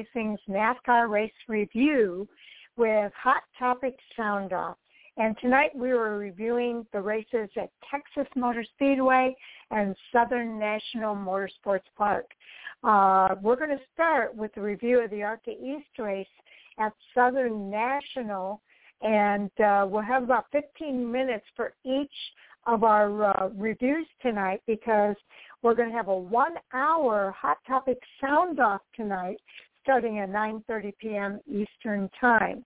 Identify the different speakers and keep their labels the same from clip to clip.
Speaker 1: Racing's NASCAR race review with Hot Topic Sound Off. And tonight we were reviewing the races at Texas Motor Speedway and Southern National Motorsports Park. Uh, we're going to start with the review of the ARCA East race at Southern National, and uh, we'll have about 15 minutes for each of our uh, reviews tonight because we're going to have a one-hour Hot Topic sound off tonight starting at 9.30 p.m. Eastern Time.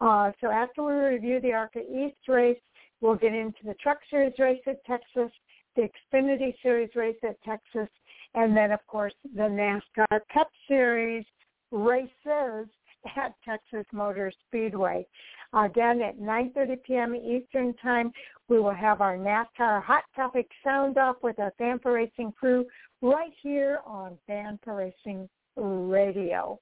Speaker 1: Uh, so after we review the ARCA East race, we'll get into the Truck Series race at Texas, the Xfinity Series race at Texas, and then, of course, the NASCAR Cup Series races at Texas Motor Speedway. Again, at 9.30 p.m. Eastern Time, we will have our NASCAR Hot Topic Sound Off with our Fan4Racing crew right here on Fan4Racing Radio.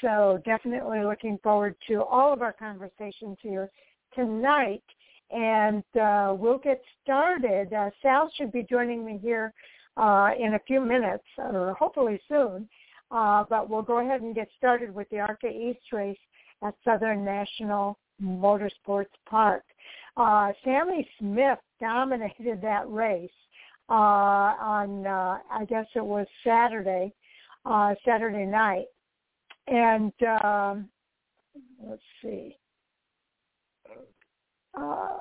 Speaker 1: So definitely looking forward to all of our conversations here tonight. And uh, we'll get started. Uh, Sal should be joining me here uh, in a few minutes, or hopefully soon. Uh, but we'll go ahead and get started with the ARCA East race at Southern National Motorsports Park. Uh, Sammy Smith dominated that race uh, on, I guess it was Saturday, uh, Saturday night. And um, let's see. Uh,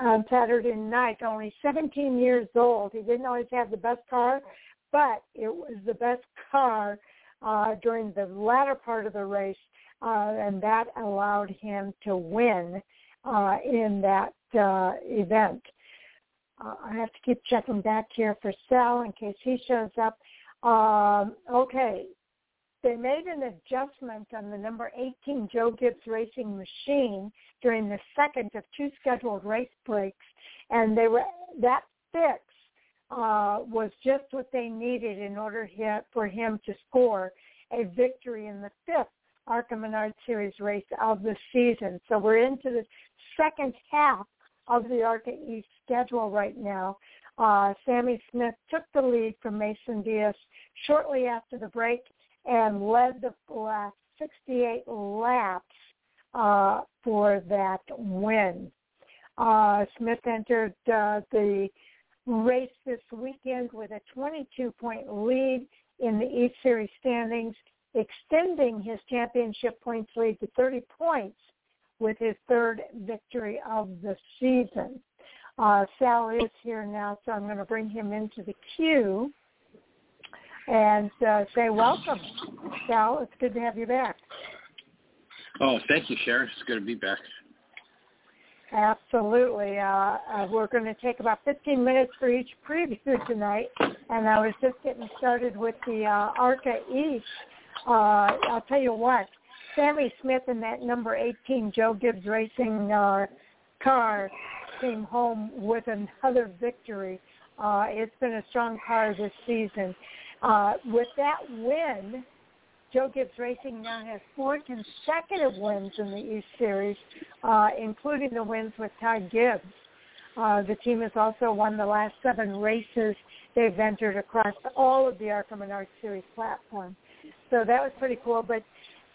Speaker 1: on Saturday night, only 17 years old. He didn't always have the best car, but it was the best car uh, during the latter part of the race, uh, and that allowed him to win uh, in that uh, event. Uh, I have to keep checking back here for Sal in case he shows up. Um, okay, they made an adjustment on the number 18 Joe Gibbs racing machine during the second of two scheduled race breaks, and they were that fix uh, was just what they needed in order for him to score a victory in the fifth ARCA Menard Series race of the season. So we're into the second half of the ARCA East schedule right now. Uh, Sammy Smith took the lead from Mason Diaz shortly after the break and led the last 68 laps uh, for that win. Uh, Smith entered uh, the race this weekend with a 22-point lead in the East Series standings, extending his championship points lead to 30 points with his third victory of the season. Uh, Sal is here now, so I'm going to bring him into the queue and uh, say welcome. Sal, it's good to have you back.
Speaker 2: Oh, thank you, Sharon. It's good to be back.
Speaker 1: Absolutely. Uh, uh, we're going to take about 15 minutes for each preview tonight, and I was just getting started with the uh, ARCA East. Uh, I'll tell you what, Sammy Smith and that number 18 Joe Gibbs Racing uh, car came home with another victory. Uh, it's been a strong car this season. Uh, with that win, Joe Gibbs Racing now has four consecutive wins in the East Series, uh, including the wins with Ty Gibbs. Uh, the team has also won the last seven races they've entered across all of the ARCA Menard Series platform. So that was pretty cool. But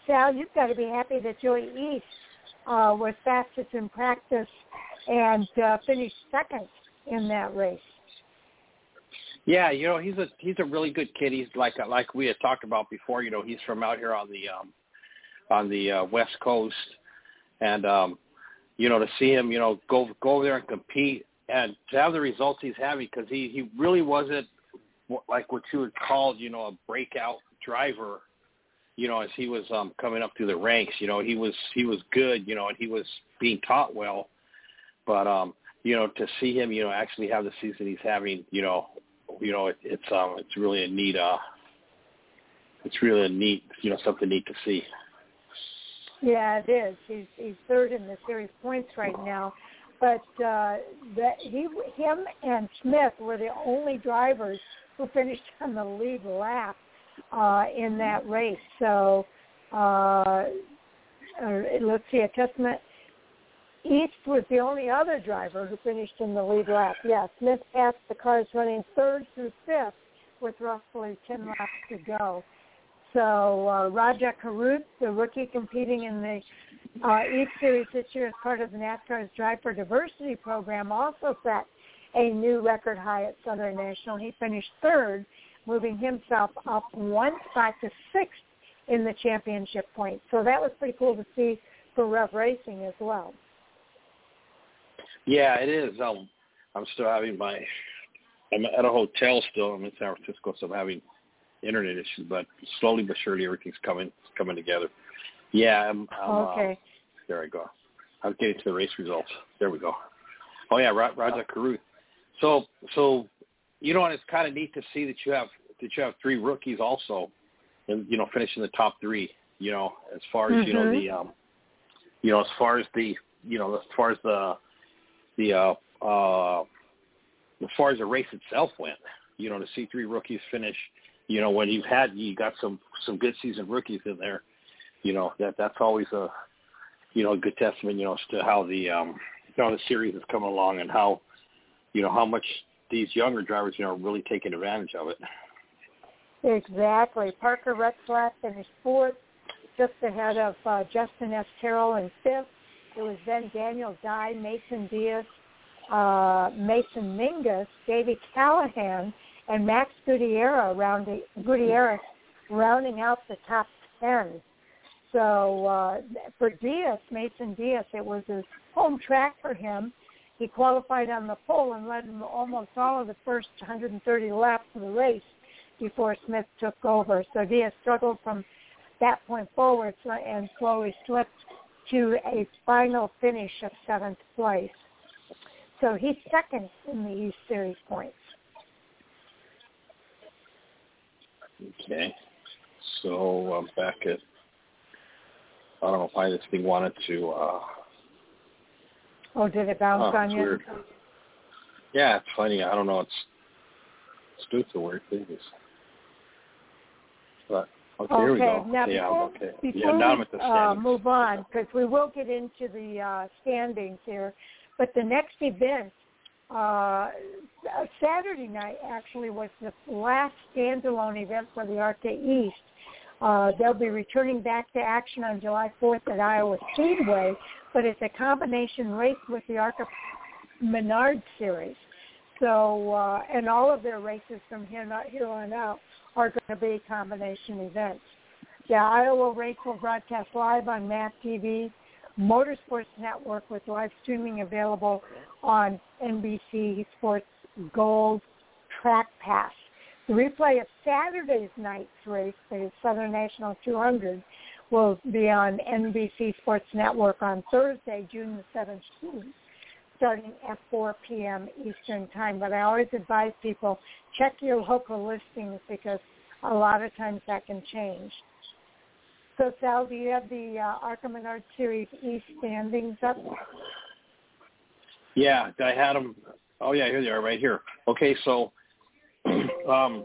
Speaker 1: Sal, you've got to be happy that Joey East uh, was fastest in practice and uh, finished second in that race.
Speaker 2: Yeah, you know he's a he's a really good kid. He's like like we had talked about before. You know he's from out here on the um, on the uh, west coast, and um, you know to see him you know go go over there and compete and to have the results he's having because he he really wasn't like what you would call you know a breakout driver. You know as he was um, coming up through the ranks. You know he was he was good. You know and he was being taught well, but um you know, to see him, you know, actually have the season he's having, you know, you know, it, it's um, it's really a neat, uh, it's really a neat, you know, something neat to see.
Speaker 1: Yeah, it is. He's he's third in the series points right now, but uh, that he, him, and Smith were the only drivers who finished on the lead lap uh, in that race. So uh, uh, let's see, a testament East was the only other driver who finished in the lead lap. Yeah, Smith passed the cars running third through fifth with roughly 10 laps to go. So uh, Rajah Caruth, the rookie competing in the uh, East Series this year as part of the NASCAR's Drive for Diversity program, also set a new record high at Southern National. He finished third, moving himself up one spot to sixth in the championship points. So that was pretty cool to see for Rev Racing as well.
Speaker 2: Yeah, it is. Um, I'm still having my. I'm at a hotel still. I'm in San Francisco, so I'm having internet issues, but slowly but surely everything's coming coming together. Yeah, I'm. I'm
Speaker 1: okay.
Speaker 2: Uh, there I go. I'm getting to the race results. There we go. Oh yeah, Rajah Caruth. So so, you know, and it's kind of neat to see that you have that you have three rookies also, and you know, finishing the top three. You know, as far as mm-hmm. you know the,
Speaker 1: mm-hmm.
Speaker 2: um, you know, as far as the, you know, as far as the, the, uh, uh, as far as the race itself went, you know, to see three rookies finish, you know, when you've had you got some some good season rookies in there, you know, that that's always a, you know, a good testament, you know, as to how the, um, know, the series is coming along and how, you know, how much these younger drivers, you know, are really taking advantage of it.
Speaker 1: Exactly. Parker Retzlaff finished fourth, just ahead of uh, Justin S. Carroll in fifth. It was then Daniel Dye, Mason Diaz, uh, Mason Mingus, Davey Callihan, and Max Gutierrez rounding, Gutierrez rounding out the top 10. So uh, for Diaz, Mason Diaz, it was his home track for him. He qualified on the pole and led almost all of the first 130 laps of the race before Smith took over. So Diaz struggled from that point forward and slowly slipped to a final finish of seventh place. So he's second in the East Series points.
Speaker 2: Okay. So I'm back at, I don't know why this thing wanted to, uh,
Speaker 1: Oh, did it bounce
Speaker 2: oh,
Speaker 1: on you?
Speaker 2: Weird. Yeah, it's funny. I don't know. It's, it's good to weird things. But okay,
Speaker 1: okay. Now,
Speaker 2: yeah,
Speaker 1: before,
Speaker 2: okay.
Speaker 1: before
Speaker 2: yeah, now I'm at
Speaker 1: we uh, move on, because we will get into the uh, standings here, but the next event, uh, Saturday night actually was the last standalone event for the ARCA East. Uh, they'll be returning back to action on July 4th at Iowa Speedway, but it's a combination race with the ARCA Menard Series. So, uh, and all of their races from here, not here on out are going to be combination events. The Iowa race will broadcast live on MAV TV, Motorsports Network with live streaming available on NBC Sports Gold Track Pass. The replay of Saturday's night's race, the Southern National 200, will be on NBC Sports Network on Thursday, June the 17th starting at 4 p.m. Eastern Time. But I always advise people check your local listings because a lot of times that can change. So Sal, do you have the uh, ARCA Menard Series East standings up?
Speaker 2: Yeah, I had them. Oh yeah, here they are, right here. Okay, so um,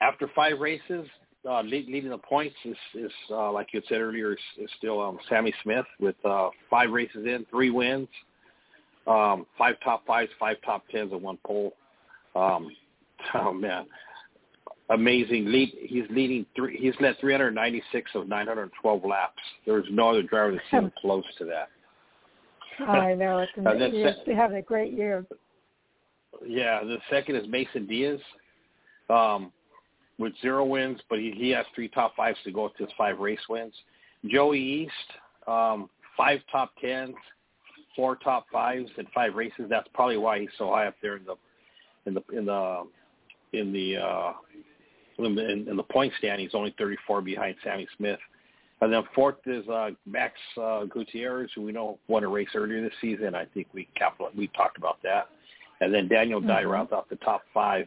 Speaker 2: after five races, uh, lead, leading the points is, is uh, like you said earlier, is, is still um, Sammy Smith with uh, five races in, three wins, um, five top fives, five top tens, in one pole. Um, oh man, amazing lead. He's leading three. He's led 396 of 912 laps. There's no other driver that's even close to that.
Speaker 1: I know it's amazing. He's having a great year.
Speaker 2: Yeah, the second is Mason Diaz, um, with zero wins, but he, he has three top fives to go to his five race wins. Joey East, um, five top tens, four top fives and five races. That's probably why he's so high up there in the in the in the in the uh, in, in, in the point stand. He's only 34 behind Sammy Smith. And then fourth is uh, Max uh, Gutierrez, who we know won a race earlier this season. I think we capital we talked about that. And then Daniel mm-hmm. Dye rounds off the top five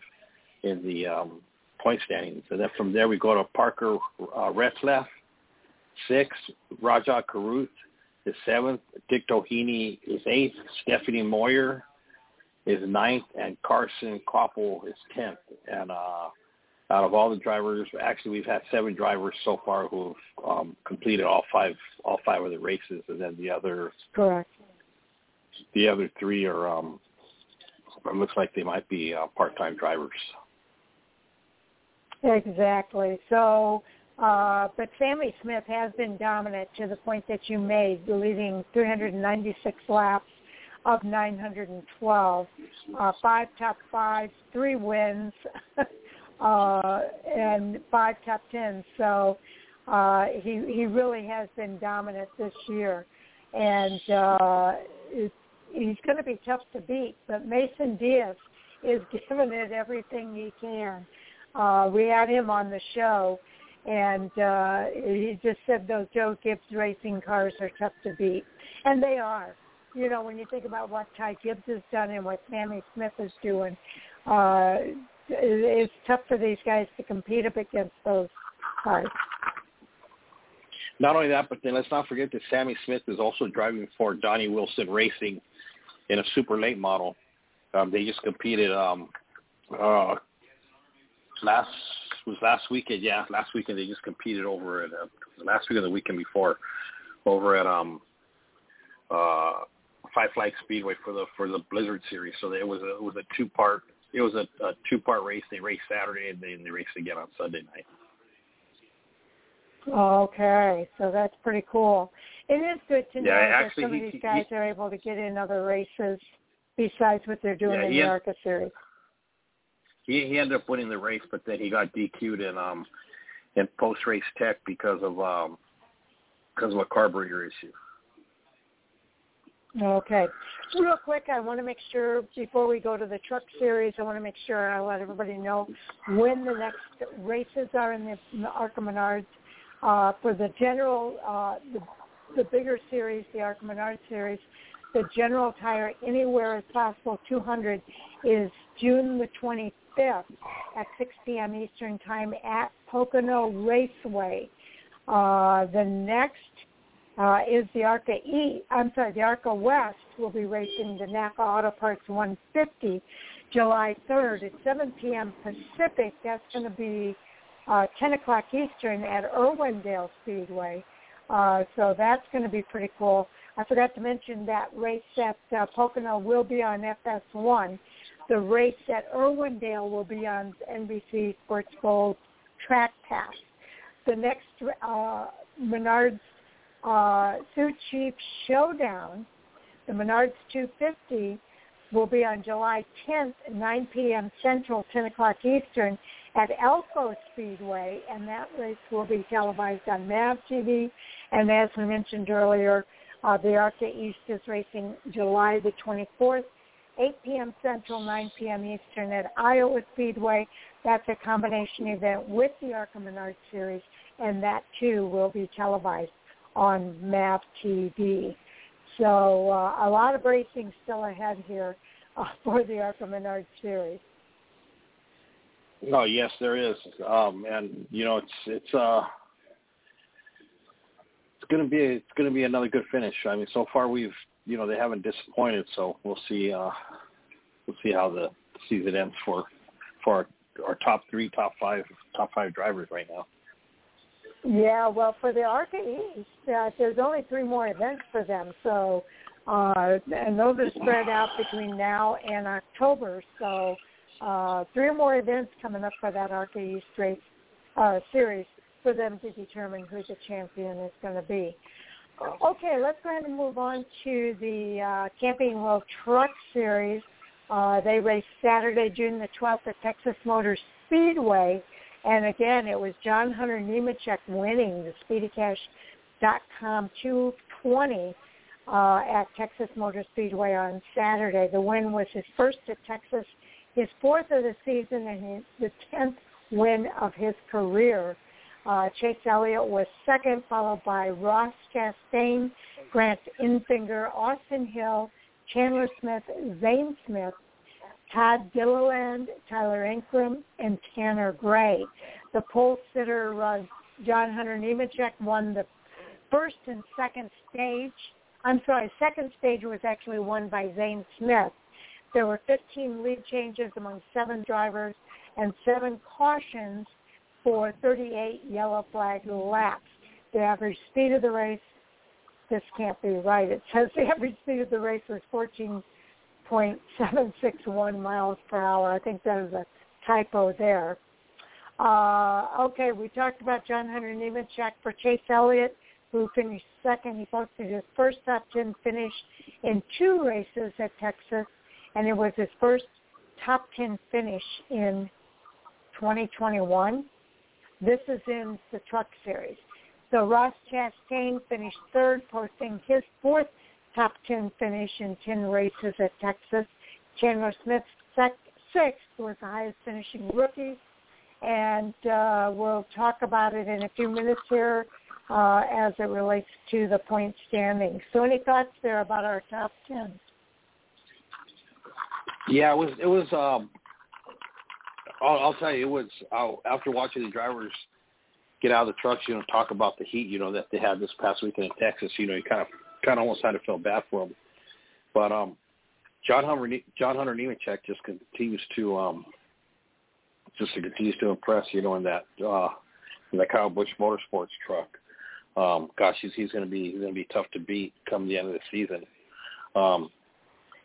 Speaker 2: in the um, point standings. And then from there we go to Parker uh, Retzlaff, sixth, Rajah Caruth, is seventh. Dick Doheny is eighth. Stephanie Moyer is ninth, and Carson Koppel is tenth. And uh, out of all the drivers, actually we've had seven drivers so far who've um, completed all five all five of the races, and then the other
Speaker 1: correct.
Speaker 2: The other three are um, it looks like they might be uh, part-time drivers.
Speaker 1: Exactly. So uh, but Sammy Smith has been dominant to the point that you made, leading 396 laps of 912, uh, five top fives, three wins, uh, and five top tens. So uh, he he really has been dominant this year, and uh, he's going to be tough to beat. But Mason Diaz is giving it everything he can. Uh, we had him on the show, and uh, he just said those Joe Gibbs racing cars are tough to beat, and they are. You know, when you think about what Ty Gibbs has done and what Sammy Smith is doing, uh, it's tough for these guys to compete up against those cars.
Speaker 2: Not only that, but then let's not forget that Sammy Smith is also driving for Donnie Wilson Racing in a super late model. Um, they just competed um, uh, last was last weekend. Yeah, last weekend they just competed over at uh, last weekend, the weekend before, over at um uh Five Flag Speedway for the for the Blizzard Series. So it was a, it was a two part it was a, a two part race. They raced Saturday and then they raced again on Sunday night.
Speaker 1: Okay, so that's pretty cool. It is good to know
Speaker 2: yeah,
Speaker 1: that
Speaker 2: actually,
Speaker 1: some
Speaker 2: he,
Speaker 1: of these
Speaker 2: he,
Speaker 1: guys
Speaker 2: he,
Speaker 1: are able to get in other races besides what they're doing
Speaker 2: yeah,
Speaker 1: in the ARCA series.
Speaker 2: He he ended up winning the race, but then he got DQ'd in um in post race tech because of um because of a carburetor issue.
Speaker 1: Okay. Real quick, I want to make sure before we go to the truck series, I want to make sure I let everybody know when the next races are in the, in the ARCA Menards. Uh, for the general, uh, the, the bigger series, the ARCA Menards series, the general tire Anywhere Is Possible 200 is June the 25th at 6 p.m. Eastern Time at Pocono Raceway. Uh, the next uh, is the ARCA E. I'm sorry, the ARCA West will be racing the NAPA Auto Parts 150 July 3rd at 7 p.m. Pacific. That's going to be uh, 10 o'clock Eastern at Irwindale Speedway. Uh, so that's going to be pretty cool. I forgot to mention that race at uh, Pocono will be on FS1. The race at Irwindale will be on NBC Sports Gold Track Pass. The next uh, Menards uh, Sioux Chief Showdown, the Menards 250, will be on July 10th at 9 p.m. Central, 10 o'clock Eastern at Elko Speedway, and that race will be televised on MAV TV. And as we mentioned earlier, uh, the ARCA East is racing July the 24th, 8 p.m. Central, 9 p.m. Eastern at Iowa Speedway. That's a combination event with the ARCA Menard Series, and that too will be televised on MAV TV. So uh, a lot of racing still ahead here uh, for the ARCA Menard Series.
Speaker 2: Oh yes, there is, um, and you know it's it's uh it's gonna be it's gonna be another good finish. I mean, so far we've you know they haven't disappointed, so we'll see uh we'll see how the season ends for for our, our top three, top five, top five drivers right now.
Speaker 1: Yeah, well, for the ARCA East, uh, there's only three more events for them, so uh, and those are spread out between now and October. So uh, three more events coming up for that ARCA East race uh, series for them to determine who the champion is going to be. Okay, let's go ahead and move on to the uh, Camping World Truck Series. Uh, they raced Saturday, June the 12th at Texas Motor Speedway. And again, it was John Hunter Nemechek winning the SpeedyCash.com 220 uh, at Texas Motor Speedway on Saturday. The win was his first at Texas, his fourth of the season, and his, the tenth win of his career. Uh, Chase Elliott was second, followed by Ross Chastain, Grant Enfinger, Austin Hill, Chandler Smith, Zane Smith, Todd Gilliland, Tyler Ankrum, and Tanner Gray. The pole sitter, uh, John Hunter Nemechek, won the first and second stage. I'm sorry, second stage was actually won by Zane Smith. There were 15 lead changes among seven drivers and seven cautions for 38 yellow flag laps. The average speed of the race, this can't be right. It says the average speed of the race was 14.761 miles per hour. I think that is a typo there. Uh, okay, we talked about John Hunter Nemechek for Chase Elliott, who finished second. He posted his first top 10 finish in two races at Texas, and it was his first top 10 finish in 2021. This is in the Truck Series. So Ross Chastain finished third, posting his fourth top 10 finish in 10 races at Texas. Chandler Smith sec- sixth was the highest finishing rookie. And uh, we'll talk about it in a few minutes here uh, as it relates to the point standings. So any thoughts there about our top 10?
Speaker 2: Yeah, it was, it was, um, I'll, I'll tell you, it was, I'll, after watching the drivers get out of the trucks, you know, talk about the heat, you know, that they had this past weekend in Texas, you know, you kind of, kind of almost had to feel bad for them. But, um, John Hunter, John Hunter Nemechek just continues to, um, just continues to impress, you know, in that, uh, in that Kyle Busch Motorsports truck. Um, gosh, he's, he's going to be, he's going to be tough to beat come the end of the season. Um,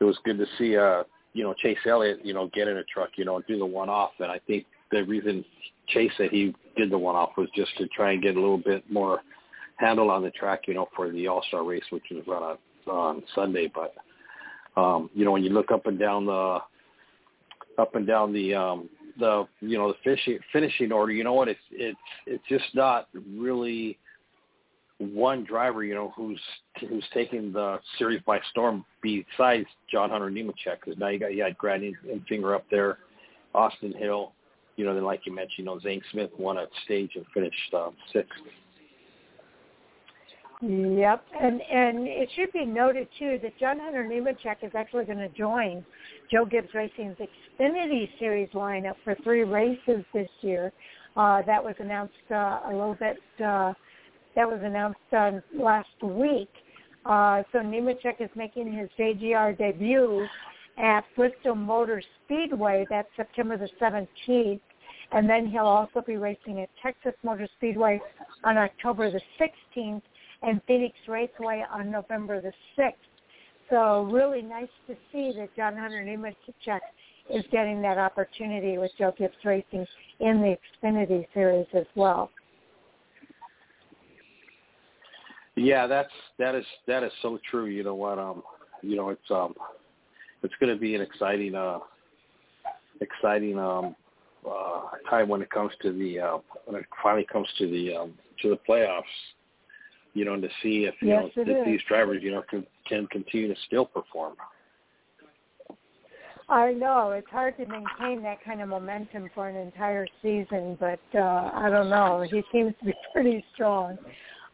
Speaker 2: it was good to see, uh, you know, Chase Elliott, you know, get in a truck, you know, and do the one off. And I think the reason Chase said he did the one off was just to try and get a little bit more handle on the track, you know, for the All Star race, which is run on, on Sunday. But um, you know, when you look up and down the up and down the um the you know the finishing finishing order, you know what? It's it's it's just not really one driver, you know, who's who's taking the series by storm besides John Hunter Nemechek. Because now you got you had Grant Enfinger up there, Austin Hill, you know, then like you mentioned, you know, Zane Smith won at stage and finished um, sixth.
Speaker 1: Yep, and and it should be noted too that John Hunter Nemechek is actually going to join Joe Gibbs Racing's Xfinity Series lineup for three races this year. Uh, that was announced uh, a little bit. Uh, that was announced uh, last week. Uh, so Nemechek is making his JGR debut at Bristol Motor Speedway. That's September the 17th. And then he'll also be racing at Texas Motor Speedway on October the 16th and Phoenix Raceway on November the 6th. So really nice to see that John Hunter Nemechek is getting that opportunity with Joe Gibbs Racing in the Xfinity Series as well.
Speaker 2: Yeah, that's that is that is so true. You know what? Um, you know it's um, it's going to be an exciting uh, exciting um, uh, time when it comes to the uh, when it finally comes to the um, to the playoffs you know, and to see if you
Speaker 1: yes,
Speaker 2: know
Speaker 1: if
Speaker 2: these drivers, you know, can can continue to still perform.
Speaker 1: I know it's hard to maintain that kind of momentum for an entire season, but uh, I don't know. He seems to be pretty strong.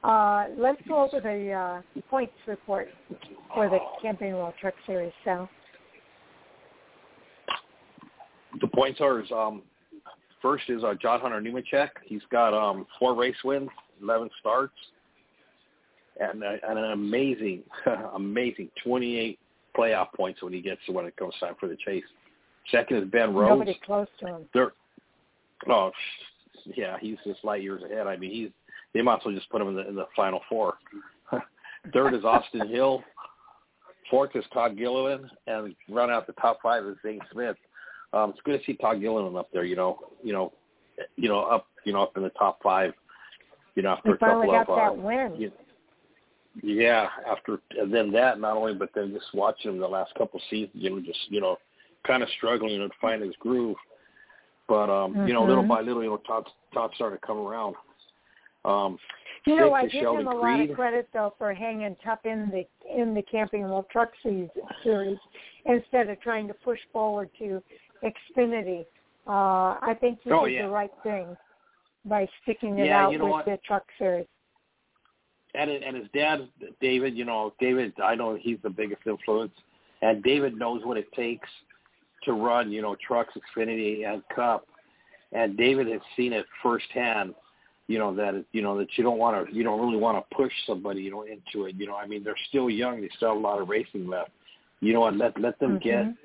Speaker 1: Uh, let's go over the uh, points report for the Camping World Truck Series, Sal.
Speaker 2: The points are is, um, first is uh, John Hunter Nemechek. He's got um, four race wins, 11 starts and, uh, and an amazing, amazing 28 playoff points when he gets to when it comes time for the chase. Second is Ben Rhodes.
Speaker 1: Nobody close to him.
Speaker 2: Third, oh, yeah, he's just light years ahead. I mean, he's they might as well just put him in the in the final four. Third is Austin Hill. Fourth is Todd Gilliland, and run out the top five is Zane Smith. Um, it's good to see Todd Gilliland up there. You know, you know, you know, up, you know, up in the top five. You know, after
Speaker 1: he
Speaker 2: a couple
Speaker 1: got
Speaker 2: of
Speaker 1: that
Speaker 2: uh,
Speaker 1: win.
Speaker 2: You, yeah, after and then that not only, but then just watching him the last couple of seasons, you know, just you know, kind of struggling to find his groove. But um, mm-hmm. you know, little
Speaker 1: Mm-hmm.
Speaker 2: by little, you know, Todd Todd started to come around. Um,
Speaker 1: You know, I give
Speaker 2: Sheldon
Speaker 1: him a
Speaker 2: Creed.
Speaker 1: lot of credit though for hanging tough in the in the Camping World Truck series, series instead of trying to push forward to Xfinity. Uh, I think he
Speaker 2: Oh,
Speaker 1: did
Speaker 2: yeah.
Speaker 1: the right thing by sticking it
Speaker 2: Yeah,
Speaker 1: out
Speaker 2: you know
Speaker 1: with
Speaker 2: what?
Speaker 1: the Truck Series.
Speaker 2: and and his dad, David, you know, David, I know he's the biggest influence, and David knows what it takes to run, you know, trucks, Xfinity, and Cup, and David has seen it firsthand. You know that it, you know that you don't want to, you don't really want to push somebody, you know, into it. You know, I mean, they're still young; they still have a lot of racing left. You know what? Let let them get
Speaker 1: Mhm.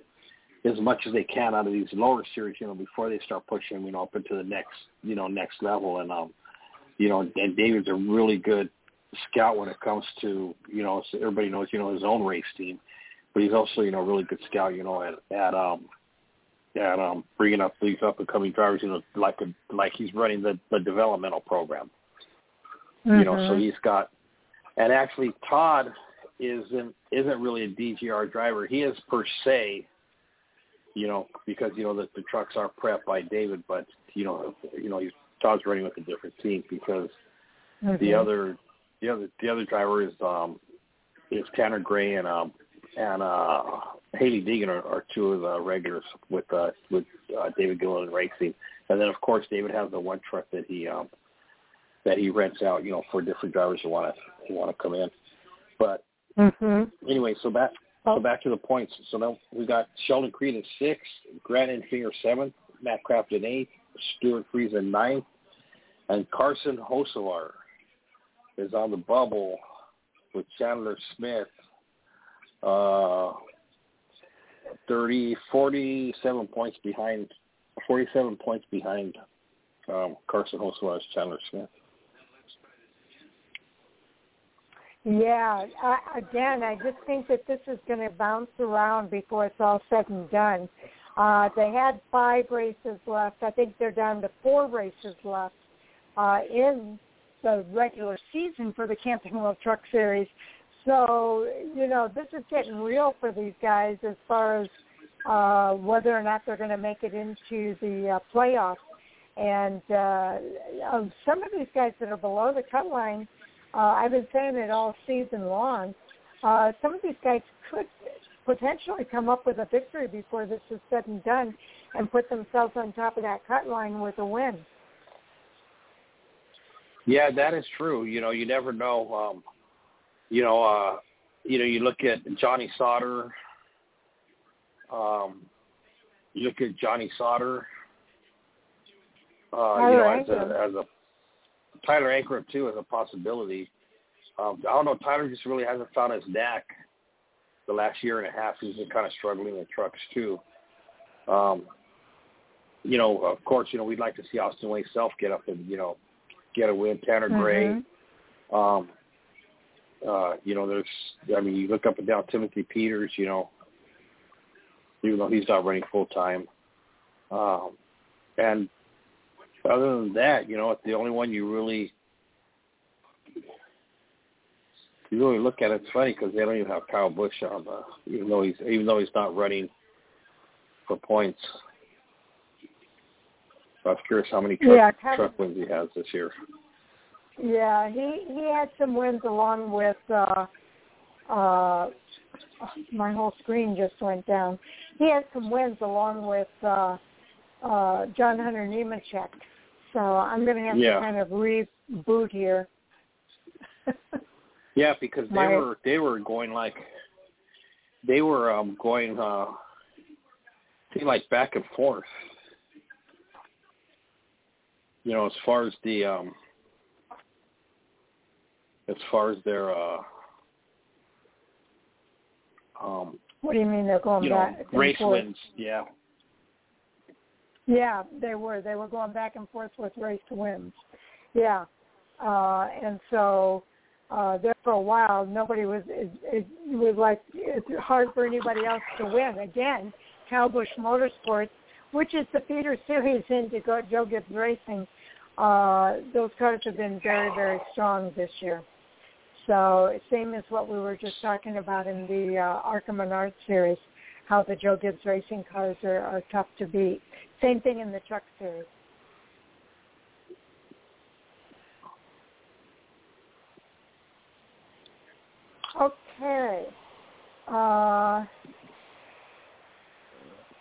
Speaker 2: as much as they can out of these lower series, you know, before they start pushing, you know, up into the next, you know, next level. And um, you know, and David's a really good scout when it comes to, you know, everybody knows, you know, his own race team, but he's also, you know, a really good scout, you know, at at um and um, bringing up these up and coming drivers, you know, like a, like he's running the the developmental program. Mm-hmm. You know, so he's got, and actually Todd isn't isn't really a DGR driver. He is per se, you know, because you know the, the trucks are prepped by David, but you know, you know, he's Todd's running with a different team because mm-hmm. the other the other the other driver is um is Tanner Gray and um and uh Hailie Deegan are, are two of the regulars with uh with uh, David Gilliland Racing. And then of course David has the one truck that he um that he rents out, you know, for different drivers who want to who want to come in. But
Speaker 1: mm-hmm.
Speaker 2: anyway, so back so back to the points. So now we got Sheldon Creed in sixth, Grant Enfinger seventh, Matt Crafton eighth, Stewart Friesen ninth, and Carson Hocevar is on the bubble with Chandler Smith, uh, 30, 47 points behind, 47 points behind um, Carson Hocevar's Chandler Smith.
Speaker 1: Yeah, again, I just think that this is going to bounce around before it's all said and done. Uh, they had five races left. I think they're down to four races left uh, in the regular season for the Camping World Truck Series. So, you know, this is getting real for these guys as far as uh, whether or not they're going to make it into the uh, playoffs. And uh, some of these guys that are below the cut line, uh, I've been saying it all season long, uh, some of these guys could potentially come up with a victory before this is said and done and put themselves on top of that cut line with a win.
Speaker 2: Yeah, that is true. You know, you never know. Um, you know, uh, you know, you look at Johnny Sauter. Um, you look at Johnny Sauter. Uh, you know, as a, as a Tyler Ankrum too as a possibility. Um, I don't know. Tyler just really hasn't found his knack the last year and a half. He's been kind of struggling with trucks too. Um, you know, of course, you know we'd like to see Austin Wayne Self get up and you know get a win. Tanner Gray. Mm-hmm. Um, uh, you know, there's, I mean, you look up and down Timothy Peters, you know, even though he's not running full time. Um, and other than that, you know, the only one you really, you really look at it, it's funny because they don't even have Kyle Busch on the, even though he's, even though he's not running for points. I was curious how many truck, yeah, Kevin, truck wins he has this year.
Speaker 1: Yeah, he he had some wins along with uh uh my whole screen just went down. He had some wins along with uh uh John Hunter Nemechek. So I'm gonna have yeah. to kind of reboot here.
Speaker 2: yeah, because they my, were they were going like they were um going uh seemed like back and forth you know, as far as the um, as far as their uh, um,
Speaker 1: what do you mean they're going back?
Speaker 2: Know, race wins, yeah.
Speaker 1: Yeah, they were. They were going back and forth with race wins. Yeah, uh, and so uh, there for a while, nobody was. It, it was like it's hard for anybody else to win. Again, Kyle Busch Motorsports, which is the feeder series into Joe Gibbs Racing, uh, those cars have been very, very strong this year. So same as what we were just talking about in the uh, ARCA Menard series, how the Joe Gibbs racing cars are, are tough to beat. Same thing in the truck series. Okay. Uh,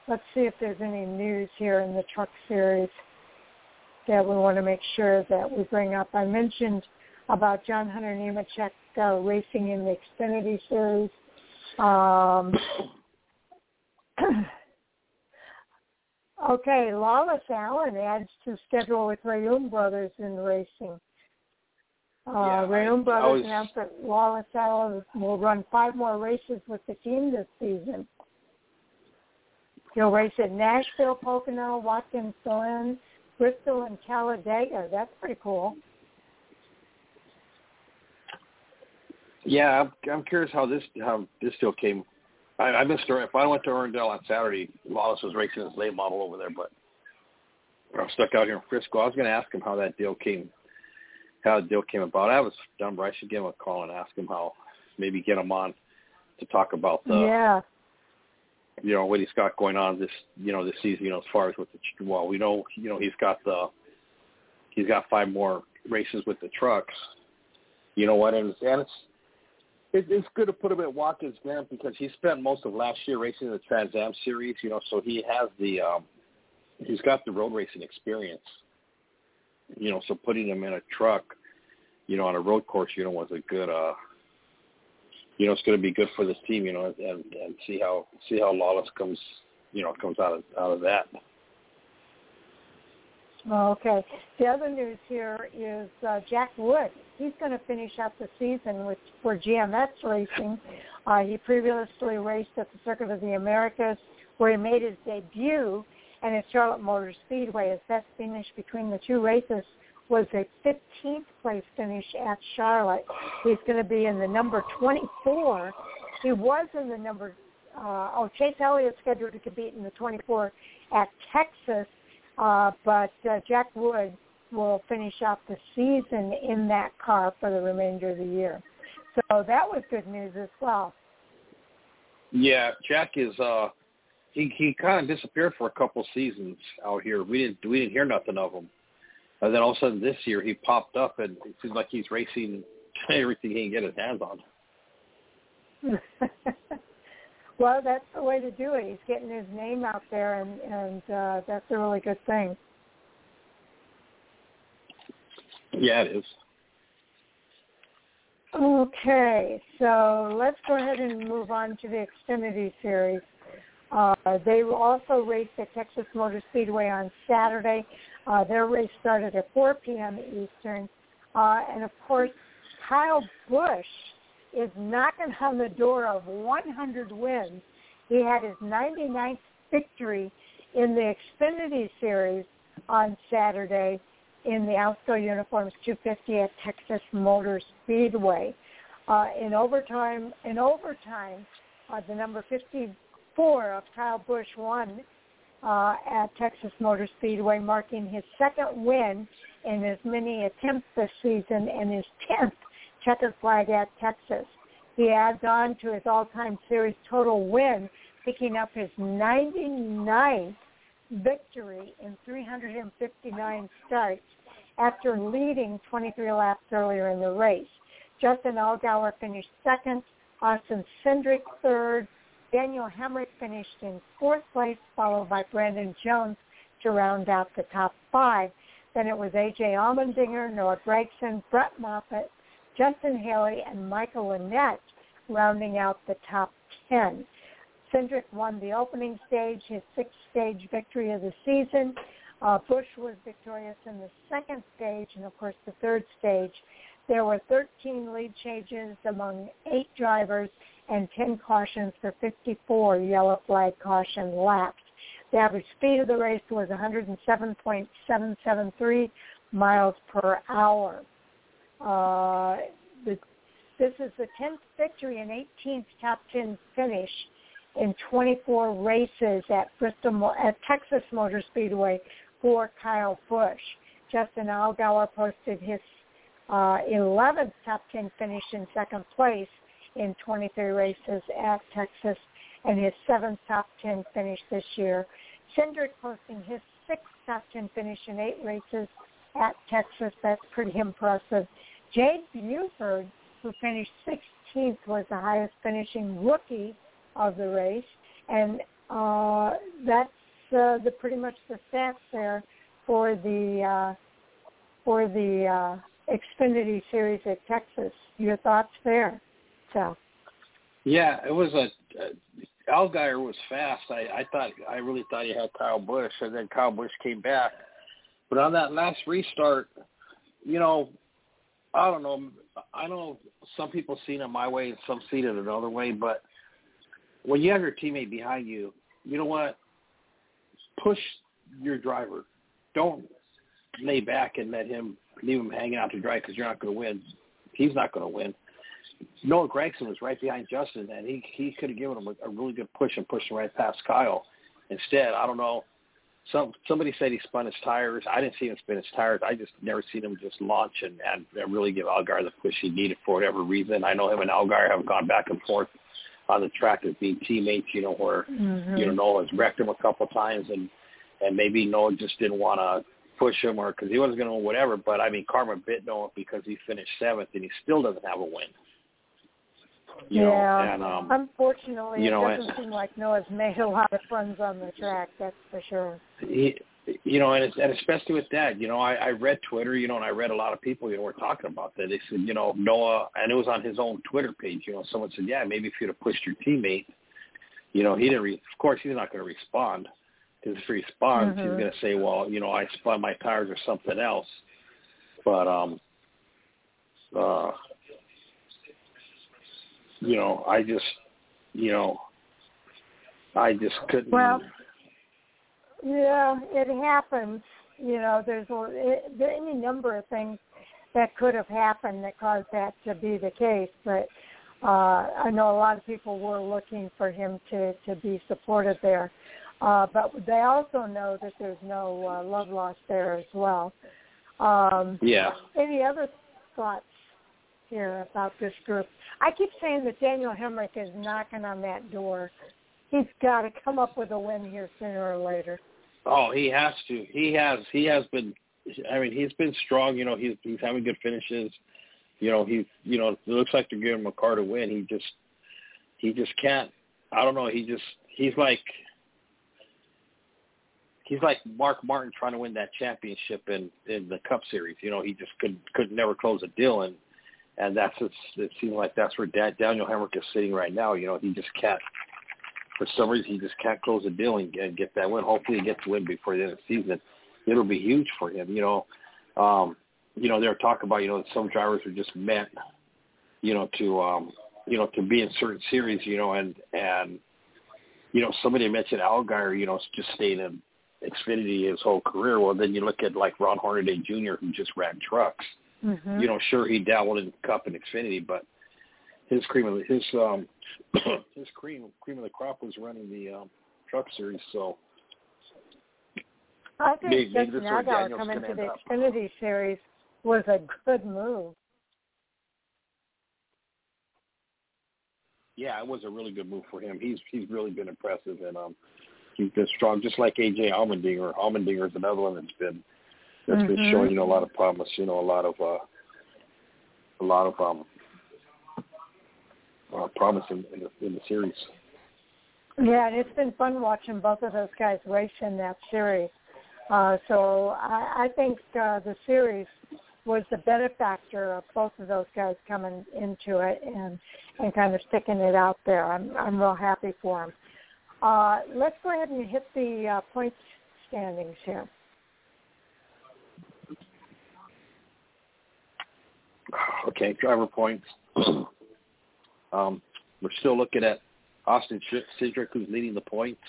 Speaker 1: let's see if there's any news here in the truck series that we want to make sure that we bring up. I mentioned about John Hunter Nemechek uh, racing in the Xfinity Series. Um, okay, Lawless Alan adds to schedule with Reaume Brothers in racing. Uh, yeah, Reaume Brothers was... announced that Lawless Alan will run five more races with the team this season. He'll race at Nashville, Pocono, Watkins Glen, Bristol and Talladega. That's pretty cool.
Speaker 2: Yeah, I'm, I'm curious how this how this deal came I, I missed her. If I went to Irwindale on Saturday, Lawless was racing his late model over there, but I'm stuck out here in Frisco. I was going to ask him how that deal came, how the deal came about. I was done, but I should give him a call and ask him how, maybe get him on to talk about the,
Speaker 1: yeah,
Speaker 2: you know, what he's got going on this, you know, this season. You know, as far as with the, well, we know, you know, he's got the, he's got five more races with the trucks. You know what? And, and it's it, it's good to put him at Watkins Glen because he spent most of last year racing the Trans Am series. You know, so he has the um, he's got the road racing experience. You know, so putting him in a truck, you know, on a road course, you know, was a good uh you know, it's going to be good for this team, you know, and and see how see how Lawless comes, you know, comes out of out of that.
Speaker 1: Okay. The other news here is uh, Jack Wood. He's going to finish out the season with for GMS Racing. Uh, he previously raced at the Circuit of the Americas, where he made his debut, and at Charlotte Motor Speedway. His best finish between the two races was a 15th place finish at Charlotte. He's going to be in the number 24. He was in the number. Uh, oh, Chase Elliott's scheduled to compete in the 24 at Texas uh, but uh, Jack Wood will finish out the season in that car for the remainder of the year. So that was good news as well.
Speaker 2: Yeah, Jack is uh he he kind of disappeared for a couple seasons out here. We didn't we didn't hear nothing of him. And then all of a sudden this year he popped up and it seems like he's racing everything he can get his hands on.
Speaker 1: Well, that's the way to do it. He's getting his name out there, and and uh, that's a really good thing.
Speaker 2: Yeah, it is.
Speaker 1: Okay, so let's go ahead and move on to the Xfinity Series. Uh, they also raced at Texas Motor Speedway on Saturday. Uh, their race started at 4 p.m. Eastern. Uh, and of course, Kyle Busch is knocking on the door of 100 wins. He had his 99th victory in the Xfinity Series on Saturday in the Alsco Uniforms 250 at Texas Motor Speedway. Uh, in overtime, in overtime, uh, the number 54 of Kyle Busch won uh, at Texas Motor Speedway, marking his second win in as many attempts this season and his 10th checkered flag at Texas. He adds on to his all-time series total win, picking up his 99th victory in 359 starts after leading 23 laps earlier in the race. Justin Allgaier finished second, Austin Cindric third, Daniel Hemric finished in fourth place, followed by Brandon Jones to round out the top five. Then it was A.J. Allmendinger, Noah Gragson, Brett Moffitt, Justin Haley and Michael Annett rounding out the top 10. Cindric won the opening stage, his sixth stage victory of the season. Uh, Busch was victorious in the second stage and, of course, the third stage. There were 13 lead changes among eight drivers and 10 cautions for 54 yellow flag caution laps. The average speed of the race was 107.773 miles per hour. Uh, the, this is the 10th victory and 18th top 10 finish in 24 races at Bristol at Texas Motor Speedway for Kyle Busch. Justin Allgaier posted his uh, 11th top 10 finish in second place in 23 races at Texas and his seventh top 10 finish this year. Cindric posting his sixth top 10 finish in eight races at Texas. That's pretty impressive. Jade Buford, who finished 16th, was the highest finishing rookie of the race, and uh, that's uh, the pretty much the stats there for the uh, for the uh, Xfinity Series at Texas. Your thoughts there, So.
Speaker 2: Yeah, it was a. Uh, Allgaier was fast. I, I thought I really thought he had Kyle Busch, and then Kyle Busch came back. But on that last restart, you know, I don't know. I know some people see it my way and some see it another way, but when you have your teammate behind you, you know what? Push your driver. Don't lay back and let him leave him hanging out to dry because you're not going to win. He's not going to win. Noah Gragson was right behind Justin, and he he could have given him a, a really good push and pushed him right past Kyle. Instead, I don't know. Some somebody said he spun his tires. I didn't see him spin his tires. I just never seen him just launch and and really give Allgaier the push he needed for whatever reason. I know him and Allgaier have gone back and forth on the track as being teammates. You know where mm-hmm. you know Noah has wrecked him a couple of times, and and maybe Noah just didn't want to push him or because he wasn't going to whatever. But I mean, Karma bit Noah because he finished seventh and he still doesn't have a win.
Speaker 1: You yeah. Know, and, um, Unfortunately, you know, it doesn't seem like Noah's made a lot of friends on the track. That's for sure.
Speaker 2: He, you know, and, it's, and especially with that, you know, I, I read Twitter, you know, and I read a lot of people, you know, were talking about that. They said, you know, Noah, and it was on his own Twitter page. You know, someone said, yeah, maybe if you'd have pushed your teammate, you know, he didn't. Re- of course, he's not going to respond. Because if he responds, mm-hmm. he's going to say, well, you know, I spun my tires or something else. But um, uh, you know, I just, you know, I just couldn't.
Speaker 1: Well, yeah, it happens. You know, there's it, there any number of things that could have happened that caused that to be the case, but uh, I know a lot of people were looking for him to to be supported there. Uh, but they also know that there's no uh, love lost there as well. Um,
Speaker 2: yeah.
Speaker 1: Any other thoughts here about this group? I keep saying that Daniel Hemric is knocking on that door. He's got to come up with a win here sooner or later.
Speaker 2: Oh, he has to. He has. He has been. I mean, he's been strong. You know, he's he's having good finishes. You know, he's. You know, it looks like they're giving him a car to win. He just. He just can't. I don't know. He just. He's like. He's like Mark Martin trying to win that championship in in the Cup Series. You know, he just could could never close a deal, and and that's it's, it seems like that's where Daniel Hemric is sitting right now. You know, he just can't for some reason he just can't close a deal and, and get that win. Hopefully he gets the win before the end of the season. It'll be huge for him. You know, um, you know they're talking about you know some drivers are just meant, you know, to um, you know to be in certain series. You know, and and you know somebody mentioned Allgaier. You know, just staying in Xfinity his whole career. Well, then you look at like Ron Hornaday Jr. who just ran trucks. Mm-hmm. You know, sure he dabbled in Cup and Xfinity, but his cream of the, his um his cream cream of the crop was running the um, truck series. So
Speaker 1: I think maybe, Justin Allgaier coming to the Xfinity up. series was a good move.
Speaker 2: Yeah, it was a really good move for him. He's he's really been impressive and um he's been strong, just like AJ Allmendinger. Allmendinger is another one that's been that's mm-hmm. been showing you know a lot of promise. You know, a lot of uh, a lot of um, uh, promise in, in, the, in the series.
Speaker 1: Yeah, and it's been fun watching both of those guys race in that series. Uh, so I, I think uh, the series was the benefactor of both of those guys coming into it and and kind of sticking it out there. I'm I'm real happy for them. Uh, let's go ahead and hit the uh, point standings here.
Speaker 2: Okay, driver points. um, we're still looking at Austin Cindric, who's leading the points.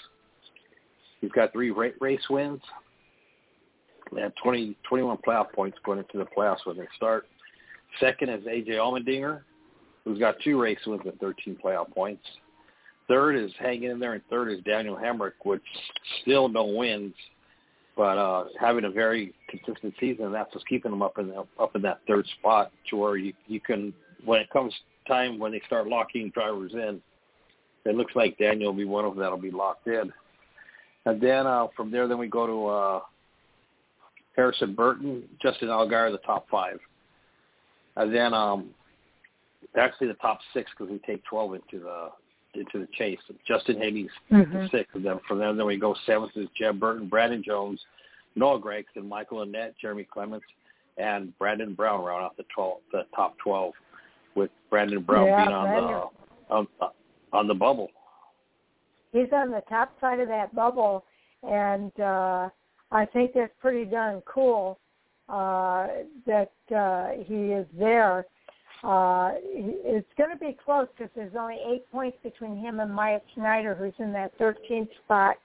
Speaker 2: He's got three race wins. Have 20, 21 playoff points going into the playoffs when they start. Second is A.J. Allmendinger, who's got two race wins and 13 playoff points. Third is hanging in there, and third is Daniel Hemric, which still no wins – but uh, having a very consistent season, that's what's keeping them up in the, up in that third spot to where you you can when it comes time when they start locking drivers in, it looks like Daniel will be one of them that'll be locked in. And then uh, from there, then we go to uh, Harrison Burton, Justin Allgaier, the top five. And then um, actually the top six because we take 12 into the into the chase. Justin Haley's mm-hmm. sixth of them. From them, then we go seventh is Jeb Burton, Brandon Jones, Noah Gragson, Michael Annett, Jeremy Clements, and Brandon Brown round out the 12, the top 12, with Brandon Brown yeah, being on Brandon. the on, on the bubble.
Speaker 1: He's on the top side of that bubble, and uh, I think that's pretty darn cool uh, that uh, he is there uh, it's going to be close because there's only eight points between him and Myatt Snider, who's in that 13th spot.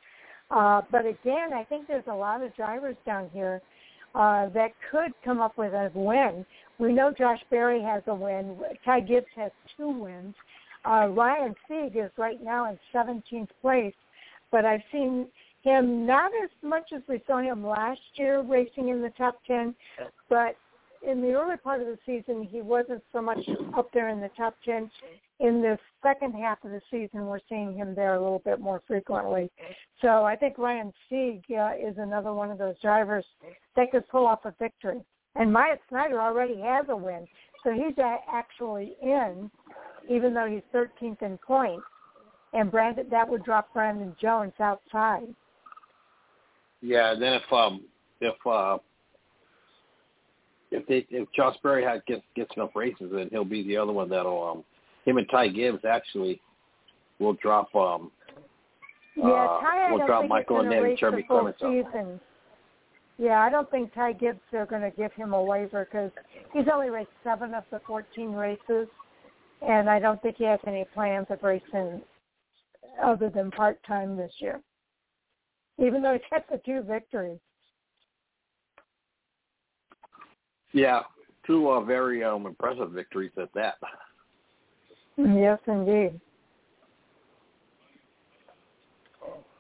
Speaker 1: Uh, but again, I think there's a lot of drivers down here uh, that could come up with a win. We know Josh Berry has a win. Ty Gibbs has two wins. Uh, Ryan Sieg is right now in 17th place, but I've seen him not as much as we saw him last year racing in the top 10, but in the early part of the season, he wasn't so much up there in the top 10. In the second half of the season, we're seeing him there a little bit more frequently. So I think Ryan Sieg uh, is another one of those drivers that could pull off a victory. And Myatt Snider already has a win, so he's actually in, even though he's 13th in points. And Brandon, that would drop Brandon Jones outside.
Speaker 2: Yeah, then if um if uh if they if Josh Berry had gets gets enough races, then he'll be the other one that'll um him and Ty Gibbs actually will drop um
Speaker 1: yeah uh, Ty
Speaker 2: will drop Michael and then Jeremy Clements
Speaker 1: season. Yeah, I don't think Ty Gibbs are going to give him a waiver because he's only raced seven of the 14 races, and I don't think he has any plans of racing other than part time this year. Even though he's had the two victories.
Speaker 2: Yeah, two uh, very um, impressive victories at that.
Speaker 1: Yes, indeed.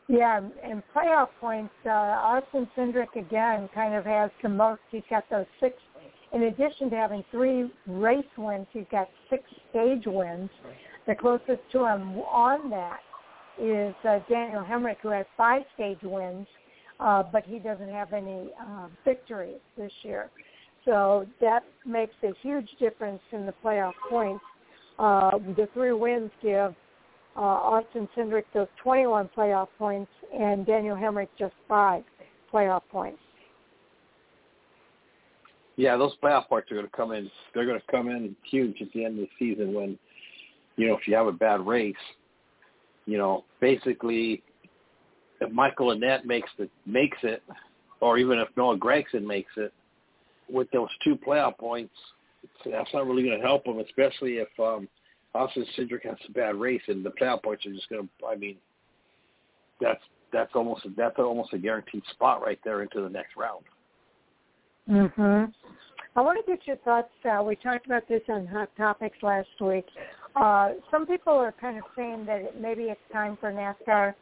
Speaker 1: Yeah, and playoff points, uh, Austin Cindric again kind of has the most. He's got those six. In addition to having three race wins, he's got six stage wins. The closest to him on that is uh, Daniel Hemric, who has five stage wins, uh, but he doesn't have any uh, victories this year. So that makes a huge difference in the playoff points. Uh, the three wins give uh, Austin Cindric those 21 playoff points and Daniel Hemric just five playoff points.
Speaker 2: Yeah, those playoff points are going to come in. They're going to come in huge at the end of the season when, you know, if you have a bad race, you know, basically, if Michael Annett makes the makes it, or even if Noah Gragson makes it, with those two playoff points, that's not really going to help him, especially if um, Austin Cindric has a bad race and the playoff points are just going to. I mean, that's that's almost that's almost a guaranteed spot right there into the next round.
Speaker 1: Mhm. I want to get your thoughts. Uh, we talked about this on Hot Topics last week. Uh, some people are kind of saying that it, maybe it's time for NASCAR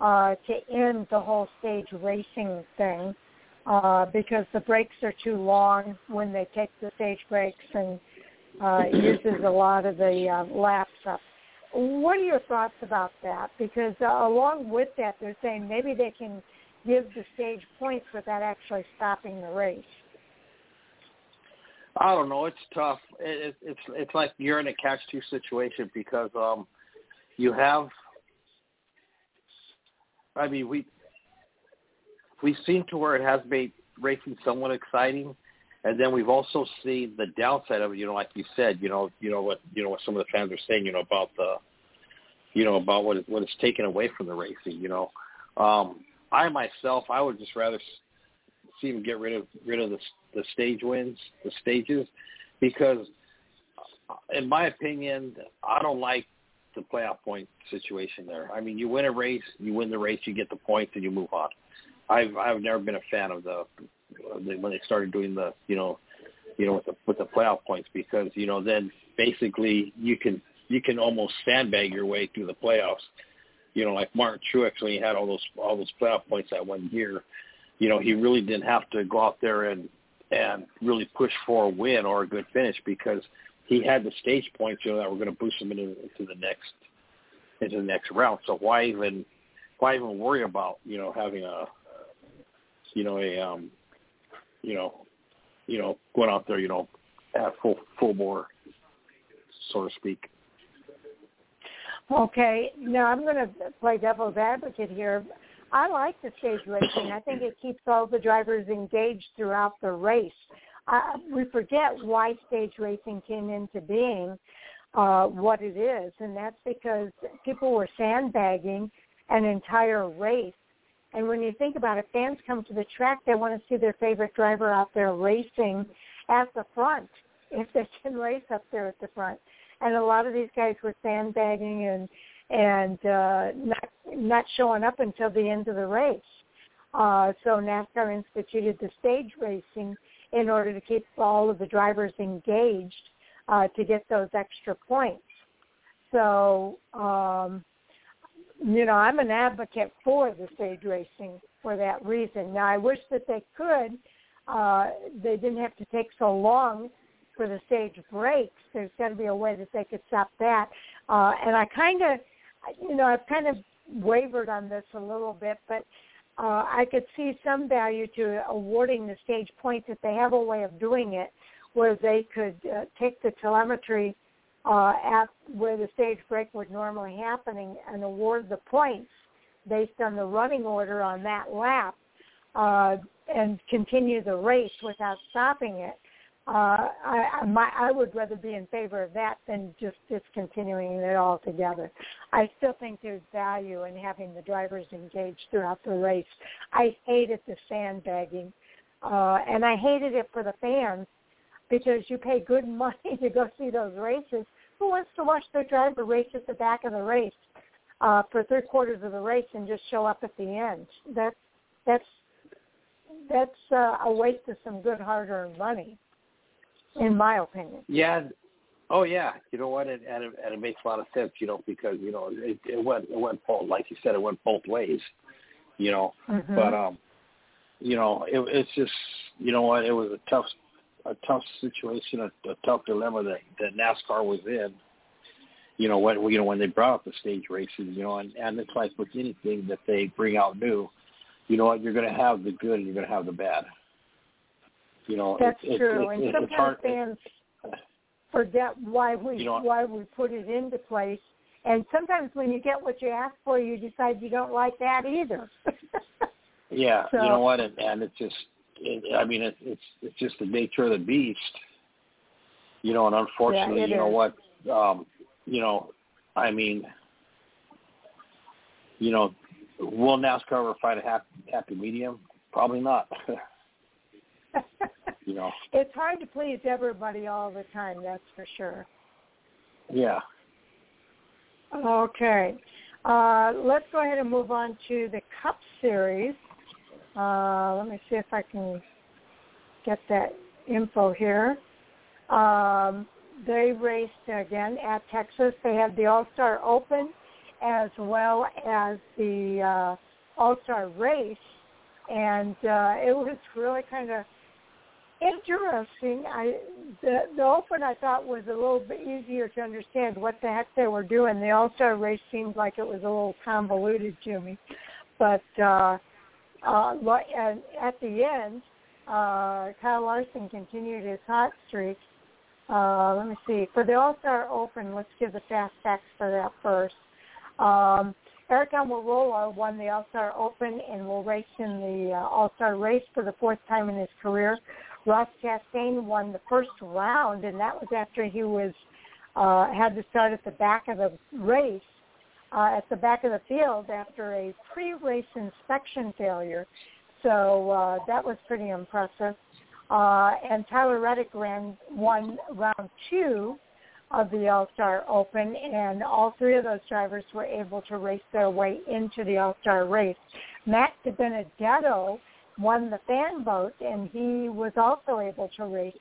Speaker 1: uh, to end the whole stage racing thing uh, because the breaks are too long when they take the stage breaks and uh, uses a lot of the uh, laps up. What are your thoughts about that? Because uh, along with that, they're saying maybe they can give the stage points without actually stopping the race.
Speaker 2: I don't know. It's tough. It, it's it's like you're in a catch two situation because um you have. I mean, we we've seen to where it has made racing somewhat exciting, and then we've also seen the downside of it. You know, like you said, you know, you know what you know what some of the fans are saying. You know about the, you know about what it, what it's taken away from the racing. You know, um, I myself, I would just rather see him get rid of rid of the the stage wins, the stages, because in my opinion, I don't like the playoff point situation there. I mean, you win a race, you win the race, you get the points, and you move on. I've I've never been a fan of the when they started doing the you know you know with the with the playoff points because you know then basically you can you can almost sandbag your way through the playoffs. You know, like Martin Truex when he had all those all those playoff points that one year, you know, he really didn't have to go out there and and really push for a win or a good finish because he had the stage points, you know, that were going to boost him into, into the next into the next round. So why even why even worry about you know having a you know, a um, you know, you know, going out there, you know, at full full bore, so to speak.
Speaker 1: Okay, now I'm going to play devil's advocate here. I like the stage racing. I think it keeps all the drivers engaged throughout the race. Uh, we forget why stage racing came into being uh, what it is, and that's because people were sandbagging an entire race and when you think about it, fans come to the track, they want to see their favorite driver out there racing at the front if they can race up there at the front. And a lot of these guys were sandbagging and and uh, not not showing up until the end of the race. Uh, so NASCAR instituted the stage racing in order to keep all of the drivers engaged uh, to get those extra points. So, um, you know, I'm an advocate for the stage racing for that reason. Now, I wish that they could. Uh, they didn't have to take so long for the stage breaks. There's got to be a way that they could stop that. Uh, and I kind of, you know, I've kind of wavered on this a little bit, but uh, I could see some value to awarding the stage points if they have a way of doing it where they could uh, take the telemetry uh, at where the stage break would normally happening and award the points based on the running order on that lap uh, and continue the race without stopping it uh, I, I, my, I would rather be in favor of that than just discontinuing it altogether. I still think there's value in having the drivers engaged throughout the race. I hated the sandbagging, uh, and I hated it for the fans because you pay good money to go see those races. Who wants to watch their driver race at the back of the race uh, for three quarters of the race and just show up at the end? That's that's that's uh, a waste of some good hard-earned money in my opinion.
Speaker 2: Yeah. Oh yeah. You know what? And, and, it, and it makes a lot of sense. You know, because you know it, it went it went both like you said it went both ways. You know,
Speaker 1: mm-hmm.
Speaker 2: but um, you know it, it's just you know what it was a tough a tough situation, a, a tough dilemma that that NASCAR was in. You know when you know when they brought up the stage races, you know, and and it's like with anything that they bring out new, you know what you're going to have the good and you're going to have the bad. You know,
Speaker 1: that's
Speaker 2: it,
Speaker 1: true.
Speaker 2: It,
Speaker 1: and
Speaker 2: it,
Speaker 1: sometimes
Speaker 2: hard,
Speaker 1: fans forget why we
Speaker 2: you know,
Speaker 1: why we put it into place. And sometimes when you get what you ask for, you decide you don't like that either.
Speaker 2: yeah,
Speaker 1: so,
Speaker 2: you know what? And, and it's just, it, I mean, it, it's it's just the nature of the beast. You know, and unfortunately,
Speaker 1: yeah,
Speaker 2: you know
Speaker 1: is.
Speaker 2: what? Um, you know, I mean, you know, will NASCAR ever find a happy, happy medium? Probably not. you know.
Speaker 1: It's hard to please everybody all the time, that's for sure.
Speaker 2: Yeah.
Speaker 1: Okay. Uh, let's go ahead and move on to the Cup Series. Uh, let me see if I can get that info here. Um, they raced again at Texas. They had the All Star Open as well as the uh, All Star Race, and uh, it was really kind of interesting. I the the open I thought was a little bit easier to understand what the heck they were doing. The All Star race seemed like it was a little convoluted to me, but uh, uh, and at the end, uh, Kyle Larson continued his hot streak. Uh, let me see. For the All Star Open, let's give the fast facts for that first. Um, Aric Almirola won the All Star Open and will race in the uh, All Star race for the fourth time in his career. Ross Chastain won the first round, and that was after he was uh, had to start at the back of the race, uh, at the back of the field after a pre-race inspection failure. So uh, that was pretty impressive. Uh, and Tyler Reddick ran won round two of the All-Star Open, and all three of those drivers were able to race their way into the All-Star race. Matt DiBenedetto won the fan vote, and he was also able to race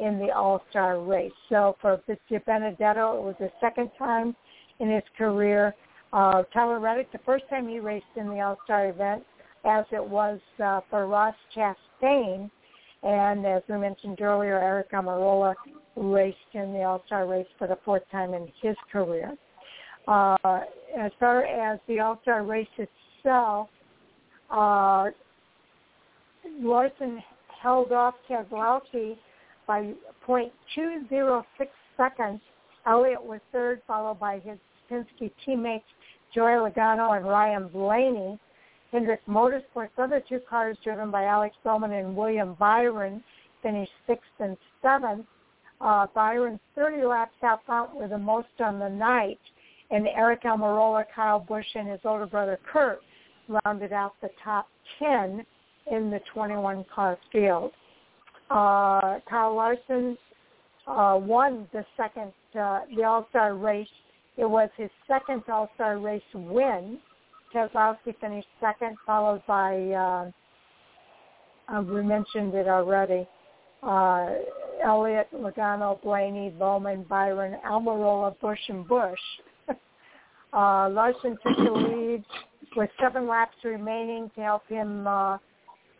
Speaker 1: in the All-Star race. So for Benedetto, it was the second time in his career. Uh, Tyler Reddick, the first time he raced in the All-Star event, as it was uh, for Ross Chastain. And as we mentioned earlier, Aric Almirola raced in the All-Star race for the fourth time in his career. Uh, as far as the All-Star race itself, uh, Larson held off Keselowski by .206 seconds. Elliott was third, followed by his Penske teammates Joey Logano and Ryan Blaney. Hendrick Motorsports' other two cars, driven by Alex Bowman and William Byron, finished sixth and seventh. Uh, Byron's 30 laps out front were the most on the night, and Aric Almirola, Kyle Busch, and his older brother Kurt rounded out the top 10 in the 21 car field. Uh, Kyle Larson uh, won the second, uh, the All-Star race. It was his second All-Star race win. Keselowski finished second, followed by uh, uh, we mentioned it already. Uh, Elliott, Logano, Blaney, Bowman, Byron, Almirola, Busch, and Busch. uh, Larson took the lead with seven laps remaining to help him uh,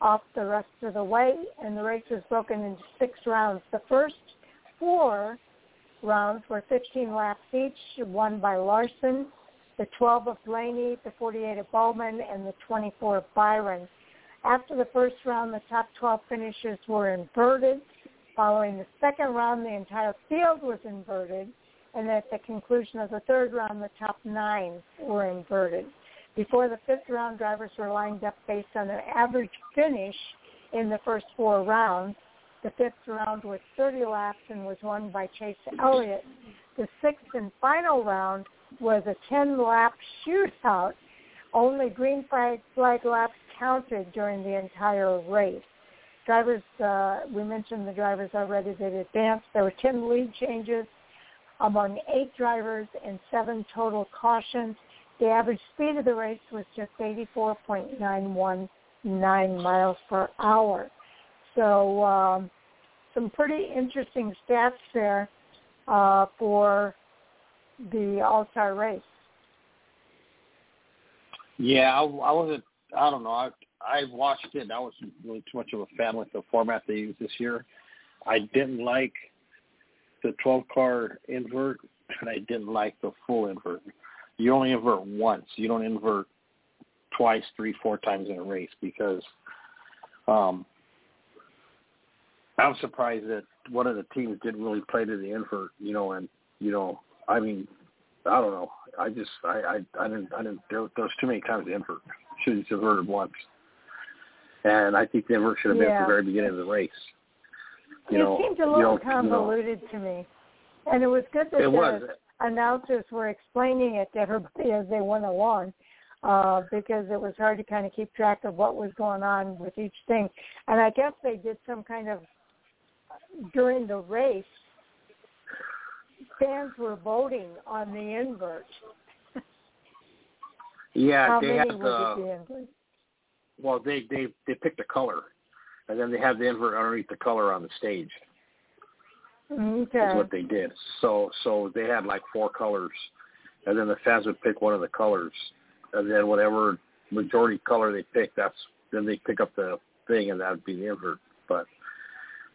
Speaker 1: off the rest of the way, and the race was broken into six rounds. The first four rounds were 15 laps each, won by Larson, the 12 of Blaney, the 48 of Bowman, and the 24 of Byron. After the first round, the top 12 finishers were inverted. Following the second round, the entire field was inverted. And at the conclusion of the third round, the top nine were inverted. Before the fifth round, drivers were lined up based on their average finish in the first four rounds. The fifth round was 30 laps and was won by Chase Elliott. The sixth and final round was a 10-lap shootout. Only green flag, flag laps counted during the entire race. Drivers, uh, we mentioned the drivers already that advanced. There were 10 lead changes among eight drivers and seven total cautions. The average speed of the race was just 84.919 miles per hour. So um, some pretty interesting stats there uh, for the All-Star race.
Speaker 2: Yeah, I, I wasn't. I don't know. I I watched it. I wasn't really too much of a fan with the format they used this year. I didn't like the 12 car invert, and I didn't like the full invert. You only invert once. You don't invert twice, three, four times in a race because um, I'm surprised that one of the teams didn't really play to the invert. You know, and you know, I mean, I don't know. I just I I, I didn't I didn't there, there was too many times the invert. Should have inverted once. And I think the invert should have been
Speaker 1: yeah.
Speaker 2: at the very beginning of the race. You
Speaker 1: it
Speaker 2: know,
Speaker 1: seemed a little
Speaker 2: you know,
Speaker 1: convoluted
Speaker 2: you
Speaker 1: to me, and it was good that
Speaker 2: it
Speaker 1: the
Speaker 2: was.
Speaker 1: announcers were explaining it to everybody as they went along, uh, because it was hard to kind of keep track of what was going on with each thing. And I guess they did some kind of during the race. Fans were voting on the invert.
Speaker 2: Yeah,
Speaker 1: How
Speaker 2: they had the
Speaker 1: invert?
Speaker 2: well, they they they picked a color, and then they have the invert underneath the color on the stage.
Speaker 1: Okay.
Speaker 2: Is what they did. So so they had like four colors, and then the fans would pick one of the colors, and then whatever majority color they pick, that's then they pick up the thing, and that would be the invert.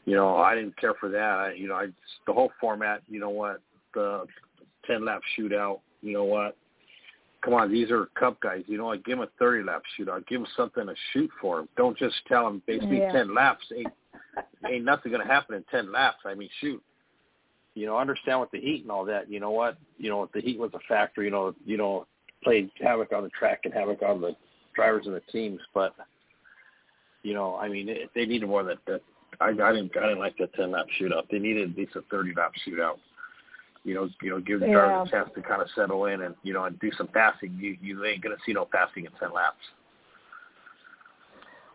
Speaker 2: You know, I didn't care for that. I, you know, I the whole format. You know what? The ten lap shootout. You know what? Come on, these are Cup guys. You know what? Give them a thirty lap shootout. Give them something to shoot for. Don't just tell them basically
Speaker 1: Yeah.
Speaker 2: ten laps. Ain't ain't nothing gonna happen in ten laps. I mean, shoot. You know, understand with the heat and all that. You know what? You know, the heat was a factor. You know, you know, played havoc on the track and havoc on the drivers and the teams. But you know, I mean, it, they needed more than that. I, I didn't, I didn't like that ten lap shootout. They needed at least a thirty lap shootout. You know, you know, give the drivers a chance to kind of settle in and you know and do some passing. You you ain't gonna see no passing in ten laps.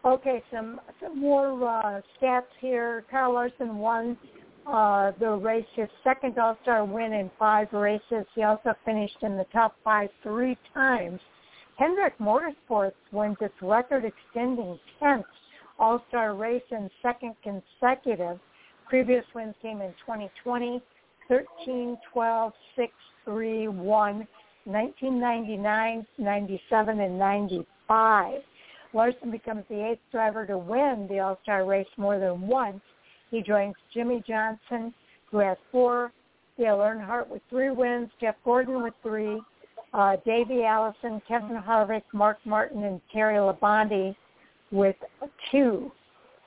Speaker 1: Okay, some some more uh, stats here. Kyle Larson won uh, the race, his second All-Star win in five races. He also finished in the top five three times. Hendrick Motorsports wins its record-extending 10th All-Star race and second consecutive. Previous wins came in 2020, 13, 12, 6, 3, 1, 1999, 97, and 95. Larson becomes the eighth driver to win the All-Star race more than once. He joins Jimmie Johnson, who has four, Dale Earnhardt with three wins, Jeff Gordon with three, uh, Davey Allison, Kevin Harvick, Mark Martin, and Terry Labonte with two.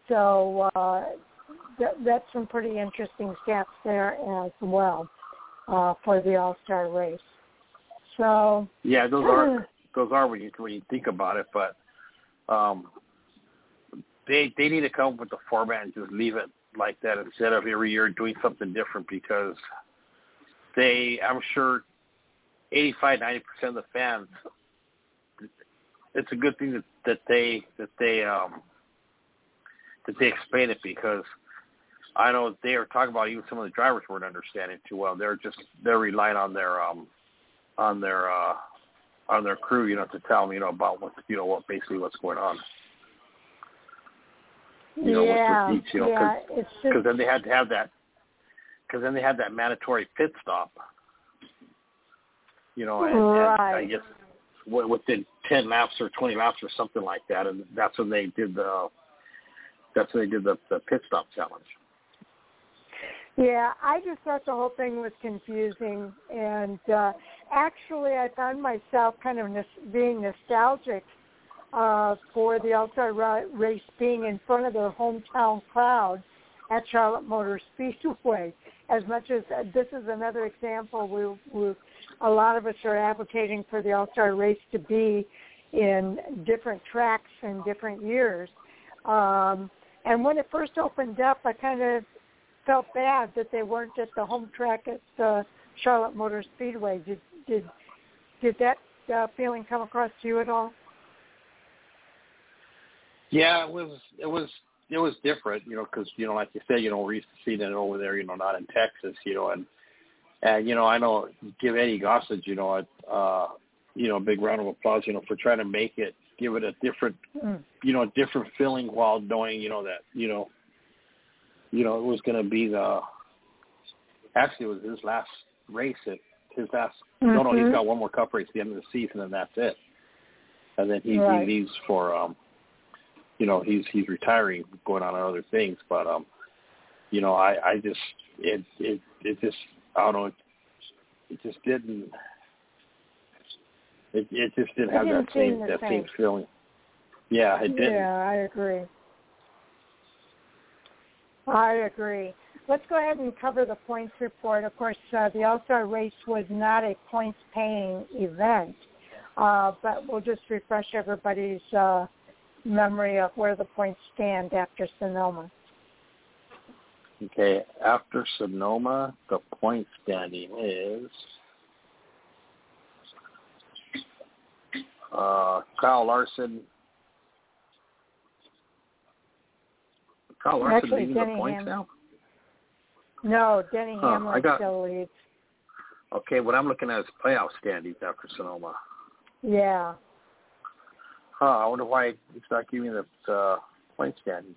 Speaker 1: So uh, th- that's some pretty interesting stats there as well uh, for the All-Star race. So
Speaker 2: Yeah, those are those are when you when you think about it, but um, they they need to come up with the format and just leave it like that instead of every year doing something different because they I'm sure 85 90 percent of the fans it's a good thing that that they that they um that they explain it because I know they are talking about even some of the drivers weren't understanding too well. They're just they're relying on their um on their uh on their crew, you know, to tell them, you know, about what you know what basically what's going on. You know,
Speaker 1: yeah,
Speaker 2: with, with each, you know,
Speaker 1: yeah,
Speaker 2: because
Speaker 1: it's just
Speaker 2: then they had to have that because then they had that mandatory pit stop. You know, and, and I guess within ten laps or twenty laps or something like that, and that's when they did the that's when they did the, the pit stop challenge.
Speaker 1: Yeah, I just thought the whole thing was confusing, and uh, actually, I found myself kind of nos- being nostalgic uh, for the All Star ra- race being in front of their hometown crowd at Charlotte Motor Speedway. As much as uh, this is another example where, where a lot of us are advocating for the All Star race to be in different tracks in different years. Um, and when it first opened up, I kind of felt bad that they weren't at the home track at uh, Charlotte Motor Speedway. Did did did that uh, feeling come across to you at all?
Speaker 2: Yeah, it was it was it was different, you know, because you know, like you said, you know, we're used to seeing it over there, you know, not in Texas, you know, and and you know, I know give Eddie Gossage, you know, a uh, you know, a big round of applause, you know, for trying to make it, give it a different,
Speaker 1: Mm.
Speaker 2: you know, a different feeling while knowing, you know, that you know, you know, it was going to be the actually it was his last race at his last. No, no, he's
Speaker 1: Mhm.
Speaker 2: got one more Cup race at the end of the season, and that's it. And then he,
Speaker 1: Right.
Speaker 2: he leaves for um you know he's he's retiring going on other things but um you know i i just it it it just i don't know it, it just didn't it it just didn't have
Speaker 1: didn't
Speaker 2: that same that
Speaker 1: same.
Speaker 2: same feeling yeah it didn't
Speaker 1: Yeah, I agree. I agree. Let's go ahead and cover the points report. Of course, uh, the All Star race was not a points paying event, uh, but we'll just refresh everybody's uh, memory of where the points stand after Sonoma.
Speaker 2: Okay after sonoma the point standing is uh kyle larson kyle larson
Speaker 1: Actually,
Speaker 2: leading the points
Speaker 1: Ham-
Speaker 2: now
Speaker 1: No, Denny
Speaker 2: Huh, I
Speaker 1: Hamlin
Speaker 2: got-
Speaker 1: still leads.
Speaker 2: Okay, what I'm looking at is playoff standings after Sonoma.
Speaker 1: Yeah.
Speaker 2: Huh, I wonder why it's not giving the uh, point standings.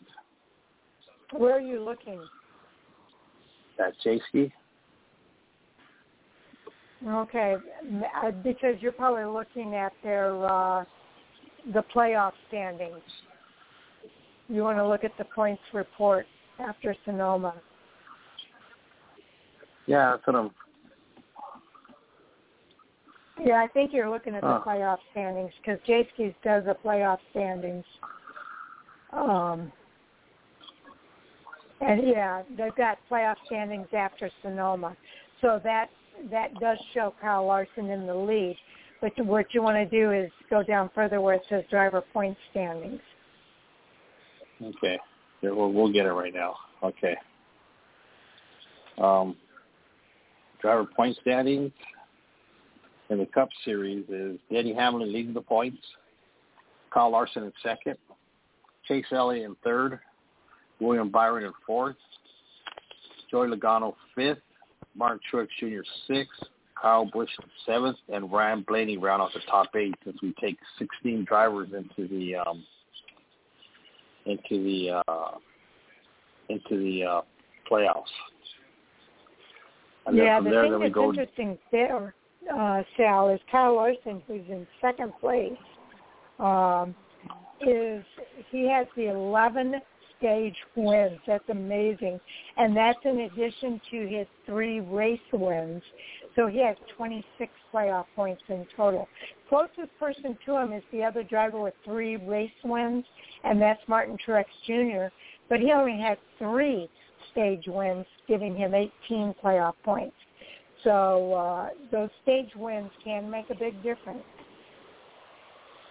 Speaker 1: Where are you looking?
Speaker 2: That Chasey?
Speaker 1: Okay, uh, because you're probably looking at their uh, the playoff standings. You want to look at the points report after Sonoma.
Speaker 2: Yeah, that's what I'm.
Speaker 1: Yeah, I think you're looking at the
Speaker 2: Huh.
Speaker 1: playoff standings because Jayski's does the playoff standings. Um, and yeah, they've got playoff standings after Sonoma, so that that does show Kyle Larson in the lead. But what you want to do is go down further where it says driver point standings.
Speaker 2: Okay, yeah, we'll we'll get it right now. Okay. Um, driver point standings in the Cup Series is Denny Hamlin leading the points, Kyle Larson in second, Chase Elliott in third, William Byron in fourth, Joey Logano fifth, Martin Truex Jr. sixth, Kyle Busch seventh, and Ryan Blaney round out the top eight since we take 16 drivers into the um, into the uh, into the uh, playoffs. And then
Speaker 1: yeah,
Speaker 2: from
Speaker 1: the
Speaker 2: there,
Speaker 1: thing that's
Speaker 2: go.
Speaker 1: interesting there, uh, Sal, is Kyle Larson, who's in second place, um, is he has the 11 stage wins. That's amazing, and that's in addition to his three race wins. So he has 26 playoff points in total. Closest person to him is the other driver with three race wins, and that's Martin Truex Jr. But he only had three stage wins, giving him 18 playoff points. So uh, those stage wins can make a big difference.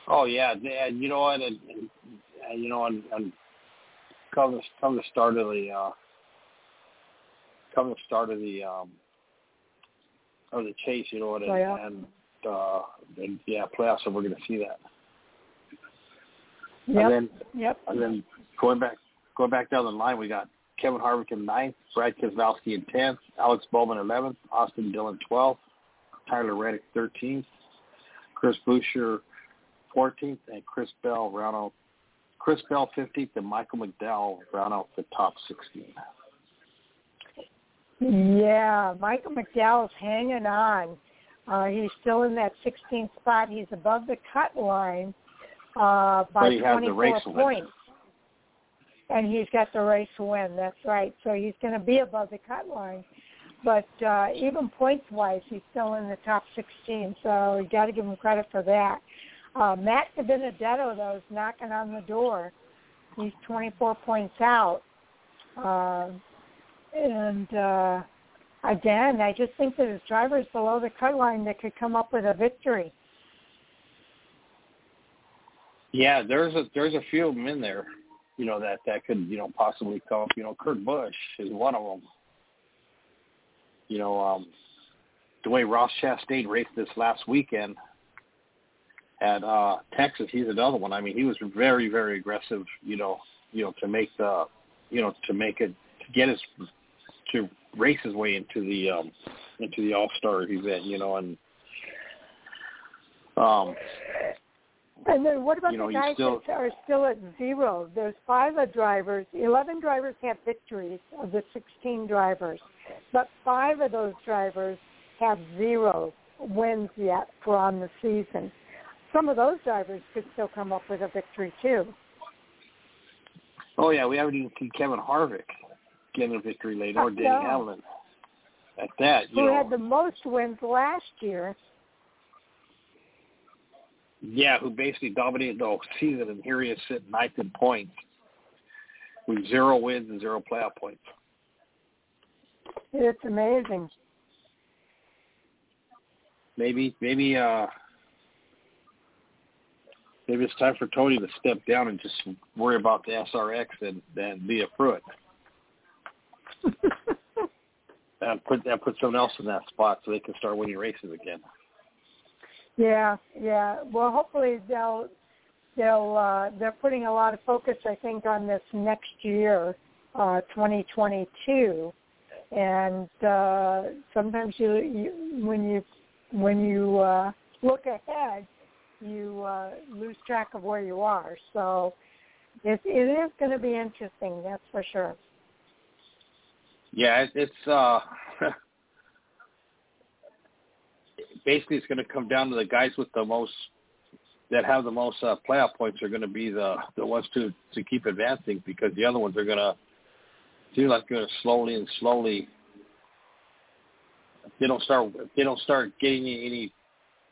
Speaker 2: Oh yeah, and you know what? And, and, you know, and, and come the come the start of the uh, come the start of the um, of the chase, you know what? And,
Speaker 1: Playoff.
Speaker 2: and uh, and yeah, playoffs, and we're going to see that.
Speaker 1: Yep.
Speaker 2: And then
Speaker 1: Yep.
Speaker 2: and then going back going back down the line, we got Kevin Harvick in ninth, Brad Keselowski in tenth, Alex Bowman eleventh, Austin Dillon twelfth, Tyler Reddick thirteenth, Chris Buescher 14th, and Chris Bell round out. Chris Bell 15th, and Michael McDowell round out the top 16.
Speaker 1: Yeah, Michael McDowell's hanging on. Uh, he's still in that 16th spot. He's above the cut line uh, by 24 points. And he's got the race win. That's right. So he's going to be above the cut line. But uh, even points-wise, he's still in the top 16. So you got to give him credit for that. Uh, Matt Benedetto, though, is knocking on the door. He's 24 points out. Uh, and uh, again, I just think that his drivers below the cut line that could come up with a victory.
Speaker 2: Yeah, there's a there's a few of them in there, you know that that could you know possibly come. Up, you know, Kurt Busch is one of them. You know, um, the way Ross Chastain raced this last weekend at uh Texas, he's another one. I mean, he was very very aggressive. You know, you know to make the you know to make it to get his to race his way into the um into the All Star event, you know, and um
Speaker 1: and then what about
Speaker 2: you know,
Speaker 1: the guys
Speaker 2: still,
Speaker 1: that are still at zero? There's five drivers. Eleven drivers have victories of the 16 drivers, but five of those drivers have zero wins yet for on the season. Some of those drivers could still come up with a victory too.
Speaker 2: Oh yeah, we haven't even seen Kevin Harvick getting a victory late, or Denny Hamlin. At that, you
Speaker 1: who
Speaker 2: know,
Speaker 1: had the most wins last year.
Speaker 2: Yeah, who basically dominated the whole season, and here he is sitting ninth in points with zero wins and zero playoff points.
Speaker 1: It's amazing.
Speaker 2: Maybe, maybe, uh maybe it's time for Tony to step down and just worry about the SRX and and be a Pruitt. and put and put someone else in that spot so they can start winning races again.
Speaker 1: Yeah, yeah. Well, hopefully they'll they'll uh, they're putting a lot of focus, I think, on this next year, uh, 2022. And uh, sometimes you, you when you when you uh, look ahead, you uh, lose track of where you are. So it, it is going to be interesting, that's for sure.
Speaker 2: Yeah, it's uh basically it's going to come down to the guys with the most that have the most uh, playoff points are going to be the the ones to to keep advancing because the other ones are going to seem like going to slowly and slowly. If they don't start. If they don't start getting any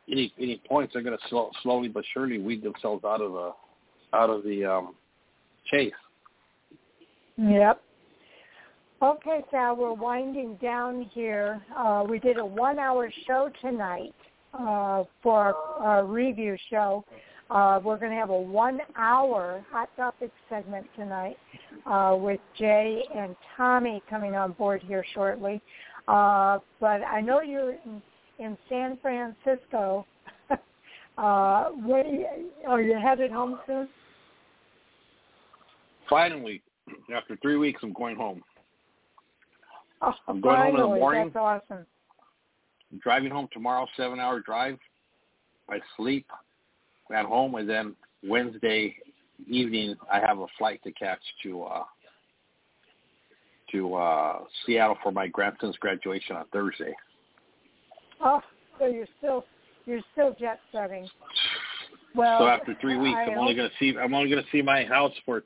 Speaker 2: any any points, they're going to slow, slowly but surely weed themselves out of the out of the um, chase.
Speaker 1: Yep. Okay, Sal, we're winding down here. Uh, we did a one-hour show tonight uh, for our, review show. Uh, we're going to have a one-hour Hot Topic segment tonight uh, with Jay and Tommy coming on board here shortly. Uh, but I know you're in, San Francisco. uh, where, are you headed home soon?
Speaker 2: Finally, after three weeks, I'm going home.
Speaker 1: Oh,
Speaker 2: I'm going
Speaker 1: finally,
Speaker 2: home in the morning.
Speaker 1: That's awesome.
Speaker 2: I'm driving home tomorrow, seven hour drive. I sleep at home, and then Wednesday evening I have a flight to catch to uh to uh Seattle for my grandson's graduation on Thursday.
Speaker 1: Oh, so you're still you're still jet setting. Well,
Speaker 2: so after three weeks,
Speaker 1: I
Speaker 2: I'm only going to see I'm only going to see my house for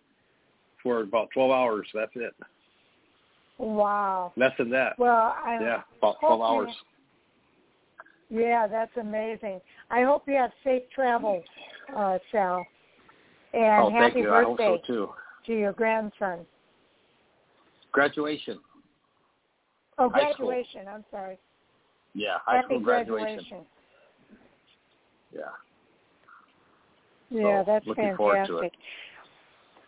Speaker 2: for about 12 hours. That's it.
Speaker 1: Wow.
Speaker 2: Less than that.
Speaker 1: Well, I
Speaker 2: yeah, about 12 hours.
Speaker 1: Yeah, that's amazing. I hope you have safe travels, uh, Sal. And
Speaker 2: oh,
Speaker 1: happy
Speaker 2: you.
Speaker 1: birthday
Speaker 2: I hope so too.
Speaker 1: to your grandson.
Speaker 2: Graduation.
Speaker 1: Oh, graduation. I'm sorry.
Speaker 2: Yeah, high
Speaker 1: happy
Speaker 2: school graduation.
Speaker 1: graduation.
Speaker 2: Yeah.
Speaker 1: Yeah,
Speaker 2: so,
Speaker 1: that's
Speaker 2: looking Forward to
Speaker 1: fantastic.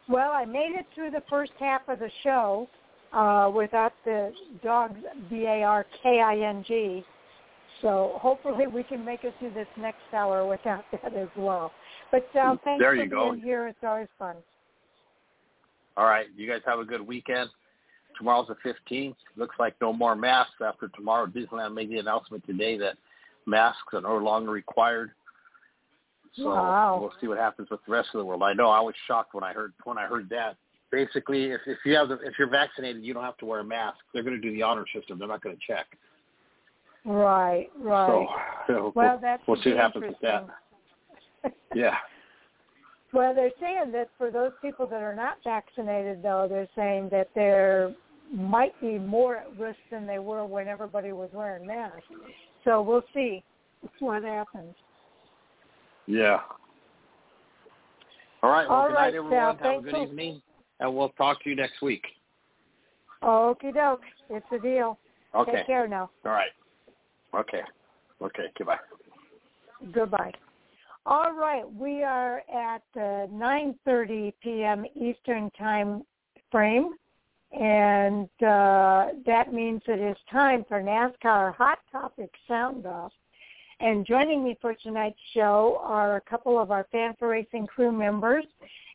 Speaker 1: Well, I made it through the first half of the show uh, without the dogs, B-A-R-K-I-N-G. So hopefully we can make it through this next hour without that as well. But Sal, thanks
Speaker 2: there
Speaker 1: for
Speaker 2: you go.
Speaker 1: being here. It's always fun.
Speaker 2: All right. You guys have a good weekend. Tomorrow's the 15th. Looks like no more masks after tomorrow. Disneyland made the announcement today that masks are no longer required. So
Speaker 1: wow.
Speaker 2: we'll see what happens with the rest of the world. I know I was shocked when I heard when I heard that. Basically, if if you have the, if you're vaccinated, you don't have to wear a mask. They're going to do the honor system. They're not going to check.
Speaker 1: Right, right.
Speaker 2: So, so
Speaker 1: well,
Speaker 2: we'll,
Speaker 1: that's
Speaker 2: we'll see what happens with that. yeah.
Speaker 1: Well, they're saying that for those people that are not vaccinated, though, they're saying that there might be more at risk than they were when everybody was wearing masks. So we'll see what happens.
Speaker 2: Yeah. All right. Well,
Speaker 1: All
Speaker 2: good
Speaker 1: right,
Speaker 2: night, everyone.
Speaker 1: Sal.
Speaker 2: Have a good
Speaker 1: for-
Speaker 2: evening, and we'll talk to you next week.
Speaker 1: Okie doke. It's a deal.
Speaker 2: Okay.
Speaker 1: Take care now.
Speaker 2: All right. Okay. Okay. Goodbye.
Speaker 1: Goodbye. All right, we are at uh, 9:30 p.m. Eastern Time frame, and uh, that means it is time for NASCAR Hot Topic Sound Off. And joining me for tonight's show are a couple of our Fan4Racing crew members,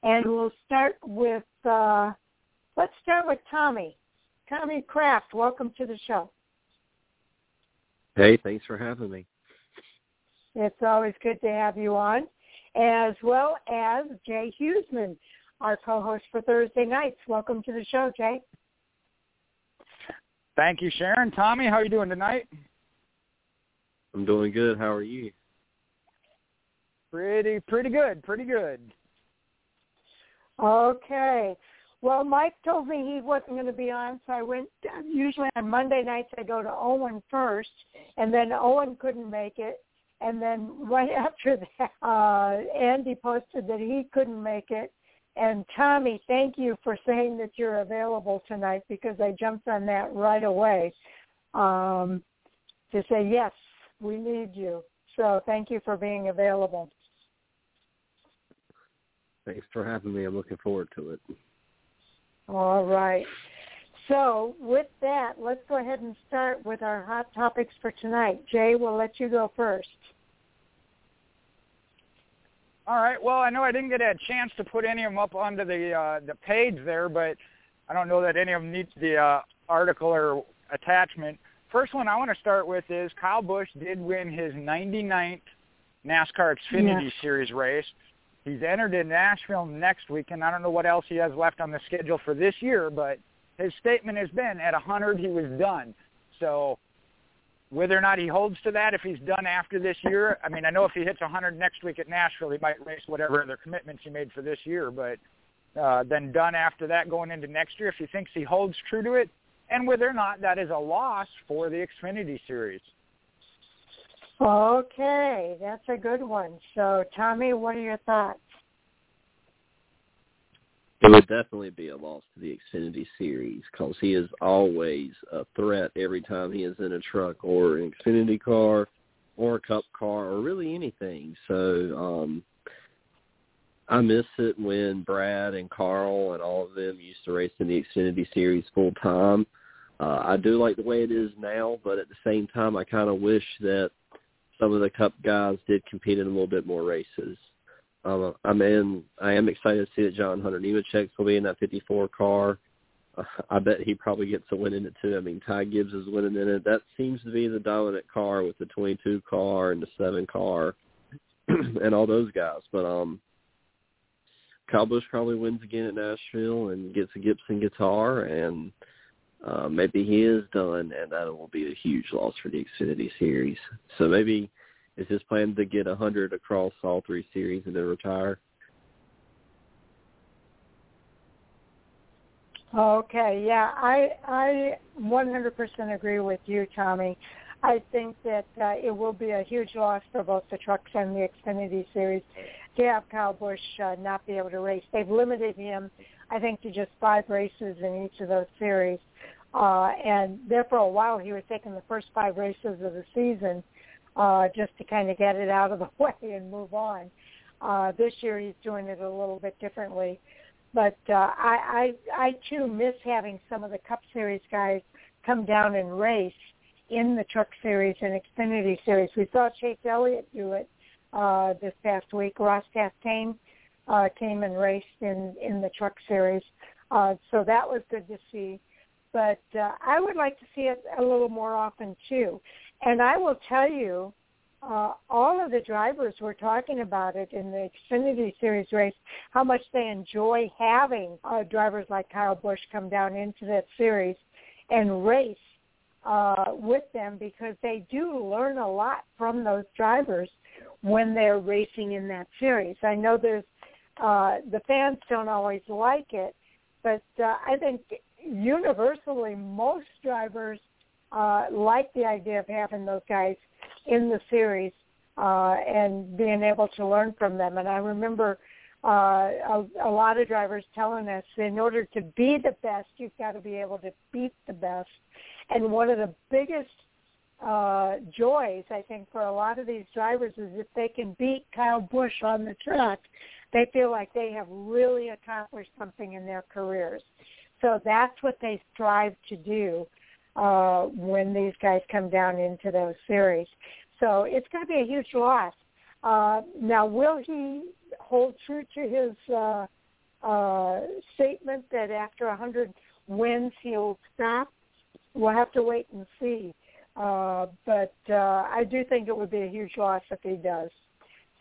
Speaker 1: and we'll start with uh, let's start with Tommy. Tommy Kraft, welcome to the show.
Speaker 3: Hey, thanks for having me.
Speaker 1: It's always good to have you on, as well as Jay Hughesman, our co-host for Thursday nights. Welcome to the show, Jay.
Speaker 4: Thank you, Sharon. Tommy, how are you doing tonight?
Speaker 3: I'm doing good. How are you?
Speaker 4: Pretty, pretty good. Pretty good.
Speaker 1: Okay. Well, Mike told me he wasn't going to be on, so I went. Usually on Monday nights I go to Owen first, and then Owen couldn't make it, and then right after that, uh, Andy posted that he couldn't make it. And Tommy, thank you for saying that you're available tonight because I jumped on that right away um, to say yes, we need you. So thank you for being available.
Speaker 3: Thanks for having me. I'm looking forward to it.
Speaker 1: All right. So with that, let's go ahead and start with our hot topics for tonight. Jay, we'll let you go first.
Speaker 4: All right. Well, I know I didn't get a chance to put any of them up onto the uh, the page there, but I don't know that any of them need the uh, article or attachment. First one I want to start with is Kyle Busch did win his 99th NASCAR Xfinity. Series race. He's entered in Nashville next week, and I don't know what else he has left on the schedule for this year, but his statement has been at 100 he was done. So whether or not he holds to that, if he's done after this year, I mean, I know if he hits 100 next week at Nashville, he might race whatever other commitments he made for this year, but uh, then done after that going into next year, if he thinks he holds true to it, and whether or not that is a loss for the Xfinity Series.
Speaker 1: Okay, that's a good one. So, Tommy, what are your thoughts?
Speaker 3: It would definitely be a loss to the Xfinity Series because he is always a threat every time he is in a truck or an Xfinity car or a Cup car or really anything. So um, I miss it when Brad and Carl and all of them used to race in the Xfinity Series full time. Uh, I do like the way it is now, but at the same time, I kind of wish that some of the Cup guys did compete in a little bit more races. Um, I'm in. I am excited to see that John Hunter Nemechek will be in that 54 car. Uh, I bet he probably gets a win in it too. I mean, Ty Gibbs is winning in it. That seems to be the dominant car with the 22 car and the seven car and all those guys. But um, Kyle Busch probably wins again at Nashville and gets a Gibson guitar, and uh, maybe he is done, and that will be a huge loss for the Xfinity Series. So maybe is his plan to get a hundred across all three series and then retire?
Speaker 1: Okay, yeah, I I 100% agree with you, Tommy. I think that uh, it will be a huge loss for both the trucks and the Xfinity Series to have Kyle Busch uh, not be able to race. They've limited him, I think, to just five races in each of those series. Uh, and there for a while, he was taking the first five races of the season uh, just to kind of get it out of the way and move on. Uh, this year, he's doing it a little bit differently. But uh, I, I, I too miss having some of the Cup Series guys come down and race in the Truck Series and Xfinity Series. We saw Chase Elliott do it uh, this past week. Ross Chastain uh, came and raced in in the Truck Series, uh, so that was good to see. But uh, I would like to see it a little more often too. And I will tell you uh, all of the drivers were talking about it in the Xfinity Series race, how much they enjoy having uh, drivers like Kyle Busch come down into that series and race uh, with them because they do learn a lot from those drivers when they're racing in that series. I know there's uh, the fans don't always like it, but uh, I think universally most drivers uh, like the idea of having those guys in the series uh, and being able to learn from them. And I remember uh, a, a lot of drivers telling us in order to be the best, you've got to be able to beat the best. And one of the biggest uh, joys, I think, for a lot of these drivers is if they can beat Kyle Busch on the track, they feel like they have really accomplished something in their careers. So that's what they strive to do uh, when these guys come down into those series. So it's going to be a huge loss. Uh, now, will he hold true to his uh, uh, statement that after 100 wins he'll stop? We'll have to wait and see. Uh, but uh, I do think it would be a huge loss if he does.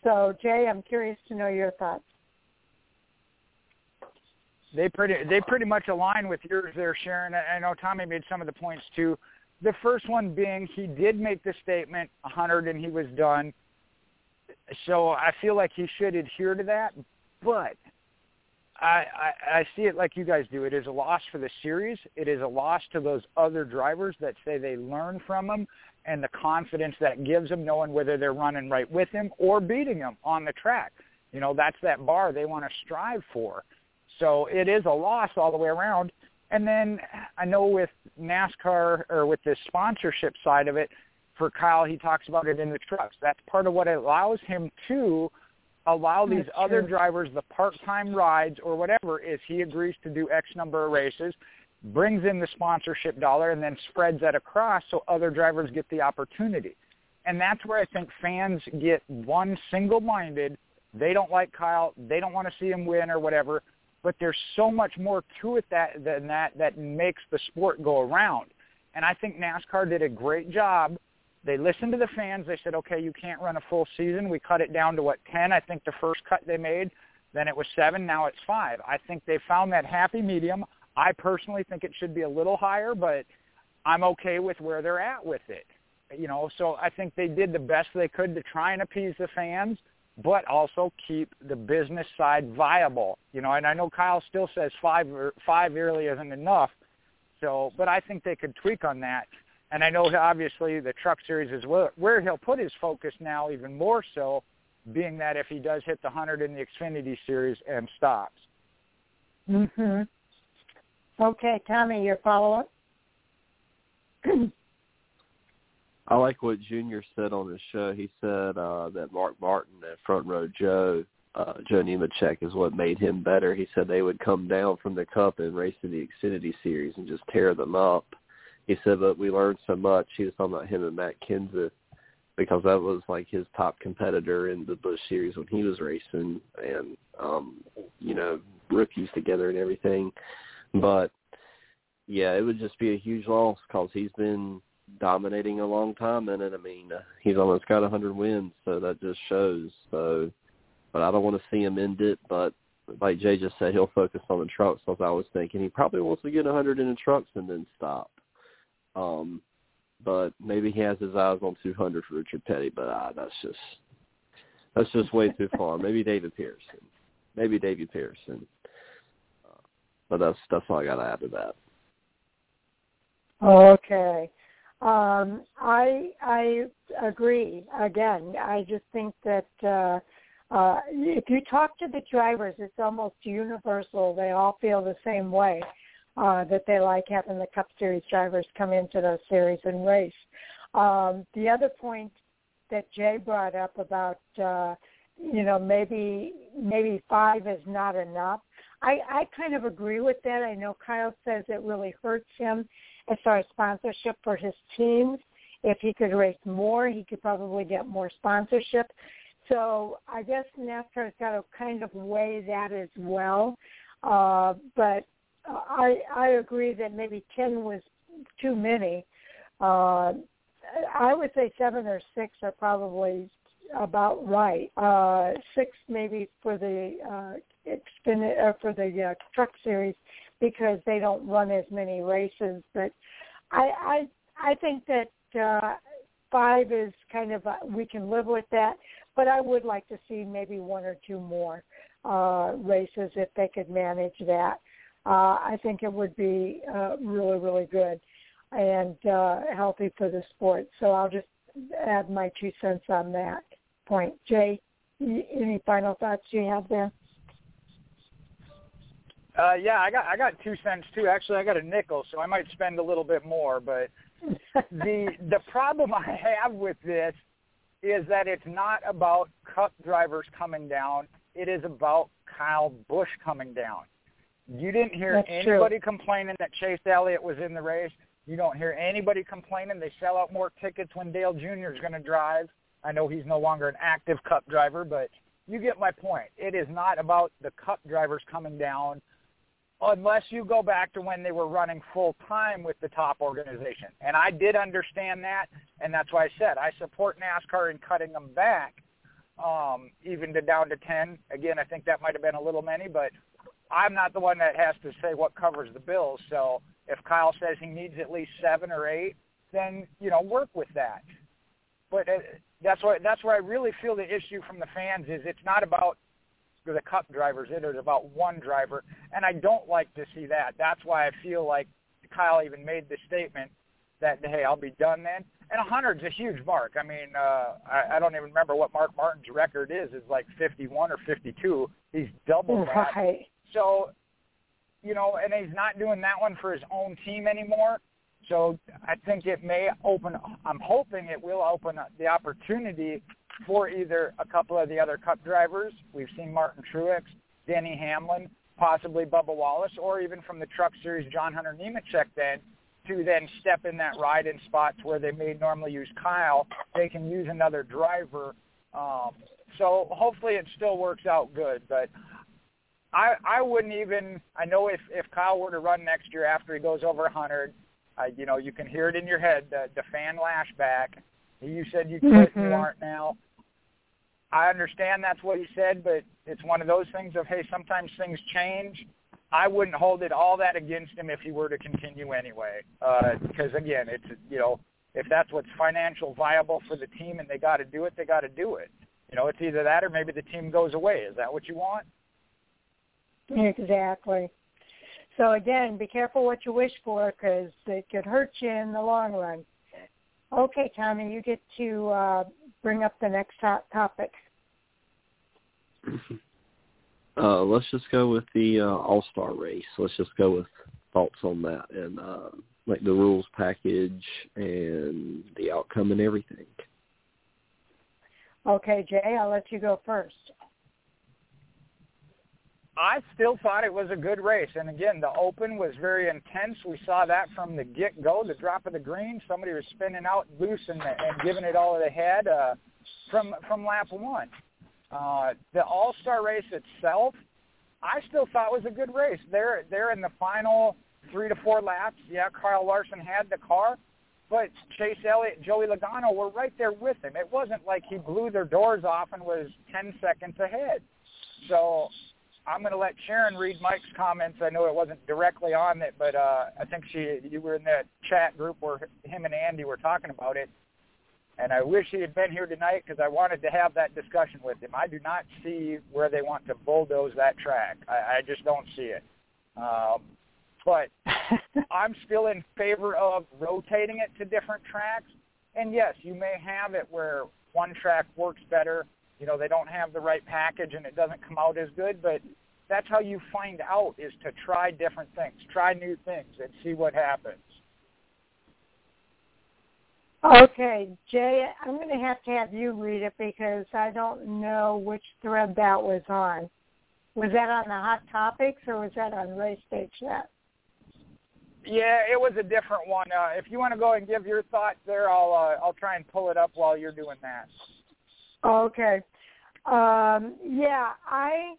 Speaker 1: So, Jay, I'm curious to know your thoughts
Speaker 4: they pretty they pretty much align with yours there, Sharon. I know Tommy made some of the points too. The first one being he did make the statement 100 and he was done. So I feel like he should adhere to that. But I, I, I see it like you guys do. It is a loss for the series. It is a loss to those other drivers that say they learn from him and the confidence that gives them knowing whether they're running right with him or beating him on the track. You know, that's that bar they want to strive for. So it is a loss all the way around. And then I know with NASCAR or with the sponsorship side of it, for Kyle, he talks about it in the trucks. That's part of what allows him to allow these
Speaker 1: That's
Speaker 4: other
Speaker 1: true.
Speaker 4: drivers the part-time rides or whatever is he agrees to do X number of races, brings in the sponsorship dollar, and then spreads that across so other drivers get the opportunity. And that's where I think fans get one single-minded. They don't like Kyle. They don't want to see him win or whatever but there's so much more to it that, than that that makes the sport go around. And I think NASCAR did a great job. They listened to the fans. They said, okay, you can't run a full season. We cut it down to, what, 10? I think the first cut they made. Then it was 7. Now it's 5. I think they found that happy medium. I personally think it should be a little higher, but I'm okay with where they're at with it. You know, so I think they did the best they could to try and appease the fans but also keep the business side viable. You know, and I know Kyle still says five or five yearly isn't enough. So, but I think they could tweak on that. And I know obviously the Truck Series is where, where he'll put his focus now, even more so, being that if he does hit the hundred in the Xfinity Series and stops.
Speaker 1: Mhm. Okay, Tommy, your follow up.
Speaker 3: I like what Junior said on his show. He said uh, that Mark Martin and Front Row Joe, uh, Joe Nemechek, is what made him better. He said they would come down from the Cup and race in the Xfinity Series and just tear them up. He said, but we learned so much. He was talking about him and Matt Kenseth because that was like his top competitor in the Busch Series when he was racing and, um, you know, rookies together and everything. But, yeah, it would just be a huge loss because he's been – dominating a long time in it. I mean, uh, he's almost got a 100 wins, so that just shows. So, but I don't want to see him end it. But like Jay just said, he'll focus on the trucks. As I was thinking, he probably wants to get a 100 in the trucks and then stop. Um, but maybe he has his eyes on 200 for Richard Petty. But uh, that's just that's just way too far. Maybe David Pearson. Maybe David Pearson. Uh, but that's that's all I got to add to that.
Speaker 1: Okay. Um, I I agree. Again, I just think that uh, uh, if you talk to the drivers, it's almost universal. They all feel the same way uh, that they like having the Cup Series drivers come into those series and race. Um, the other point that Jay brought up about uh, you know maybe maybe five is not enough. I I kind of agree with that. I know Kyle says it really hurts him as far as sponsorship for his teams. If he could race more, he could probably get more sponsorship. So I guess NASCAR's got to kind of weigh that as well. Uh, but I I agree that maybe ten was too many. Uh, I would say seven or six are probably about right. Uh, six maybe for the uh, Xfinity uh, for the uh, Truck Series because they don't run as many races. But I I I think that uh, five is kind of a, we can live with that. But I would like to see maybe one or two more uh, races if they could manage that. Uh, I think it would be uh, really really good and uh, healthy for the sport. So I'll just add my two cents on that point. Jay, any final thoughts you have there?
Speaker 4: Uh, yeah, I got I got two cents too. Actually, I got a nickel, so I might spend a little bit more. But the the problem I have with this is that it's not about Cup drivers coming down. It is about Kyle Busch coming down. You didn't hear
Speaker 1: That's
Speaker 4: anybody
Speaker 1: true.
Speaker 4: complaining that Chase Elliott was in the race. You don't hear anybody complaining they sell out more tickets when Dale Jr. is going to drive. I know he's no longer an active Cup driver, but you get my point. It is not about the Cup drivers coming down unless you go back to when they were running full time with the top organization. And I did understand that, and that's why I said I support NASCAR in cutting them back, um, even to down to 10. Again, I think that might have been a little many, but I'm not the one that has to say what covers the bills. So if Kyle says he needs at least seven or eight, then you know work with that. But uh, that's why that's where I really feel the issue from the fans is it's not about the cup drivers. It is about one driver, and I don't like to see that. That's why I feel like Kyle even made the statement that hey, I'll be done then. And a hundred's a huge mark. I mean, uh, I, I don't even remember what Mark Martin's record is. Is like 51 or 52. He's double that.
Speaker 1: Right.
Speaker 4: So, you know, and he's not doing that one for his own team anymore. So I think it may open. I'm hoping it will open the opportunity for either a couple of the other Cup drivers. We've seen Martin Truex, Denny Hamlin, possibly Bubba Wallace, or even from the Truck Series, John Hunter Nemechek. Then to then step in that ride in spots where they may normally use Kyle, they can use another driver. Um, so hopefully it still works out good. But I I wouldn't even. I know if if Kyle were to run next year after he goes over 100 I, you know, you can hear it in your head, the, the fan lashback. You said you quit
Speaker 1: mm-hmm.
Speaker 4: you aren't now. I understand that's what he said, but it's one of those things of, hey, sometimes things change. I wouldn't hold it all that against him if he were to continue anyway. Uh, because again, it's, you know, if that's what's financial viable for the team and they got to do it, they got to do it. You know, it's either that or maybe the team goes away. Is that what you want?
Speaker 1: Exactly. So again, be careful what you wish for because it could hurt you in the long run. Okay, Tommy, you get to uh, bring up the next top topic.
Speaker 3: Uh, let's just go with the uh, All Star race. Let's just go with thoughts on that and uh, like the rules package and the outcome and everything.
Speaker 1: Okay, Jay, I'll let you go first.
Speaker 4: I still thought it was a good race. And again, the open was very intense. We saw that from the get-go, the drop of the green. Somebody was spinning out loose and, and giving it all they had uh, from from lap one. Uh, the All-Star race itself, I still thought was a good race. They're they're in the final three to four laps. Yeah, Kyle Larson had the car, but Chase Elliott, Joey Logano were right there with him. It wasn't like he blew their doors off and was 10 seconds ahead. So I'm going to let Sharon read Mike's comments. I know it wasn't directly on it, but uh, I think she you were in that chat group where him and Andy were talking about it. And I wish he had been here tonight because I wanted to have that discussion with him. I do not see where they want to bulldoze that track. I, I just don't see it. Um, but I'm still in favor of rotating it to different tracks. And yes, you may have it where one track works better you know they don't have the right package and it doesn't come out as good but that's how you find out is to try different things try new things and see what happens
Speaker 1: okay jay i'm going to have to have you read it because i don't know which thread that was on was that on the hot topics or was that on race day chat
Speaker 4: yeah, it was a different one. Uh, if you want to go and give your thoughts there, I'll uh, I'll try and pull it up while you're doing that.
Speaker 1: Okay. Um, yeah, I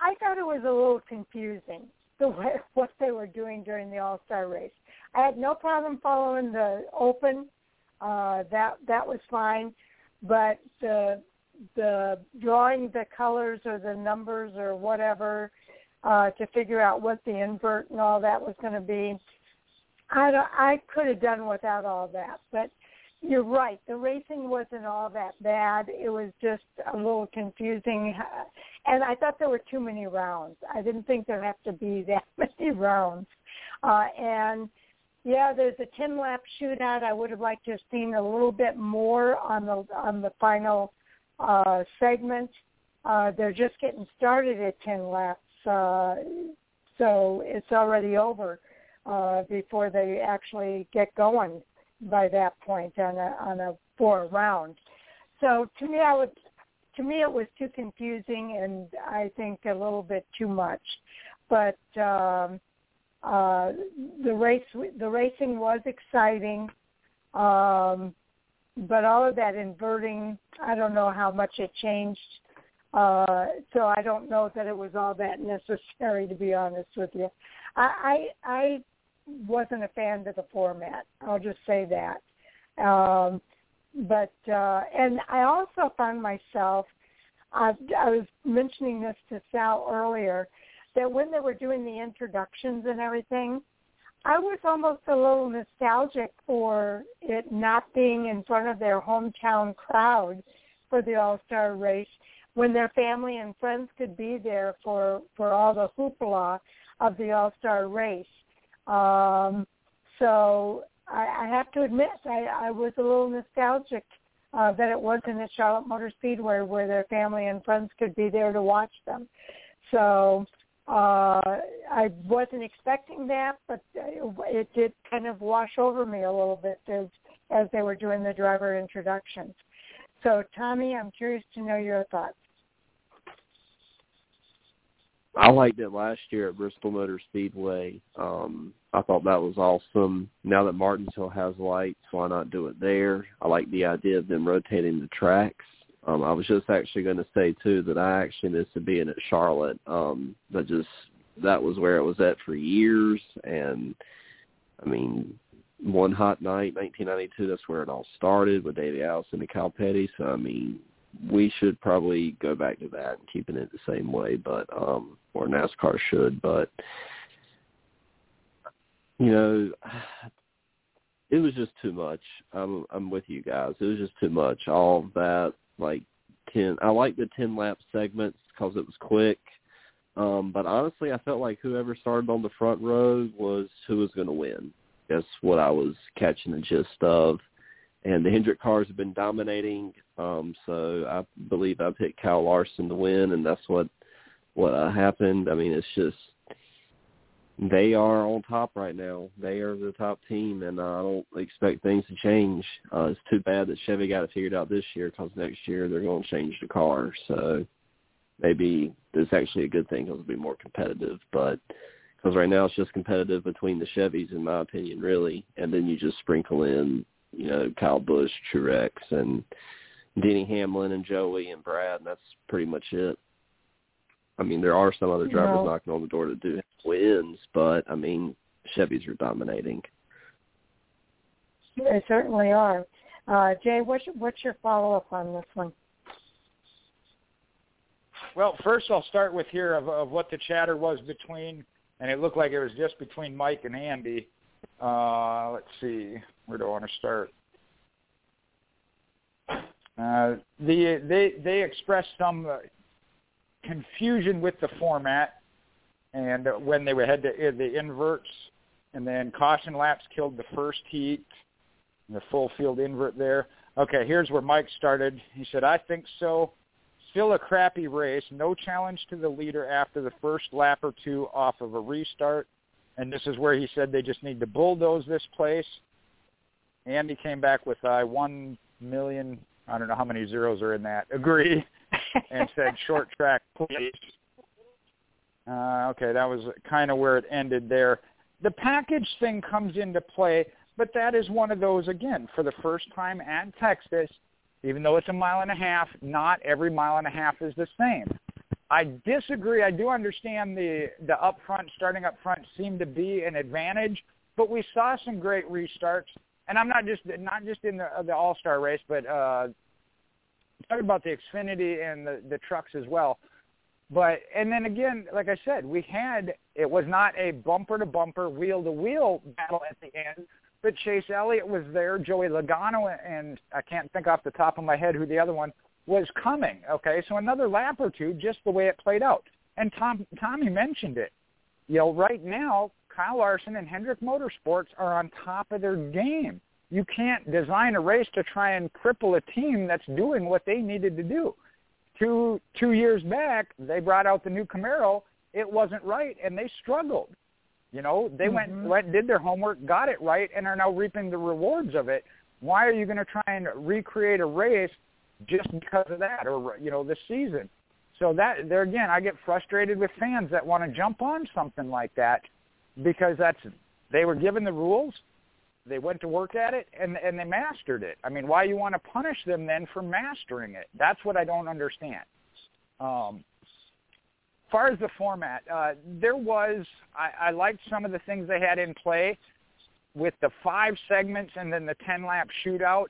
Speaker 1: I thought it was a little confusing the way what they were doing during the All Star race. I had no problem following the Open Uh, that that was fine, but the the drawing the colors or the numbers or whatever uh, to figure out what the invert and all that was going to be. I don't, I could have done without all that, but you're right. The racing wasn't all that bad. It was just a little confusing, and I thought there were too many rounds. I didn't think there have to be that many rounds, uh, and yeah, there's a 10 lap shootout. I would have liked to have seen a little bit more on the on the final uh, segment. Uh, they're just getting started at 10 laps, uh, so it's already over uh, before they actually get going by that point on a on a four round. So to me, I would to me it was too confusing and I think a little bit too much. But um, uh, the race the racing was exciting. Um, but all of that inverting, I don't know how much it changed. Uh, so I don't know that it was all that necessary, to be honest with you. I I, I wasn't a fan of the format. I'll just say that. Um, but uh, and I also found myself. I, I was mentioning this to Sal earlier that when they were doing the introductions and everything, I was almost a little nostalgic for it not being in front of their hometown crowd for the All Star race when their family and friends could be there for for all the hoopla of the All Star race. Um, so I, I have to admit I, I was a little nostalgic uh, that it wasn't at Charlotte Motor Speedway where their family and friends could be there to watch them. So uh, I wasn't expecting that, but it did kind of wash over me a little bit as as they were doing the driver introductions. So, Tommy, I'm curious to know your thoughts.
Speaker 3: I liked it last year at Bristol Motor Speedway. Um, I thought that was awesome. Now that Martinsville has lights, why not do it there? I like the idea of them rotating the tracks. Um, I was just actually going to say too that I actually missed being at Charlotte, um, but just that was where it was at for years. And I mean, one hot night, 1992, that's where it all started with Davey Allison and Kyle Petty. So I mean, we should probably go back to that and keeping it the same way, but um, or NASCAR should, but you know, it was just too much. I'm I'm with you guys. It was just too much. All that like ten. I like the ten lap segments because it was quick. Um, but honestly, I felt like whoever started on the front row was who was going to win. That's what I was catching the gist of. And the Hendrick cars have been dominating, um, so I believe I picked Kyle Larson to win, and that's what what uh, happened. I mean, it's just they are on top right now. They are the top team, and uh, I don't expect things to change. Uh, it's too bad that Chevy got it figured out this year because next year they're going to change the car. So maybe it's actually a good thing because it'll be more competitive. But because right now it's just competitive between the Chevys, in my opinion, really. And then you just sprinkle in, you know, Kyle Busch, Truex, and Denny Hamlin, and Joey, and Brad, and that's pretty much it. I mean, there are some other drivers no. knocking on the door to do wins, but I mean, Chevys are dominating.
Speaker 1: They certainly are. Uh, Jay, what's your, what's your follow up on this one?
Speaker 4: Well, first I'll start with here of, of what the chatter was between, and it looked like it was just between Mike and Andy. Uh, let's see, where do I want to start? Uh, the they they expressed some uh, confusion with the format and when they had the, the inverts and then caution laps killed the first heat, the full field invert there. Okay, here's where Mike started. He said, I think so. Still a crappy race. No challenge to the leader after the first lap or two off of a restart. And this is where he said they just need to bulldoze this place. Andy came back with I uh, one million. I don't know how many zeros are in that. Agree and said short track, please. Uh, okay, that was kind of where it ended there. The package thing comes into play, but that is one of those, again, for the first time at Texas, even though it's a mile and a half, not every mile and a half is the same. I disagree. I do understand the, the up front, starting up front seemed to be an advantage, but we saw some great restarts. and I'm not just not just in the the All Star race, but uh, talking about the Xfinity and the the trucks as well. But and then again, like I said, we had it was not a bumper to bumper, wheel to wheel battle at the end, but Chase Elliott was there, Joey Logano, and I can't think off the top of my head who the other one was coming. Okay, so another lap or two, just the way it played out. And Tom Tommy mentioned it. You know, right now Kyle Larson and Hendrick Motorsports are on top of their game. You can't design a race to try and cripple a team that's doing what they needed to do. Two two years back, they brought out the new Camaro. It wasn't right, and they struggled. You know, they mm-hmm. went went did their homework, got it right, and are now reaping the rewards of it. Why are you going to try and recreate a race just because of that, or you know, this season? So that there again, I get frustrated with fans that want to jump on something like that because that's they were given the rules, they went to work at it, and and they mastered it. I mean, why you want to punish them then for mastering it? That's what I don't understand. Um, far as the format, uh, there was I, I liked some of the things they had in play with the five segments and then the ten lap shootout.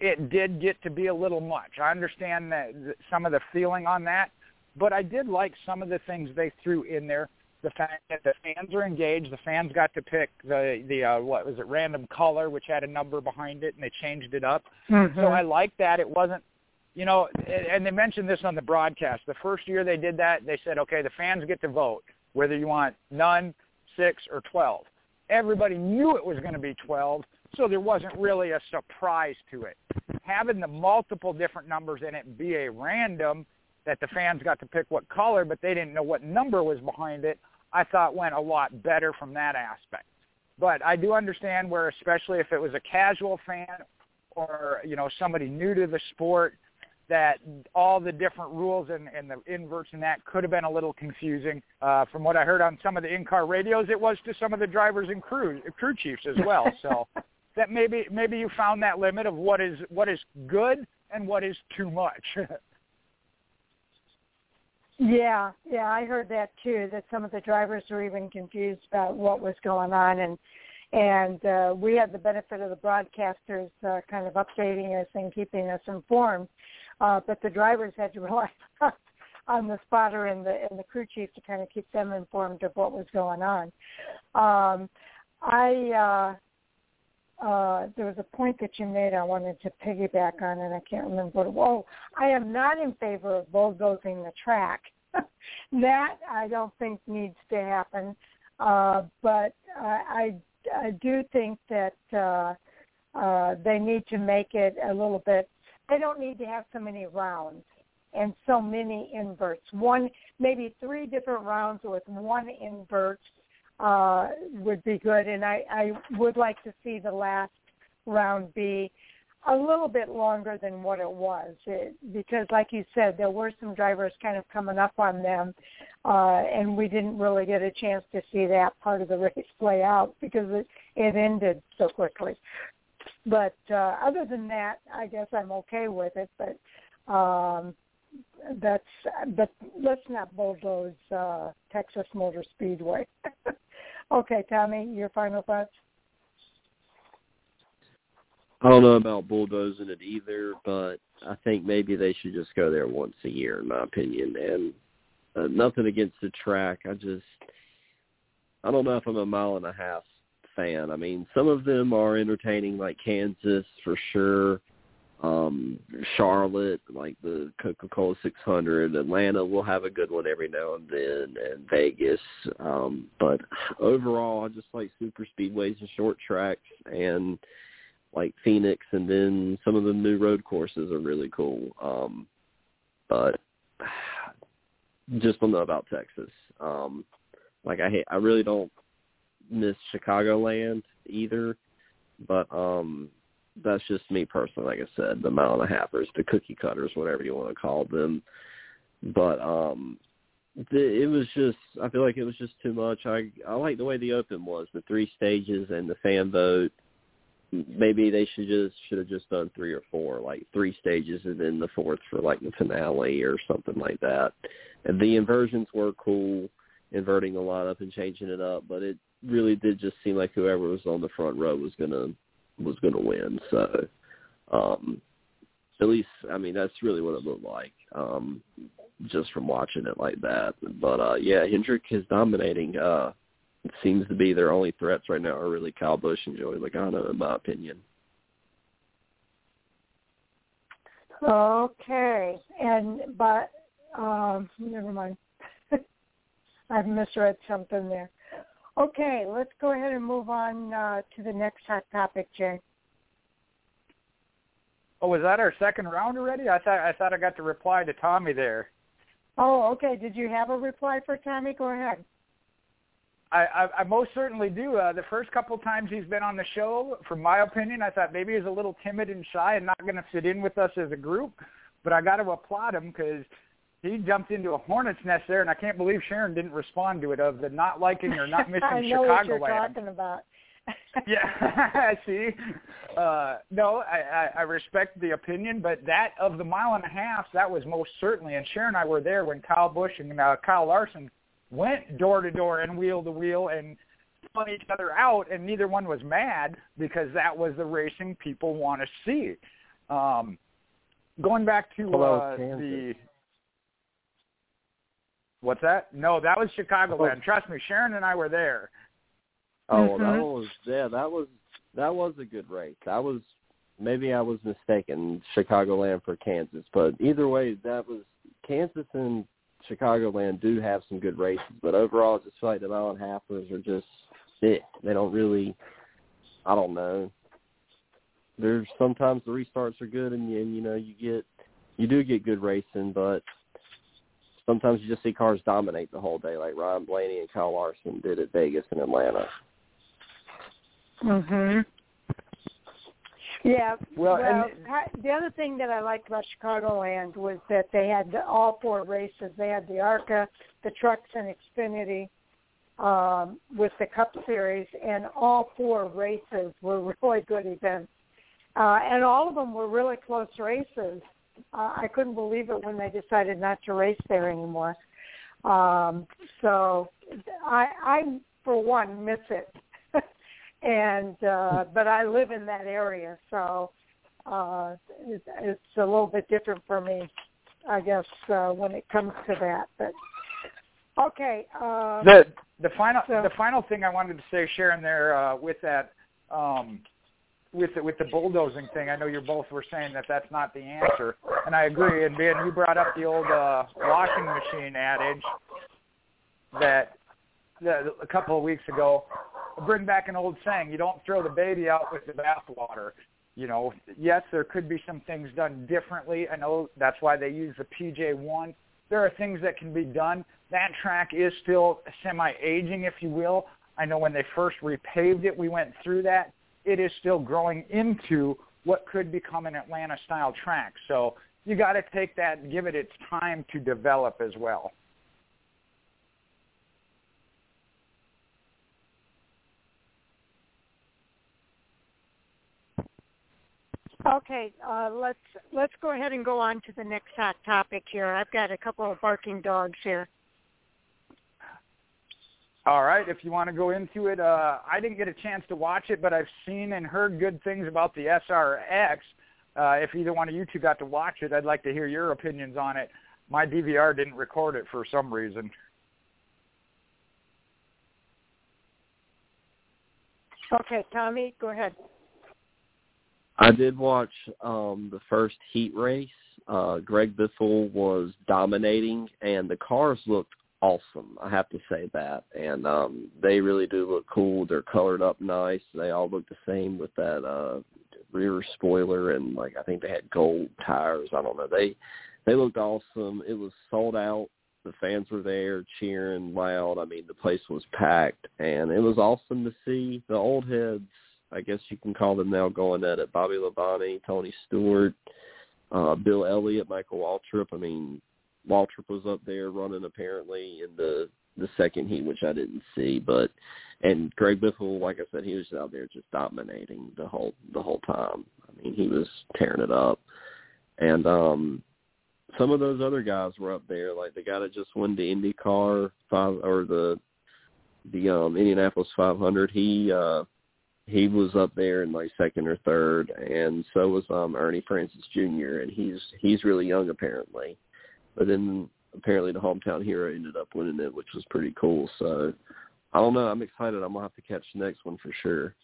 Speaker 4: It did get to be a little much. I understand that some of the feeling on that, but I did like some of the things they threw in there the fact that the fans are engaged. The fans got to pick the the uh, what was it random color, which had a number behind it, and they changed it up. Mm-hmm. So I like that. It wasn't, you know, and they mentioned this on the broadcast. The first year they did that, they said, okay, the fans get to vote whether you want none, six, or twelve. Everybody knew it was going to be twelve, so there wasn't really a surprise to it. Having the multiple different numbers in it be a random that the fans got to pick what color, but they didn't know what number was behind it. I thought went a lot better from that aspect. But I do understand where, especially if it was a casual fan or you know somebody new to the sport, that all the different rules and, and the inverts and that could have been a little confusing. Uh, from what I heard on some of the in-car radios, it was to some of the drivers and crew crew chiefs as well. So that maybe maybe you found that limit of what is what is good and what is too much.
Speaker 1: Yeah, yeah, I heard that too. That some of the drivers were even confused about what was going on, and and uh, we had the benefit of the broadcasters uh, kind of updating us and keeping us informed. Uh, but the drivers had to rely on the spotter and the and the crew chief to kind of keep them informed of what was going on. Um, I uh, there was a point that you made I wanted to piggyback on, and I can't remember what it was. I am not in favor of bulldozing the track. that I don't think needs to happen. Uh, but uh, I, I do think that uh, uh, they need to make it a little bit. They don't need to have so many rounds and so many inverts. One, maybe three different rounds with one invert uh, would be good. And I, I would like to see the last round be a little bit longer than what it was it, because like you said there were some drivers kind of coming up on them uh and we didn't really get a chance to see that part of the race play out because it it ended so quickly but uh other than that i guess i'm okay with it but um that's but let's not bulldoze uh texas motor speedway Okay, Tommy, your final thoughts?
Speaker 3: I don't know about bulldozing it either, but I think maybe they should just go there once a year, in my opinion. And uh, nothing against the track. I just, I don't know if I'm a mile and a half fan. I mean, some of them are entertaining, like Kansas for sure um Charlotte, like the Coca-Cola 600. Atlanta will have a good one every now and then, and Vegas. Um, but overall, I just like super speedways and short tracks, and like Phoenix, and then some of the new road courses are really cool. Um, but just don't know about Texas. Um, like I hate, I really don't miss Chicagoland either, but um that's just me personally. Like I said, the mile and a halfers, the cookie cutters, whatever you want to call them. But um, the, it was just. I feel like it was just too much. I I like the way the Open was, the three stages and the fan vote. Maybe they should just should have just done three or four, like three stages and then the fourth for like the finale or something like that. And the inversions were cool, inverting a lot up and changing it up, but it really did just seem like whoever was on the front row was gonna was going to win. So, um, at least I mean that's really what it looked like um, just from watching it like that. But uh, yeah, Hendrick is dominating. Uh, it seems to be their only threats right now are really Kyle Busch and Joey Logano, in my opinion.
Speaker 1: Okay, and but um, never mind. I've misread something there. Okay, let's go ahead and move on uh, to the next hot topic, Jay.
Speaker 4: Oh, was that our second round already? I thought I thought I got to reply to Tommy there.
Speaker 1: Oh, okay. Did you have a reply for Tommy? Go ahead.
Speaker 4: I, I, I most certainly do. Uh, the first couple times he's been on the show, from my opinion, I thought maybe he's a little timid and shy and not going to fit in with us as a group. But I got to applaud him because he jumped into a hornet's nest there, and I can't believe Sharon didn't respond to it of the not liking or not missing Chicago.
Speaker 1: I know
Speaker 4: Chicagoland.
Speaker 1: what you're talking about.
Speaker 4: yeah, I see, uh, no, I, I, I respect the opinion, but that of the mile and a half, that was most certainly. And Sharon and I were there when Kyle Busch and uh, Kyle Larson went door to door and wheel to wheel and spun each other out, and neither one was mad because that was the racing people want to see. Um, going back to uh, the what's that? No, that was Chicagoland. Trust me, Sharon and I were there.
Speaker 3: Oh, well, that was yeah, that was that was a good race. I was maybe I was mistaken Chicagoland for Kansas, but either way, that was Kansas and Chicagoland do have some good races, but overall, I just feel like the mile and halfers are just eh, they don't really. I don't know. There's sometimes the restarts are good, and, and you know you get you do get good racing, but sometimes you just see cars dominate the whole day, like Ryan Blaney and Kyle Larson did at Vegas and Atlanta.
Speaker 1: Mhm. Yeah.
Speaker 4: Well,
Speaker 1: Well,
Speaker 4: and-
Speaker 1: ha- the other thing that I liked about Chicagoland was that they had the, all four races. They had the ARCA, the trucks, and Xfinity um, with the Cup Series, and all four races were really good events. Uh, and all of them were really close races. Uh, I couldn't believe it when they decided not to race there anymore. Um, so I, I, for one, miss it. and uh but I live in that area, so uh it's, it's a little bit different for me, I guess, uh when it comes to that. But okay, uh
Speaker 4: the the final
Speaker 1: so-
Speaker 4: the final thing I wanted to say, Sharon, there uh, with that um, with the, with the bulldozing thing. I know you both were saying that that's not the answer, and I agree. And Ben, you brought up the old uh, washing machine adage that, that a couple of weeks ago. Bring back an old saying: you don't throw the baby out with the bathwater. You know, yes, there could be some things done differently. I know that's why they use the PJ1. There are things that can be done. That track is still semi-aging, if you will. I know when they first repaved it, we went through that. It is still growing into what could become an Atlanta-style track. So you got to take that and give it its time to develop as well.
Speaker 1: okay, uh let's let's go ahead and go on to the next hot topic here. I've got a couple of barking dogs here.
Speaker 4: All right, if you want to go into it, uh, I didn't get a chance to watch it, but I've seen and heard good things about the SRX. Uh, if either one of you two got to watch it, I'd like to hear your opinions on it. My DVR didn't record it for some reason.
Speaker 1: Okay, Tommy, go ahead.
Speaker 3: I did watch um the first heat race. Uh Greg Biffle was dominating and the cars looked awesome. I have to say that. And um they really do look cool. They're colored up nice. They all look the same with that uh rear spoiler and like I think they had gold tires. I don't know. They they looked awesome. It was sold out. The fans were there cheering loud. I mean, the place was packed and it was awesome to see the old heads I guess you can call them now going at it. Bobby Labonte, Tony Stewart, uh, Bill Elliott, Michael Waltrip. I mean, Waltrip was up there running apparently in the the second heat, which I didn't see, but and Greg Biffle, like I said, he was out there just dominating the whole the whole time. I mean, he was tearing it up, and um some of those other guys were up there, like the guy that just won the IndyCar five or the the um Indianapolis 500. He uh he was up there in like second or third, and so was um Ernie Francis Jr. and he's he's really young apparently, but then apparently the hometown hero ended up winning it, which was pretty cool. So I don't know. I'm excited. I'm gonna have to catch the next one for sure.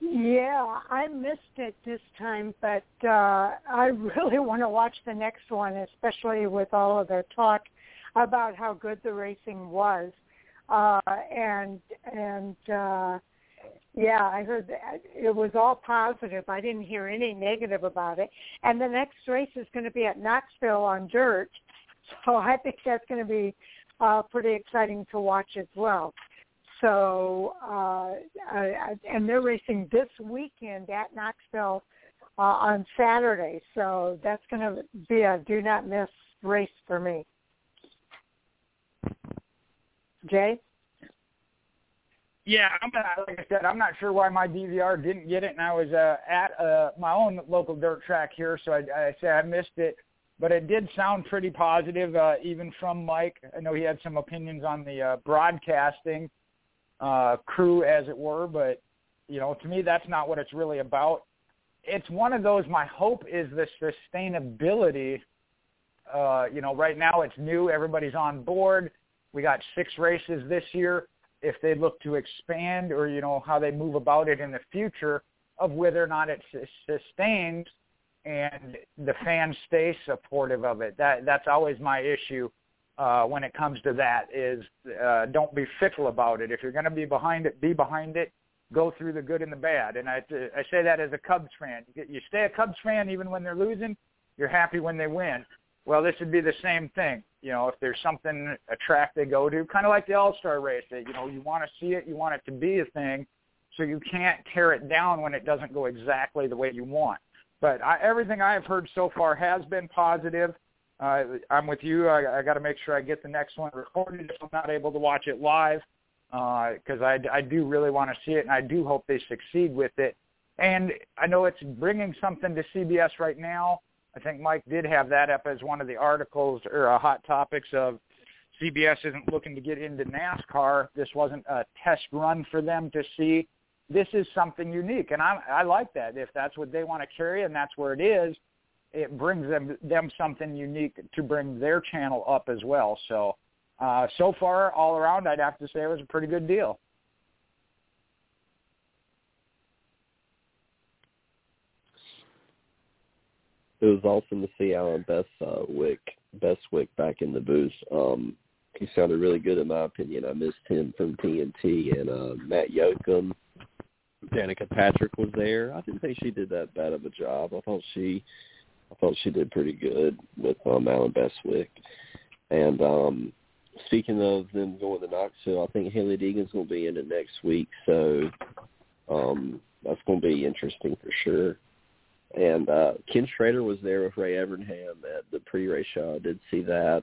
Speaker 1: Yeah, I missed it this time, but uh I really want to watch the next one, especially with all of their talk about how good the racing was. Uh and and uh yeah, I heard that it was all positive. I didn't hear any negative about it. And the next race is going to be at Knoxville on dirt. So I think that's going to be uh pretty exciting to watch as well. So, uh, and they're racing this weekend at Knoxville uh, on Saturday. So that's going to be a do not miss race for me. Jay?
Speaker 4: Yeah, I'm not, like I said, I'm not sure why my DVR didn't get it, and I was uh, at uh, my own local dirt track here, so I, I say I missed it. But it did sound pretty positive, uh, even from Mike. I know he had some opinions on the uh, broadcasting uh, crew, as it were. But you know, to me, that's not what it's really about. It's one of those. My hope is the sustainability. Uh, you know, right now it's new. Everybody's on board. We got six races this year. If they look to expand, or you know how they move about it in the future, of whether or not it's sustained and the fans stay supportive of it. That that's always my issue uh, when it comes to that is uh, don't be fickle about it. If you're going to be behind it, be behind it. Go through the good and the bad. And I, I say that as a Cubs fan. You stay a Cubs fan even when they're losing. You're happy when they win. Well, this would be the same thing. You know, if there's something, a track they go to, kind of like the All-Star race, that, you know, you want to see it, you want it to be a thing, so you can't tear it down when it doesn't go exactly the way you want. But I, everything I've heard so far has been positive uh, I'm with you. I, I got to make sure I get the next one recorded if I'm not able to watch it live because uh, I, I do really want to see it, and I do hope they succeed with it. And I know it's bringing something to CBS right now. I think Mike did have that up as one of the articles or uh, hot topics of CBS isn't looking to get into NASCAR. This wasn't a test run for them to see. This is something unique, and I, I like that. If that's what they want to carry and that's where it is, it brings them them something unique to bring their channel up as well. So uh, so far, all around, I'd have to say it was a pretty good deal.
Speaker 3: It was awesome to see Allen Best uh, Wick Bestwick back in the booth. Um, he sounded really good in my opinion. I missed him from TNT and uh, Matt Yocum. Danica Patrick was there. I didn't think she did that bad of a job. I thought she I thought she did pretty good with um, Allen Bestwick. And um, speaking of them going to Knoxville, I think Hailie Deegan's going to be in it next week, so um, that's going to be interesting for sure. And uh, Ken Schrader was there with Ray Evernham at the pre-race show. I did see that.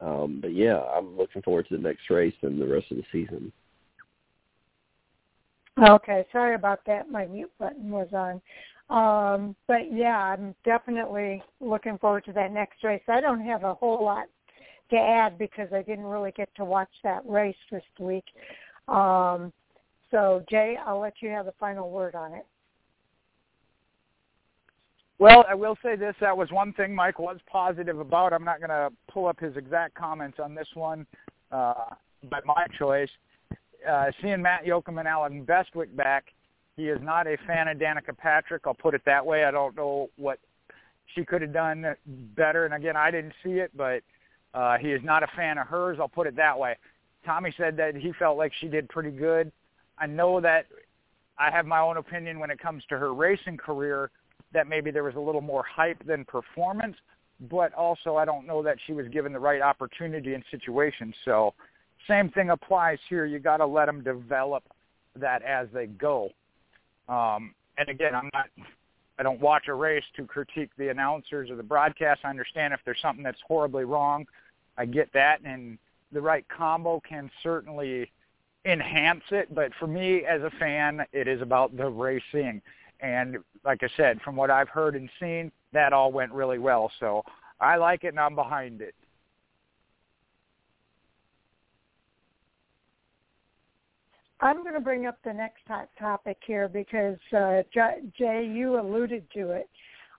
Speaker 3: Um, but yeah, I'm looking forward to the next race and the rest of the season.
Speaker 1: Okay, sorry about that. My mute button was on. Um, but yeah, I'm definitely looking forward to that next race. I don't have a whole lot to add because I didn't really get to watch that race this week. Um, so Jay, I'll let you have the final word on it.
Speaker 4: Well, I will say this. That was one thing Mike was positive about. I'm not going to pull up his exact comments on this one uh, by my choice. Uh, seeing Matt Yocum and Allen Bestwick back, he is not a fan of Danica Patrick. I'll put it that way. I don't know what she could have done better. And again, I didn't see it, but uh, he is not a fan of hers. I'll put it that way. Tommy said that he felt like she did pretty good. I know that I have my own opinion when it comes to her racing career that maybe there was a little more hype than performance, but also I don't know that she was given the right opportunity and situation. So same thing applies here. You got to let them develop that as they go. Um, and again, I'm not, I don't watch a race to critique the announcers or the broadcast. I understand if there's something that's horribly wrong, I get that, and the right combo can certainly enhance it. But for me as a fan, it is about the racing. And like I said, from what I've heard and seen, that all went really well. So I like it and I'm behind it.
Speaker 1: I'm going to bring up the next hot topic here because uh, Jay, you alluded to it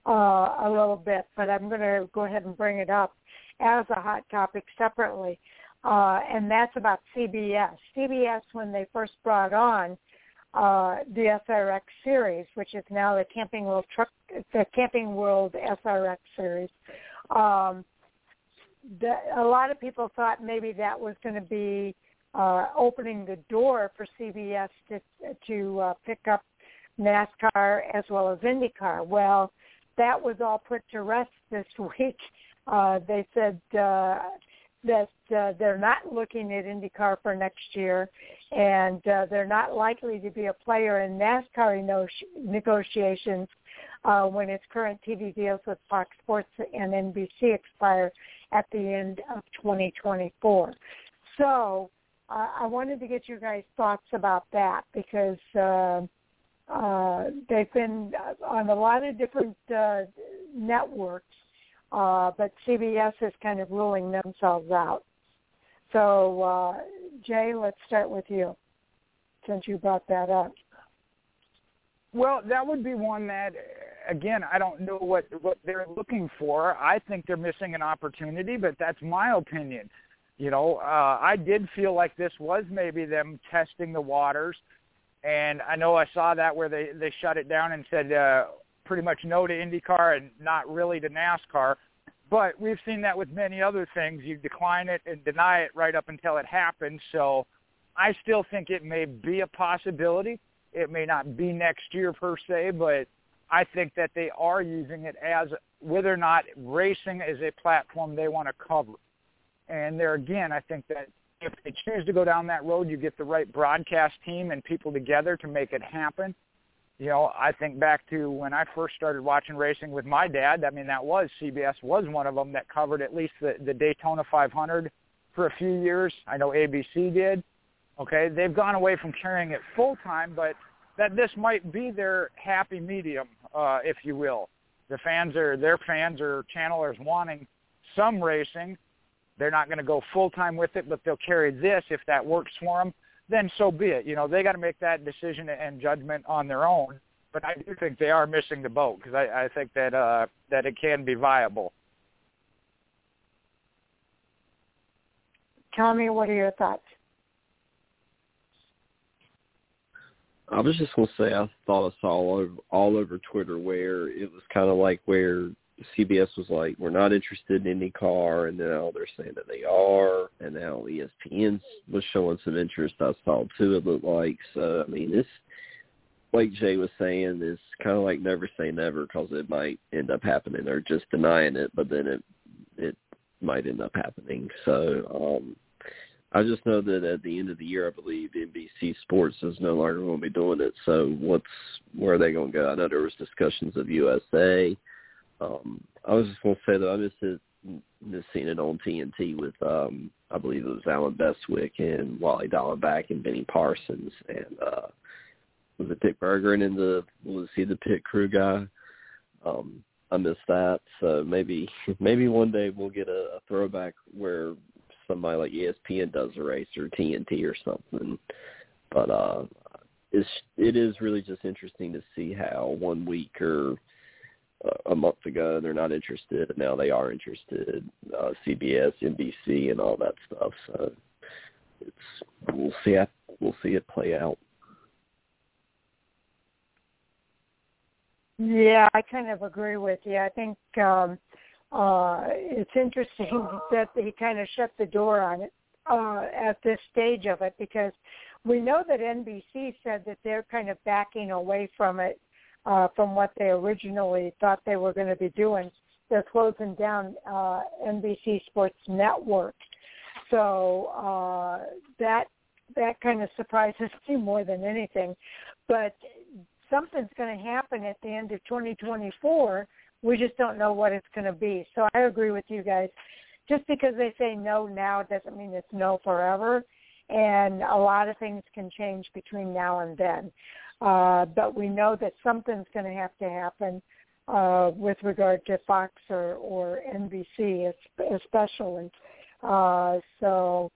Speaker 1: uh, a little bit, but I'm going to go ahead and bring it up as a hot topic separately, uh, and that's about CBS. CBS, when they first brought on uh, the SRX series, which is now the Camping World Truck, the Camping World SRX series. Um, the, a lot of people thought maybe that was going to be uh, opening the door for CBS to to uh, pick up NASCAR as well as IndyCar. Well, that was all put to rest this week. Uh, they said uh, that uh, they're not looking at IndyCar for next year, and uh, they're not likely to be a player in NASCAR negotiations uh, when its current TV deals with Fox Sports and NBC expire at the end of 2024. So uh, I wanted to get your guys' thoughts about that because uh, uh, they've been on a lot of different uh, networks, uh, but CBS is kind of ruling themselves out. So, uh, Jay, let's start with you since you brought that up.
Speaker 4: Well, that would be one that, again, I don't know what what they're looking for. I think they're missing an opportunity, but that's my opinion. You know, uh, I did feel like this was maybe them testing the waters, and I know I saw that where they they shut it down and said uh, pretty much no to IndyCar and not really to NASCAR. But we've seen that with many other things. You decline it and deny it right up until it happens. So I still think it may be a possibility. It may not be next year per se, but I think that they are using it as whether or not racing is a platform they want to cover. And there again, I think that if they choose to go down that road, you get the right broadcast team and people together to make it happen. You know, I think back to when I first started watching racing with my dad. I mean, that was CBS was one of them that covered at least the, the Daytona 500 for a few years. I know ABC did. Okay, they've gone away from carrying it full time, but that this might be their happy medium, uh, if you will. The fans are their fans or channelers wanting some racing, they're not going to go full time with it, but they'll carry this if that works for them. Then so be it. You know, they got to make that decision and judgment on their own. But I do think they are missing the boat because I, I think that uh, that it can be viable.
Speaker 1: Tommy, what are your thoughts?
Speaker 3: I was just gonna say I thought I saw all over all over Twitter where it was kind of like where CBS was like, we're not interested in IndyCar, and now they're saying that they are, and now ESPN was showing some interest. I saw too. It looked like so. I mean, this, like Jay was saying, is kind of like never say never because it might end up happening. They're just denying it, but then it it might end up happening. So um I just know that at the end of the year, I believe NBC Sports is no longer going to be doing it. So what's where are they going to go? I know there was discussions of USA um, I was just to say that I just just seen it on TNT with um, I believe it was Allen Bestwick and Wally Dallenbach and Benny Parsons and uh, was it Dick Berggren and in the was he the pit crew guy? Um, I missed that, so maybe maybe one day we'll get a, a throwback where somebody like ESPN does a race or TNT or something. But uh, it's it is really just interesting to see how one week or a month ago they're not interested, and now they are interested. Uh, CBS, NBC, and all that stuff. So it's we'll see it we'll see it play out.
Speaker 1: Yeah, I kind of agree with you. I think um, uh, it's interesting that they kind of shut the door on it uh, at this stage of it because we know that NBC said that they're kind of backing away from it uh, from what they originally thought they were going to be doing. They're closing down uh, NBC Sports Network, so uh, that that kind of surprises me more than anything. But something's going to happen at the end of 2024. We just don't know what it's going to be. So I agree with you guys. Just because they say no now doesn't mean it's no forever. And a lot of things can change between now and then. Uh, but we know that something's going to have to happen uh, with regard to Fox or, or NBC especially. Uh, so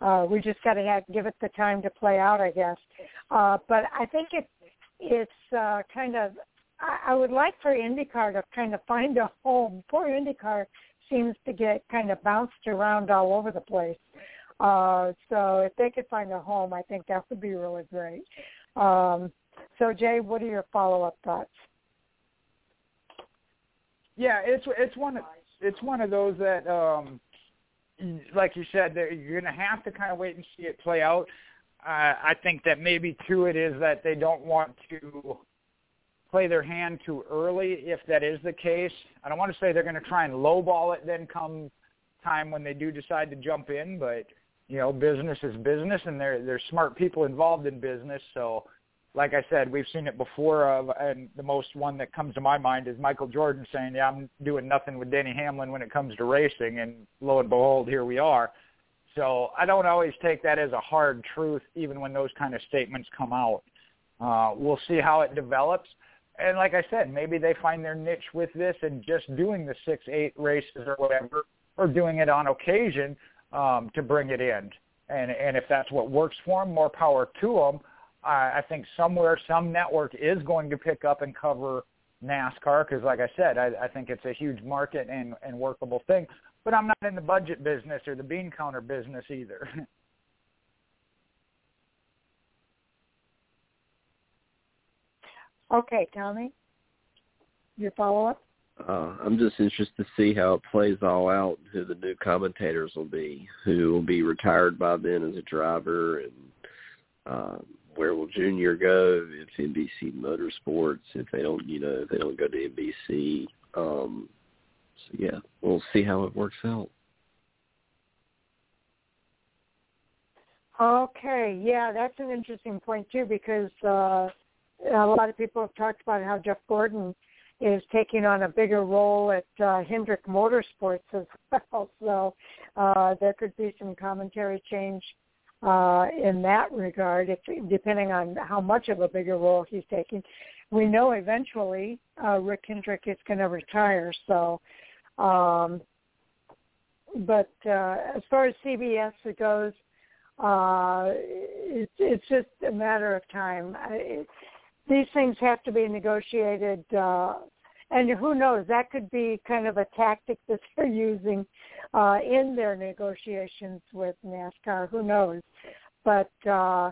Speaker 1: uh, we just got to give it the time to play out, I guess. Uh, but I think it it's uh, kind of I, I would like for IndyCar to kind of find a home. Poor IndyCar seems to get kind of bounced around all over the place. Uh, so if they could find a home, I think that would be really great. Um, so Jay, what are your follow-up thoughts?
Speaker 4: Yeah, it's it's one of it's one of those that, um, like you said, that you're going to have to kind of wait and see it play out. Uh, I think that maybe too it is that they don't want to play their hand too early. If that is the case, I don't want to say they're going to try and lowball it then come time when they do decide to jump in, but you know, business is business, and there there's smart people involved in business. So, like I said, we've seen it before, of, and the most one that comes to my mind is Michael Jordan saying, "Yeah, I'm doing nothing with Denny Hamlin when it comes to racing," and lo and behold, here we are. So I don't always take that as a hard truth, even when those kind of statements come out. Uh, we'll see how it develops. And like I said, maybe they find their niche with this and just doing the six, eight races or whatever, or doing it on occasion um, to bring it in. And and if that's what works for them, more power to them. I, I think somewhere some network is going to pick up and cover NASCAR because, like I said, I, I think it's a huge market and and workable thing. But I'm not in the budget business or the bean counter business either.
Speaker 1: okay, Tommy, your follow up
Speaker 3: uh, I'm just interested to see how it plays all out. Who the new commentators will be, who will be retired by then as a driver, and uh, where will Junior go if NBC Motorsports if they don't, you know, if they don't go to NBC. Um, so yeah, we'll see how it works out.
Speaker 1: Okay, yeah, that's an interesting point too because uh, a lot of people have talked about how Jeff Gordon is taking on a bigger role at uh, Hendrick Motorsports as well. So uh, there could be some commentary change uh, in that regard, if, depending on how much of a bigger role he's taking. We know eventually uh, Rick Hendrick is going to retire. So, um, but uh, as far as CBS goes, uh, it, it's just a matter of time. I, It, these things have to be negotiated uh, and who knows that could be kind of a tactic that they're using uh in their negotiations with NASCAR who knows? But uh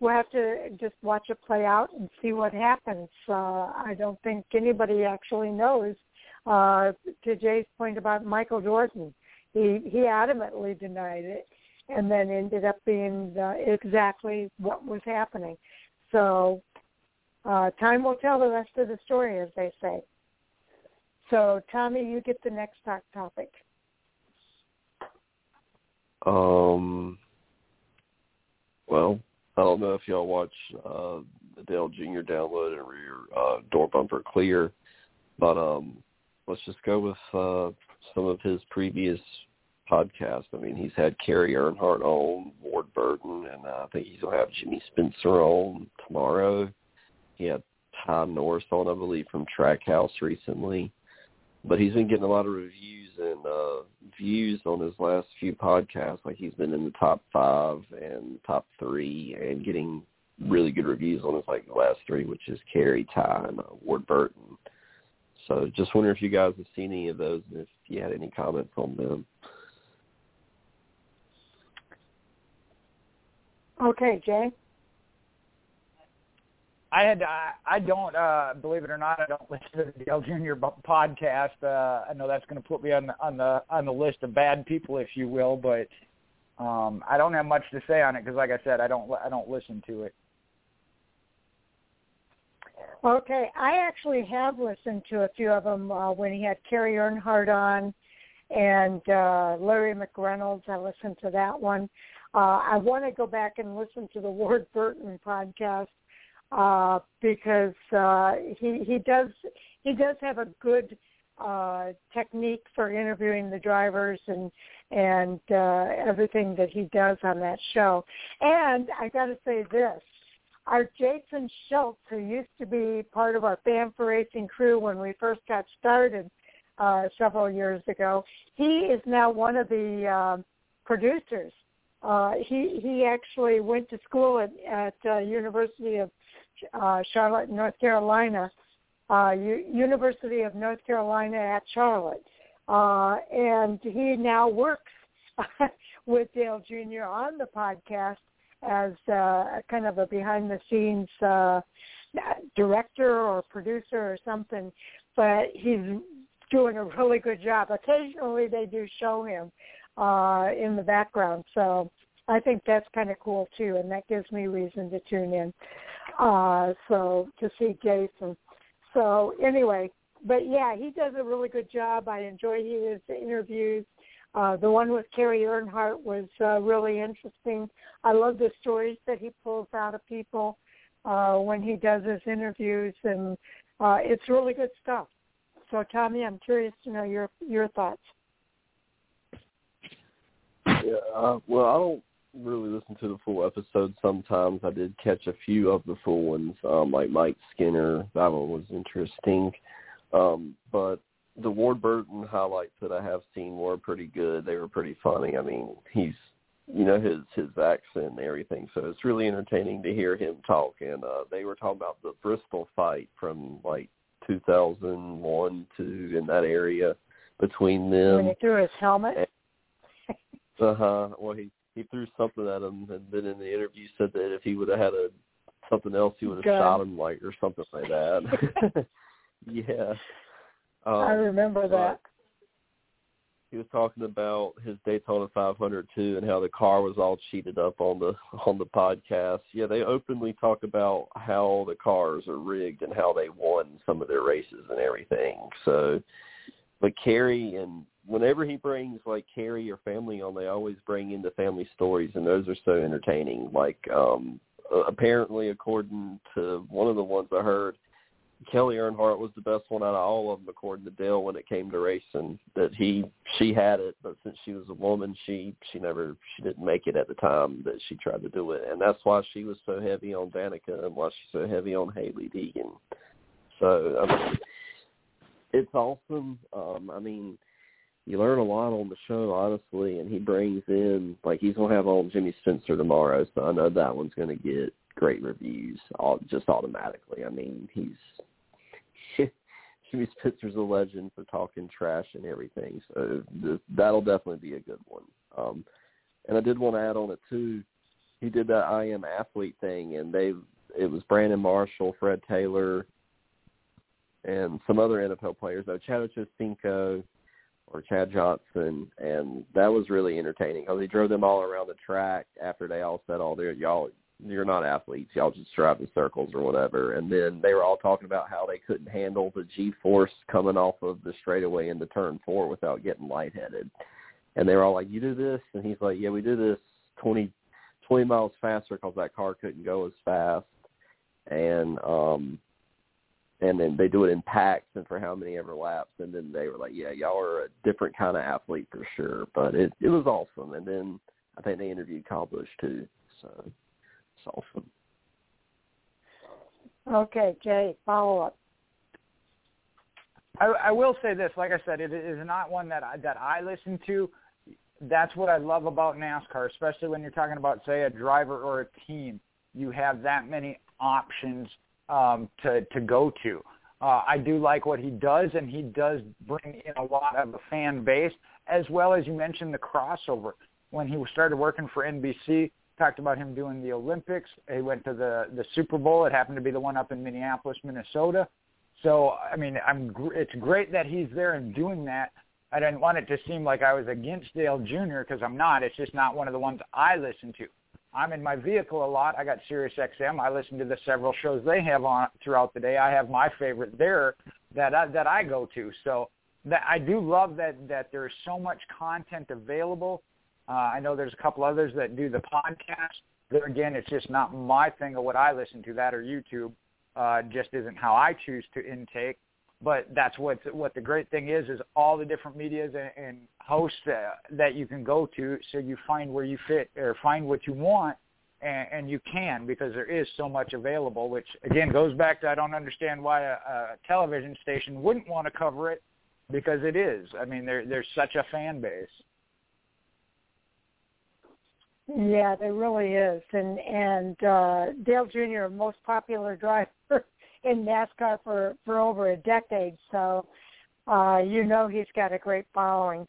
Speaker 1: we'll have to just watch it play out and see what happens. Uh I don't think anybody actually knows uh to Jay's point about Michael Jordan. He he adamantly denied it and then ended up being uh, exactly what was happening. So uh, time will tell the rest of the story, as they say. So, Tommy, you get the next talk topic.
Speaker 3: Um. Well, I don't know if y'all watch uh, the Dale Jr. download and rear uh, door bumper clear, but um, let's just go with uh, some of his previous podcasts. I mean, he's had Kerry Earnhardt on, Ward Burton, and uh, I think he's gonna have Jimmy Spencer on tomorrow. He had Tom Norris on, I believe, from Trackhouse recently. But he's been getting a lot of reviews and uh, views on his last few podcasts. Like he's been in the top five and top three, and getting really good reviews on his like last three, which is Kerry, Ty, and uh, Ward Burton. So just wonder if you guys have seen any of those, and if you had any comments on them.
Speaker 1: Okay, Jay.
Speaker 4: I had I, I don't uh believe it or not I don't listen to the Dale Jr. podcast. Uh I know that's going to put me on the on the on the list of bad people if you will, but um I don't have much to say on it because like I said I don't I don't listen to it.
Speaker 1: Okay, I actually have listened to a few of them uh, when he had Kerry Earnhardt on and uh, Larry McReynolds. I listened to that one. Uh, I want to go back and listen to the Ward Burton podcast uh, because uh, he he does he does have a good uh, technique for interviewing the drivers and and uh, everything that he does on that show. And I got to say this. Our Jason Schultz, who used to be part of our Fan4Racing crew when we first got started uh, several years ago, he is now one of the uh, producers Uh, he he actually went to school at at uh, University of uh, Charlotte, North Carolina, uh, U- University of North Carolina at Charlotte, uh, and he now works with Dale Jr. on the podcast as uh, kind of a behind the scenes uh, director or producer or something. But he's doing a really good job. Occasionally they do show him uh, in the background, so I think that's kind of cool too, and that gives me reason to tune in. Uh, so to see Jason. So anyway, but yeah, he does a really good job. I enjoy his interviews. Uh, the one with Kerry Earnhardt was uh, really interesting. I love the stories that he pulls out of people uh, when he does his interviews, and uh, it's really good stuff. So, Tommy, I'm curious to know your your thoughts.
Speaker 3: Yeah, uh, well, I don't really listen to the full episode. Sometimes I did catch a few of the full ones, um, like Mike Skinner. That one was interesting. Um, but the Ward Burton highlights that I have seen were pretty good. They were pretty funny. I mean, he's you know his his accent and everything, so it's really entertaining to hear him talk. And uh, they were talking about the Bristol fight from like 2001 to in that area between them.
Speaker 1: When he threw his helmet.
Speaker 3: Uh huh. Well, he he threw something at him, and then in the interview said that if he would have had a something else, he would have shot him like or something like that. yeah.
Speaker 1: Um, I remember that.
Speaker 3: He was talking about his Daytona 500 too, and how the car was all cheated up on the on the podcast. Yeah, they openly talk about how the cars are rigged and how they won some of their races and everything. So, but Kerry and whenever he brings like Kerry or family on, they always bring in the family stories, and those are so entertaining. Like um apparently, according to one of the ones I heard, Kelly Earnhardt was the best one out of all of them, according to Dale, when it came to racing. That he she had it, but since she was a woman, she she never she didn't make it at the time that she tried to do it, and that's why she was so heavy on Danica and why she's so heavy on Hailie Deegan. So I mean, it's awesome. Um, I mean, you learn a lot on the show, honestly, and he brings in like he's gonna have on Jimmy Spencer tomorrow, so I know that one's gonna get great reviews all just automatically. I mean, he's Jimmy Spencer's a legend for talking trash and everything, so this, that'll definitely be a good one. Um, and I did want to add on it too. He did that I am athlete thing, and they it was Brandon Marshall, Fred Taylor, and some other NFL players. Though Chad Ochocinco or Chad Johnson, and that was really entertaining because he drove them all around the track after they all said all their y'all you're not athletes. Y'all just drive in circles or whatever. And then they were all talking about how they couldn't handle the G-force coming off of the straightaway into turn four without getting lightheaded. And they were all like, you do this? And he's like, yeah, we do this 20, 20 miles faster because that car couldn't go as fast. And, um, and then they do it in packs and for how many ever laps. And then they were like, yeah, y'all are a different kind of athlete for sure. But it, it was awesome. And then I think they interviewed Kyle Busch too. So awesome.
Speaker 1: Okay, Jay, follow up.
Speaker 4: I, I will say this, like I said, it is not one that I, that I listen to. That's what I love about NASCAR, especially when you're talking about, say, a driver or a team. You have that many options um, to to go to. Uh, I do like what he does, and he does bring in a lot of a fan base, as well as you mentioned the crossover. When he started working for NBC, talked about him doing the Olympics. He went to the the Super Bowl. It happened to be the one up in Minneapolis, Minnesota. So I mean, I'm it's great that he's there and doing that. I didn't want it to seem like I was against Dale Jr. because I'm not. It's just not one of the ones I listen to. I'm in my vehicle a lot. I got Sirius XM. I listen to the several shows they have on throughout the day. I have my favorite there that I, that I go to. So that I do love that that there's so much content available uh, I know there's a couple others that do the podcast. There again, it's just not my thing or what I listen to. That or YouTube uh, just isn't how I choose to intake. But that's what what the great thing is is all the different medias and, and hosts uh, that you can go to, so you find where you fit or find what you want, and, and you can because there is so much available. Which again goes back to I don't understand why a, a television station wouldn't want to cover it because it is. I mean, there there's such a fan base.
Speaker 1: Yeah, there really is, and and uh, Dale Jr. most popular driver in NASCAR for for over a decade, so uh, you know he's got a great following.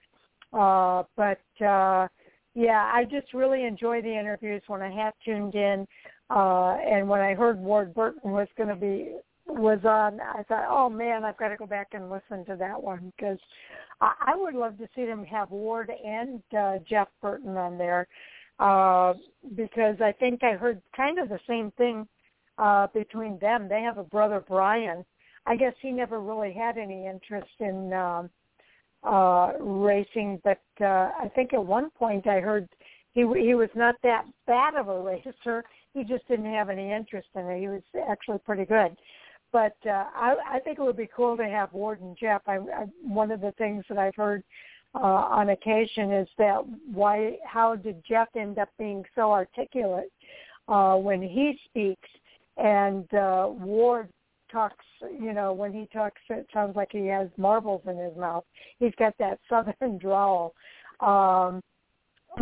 Speaker 1: Uh, but uh, yeah, I just really enjoy the interviews when I have tuned in, uh, and when I heard Ward Burton was going to be was on, I thought, oh man, I've got to go back and listen to that one because I, I would love to see them have Ward and uh, Jeff Burton on there uh, because I think I heard kind of the same thing uh, between them. They have a brother Brian. I guess he never really had any interest in um, uh, racing, but uh, I think at one point I heard he he was not that bad of a racer. He just didn't have any interest in it. He was actually pretty good. But uh, I, I think it would be cool to have Ward and Jeff. I, I, one of the things that I've heard uh, on occasion is that why how did Jeff end up being so articulate uh, when he speaks, and uh, Ward talks, you know, when he talks, it sounds like he has marbles in his mouth. He's got that southern drawl. Um,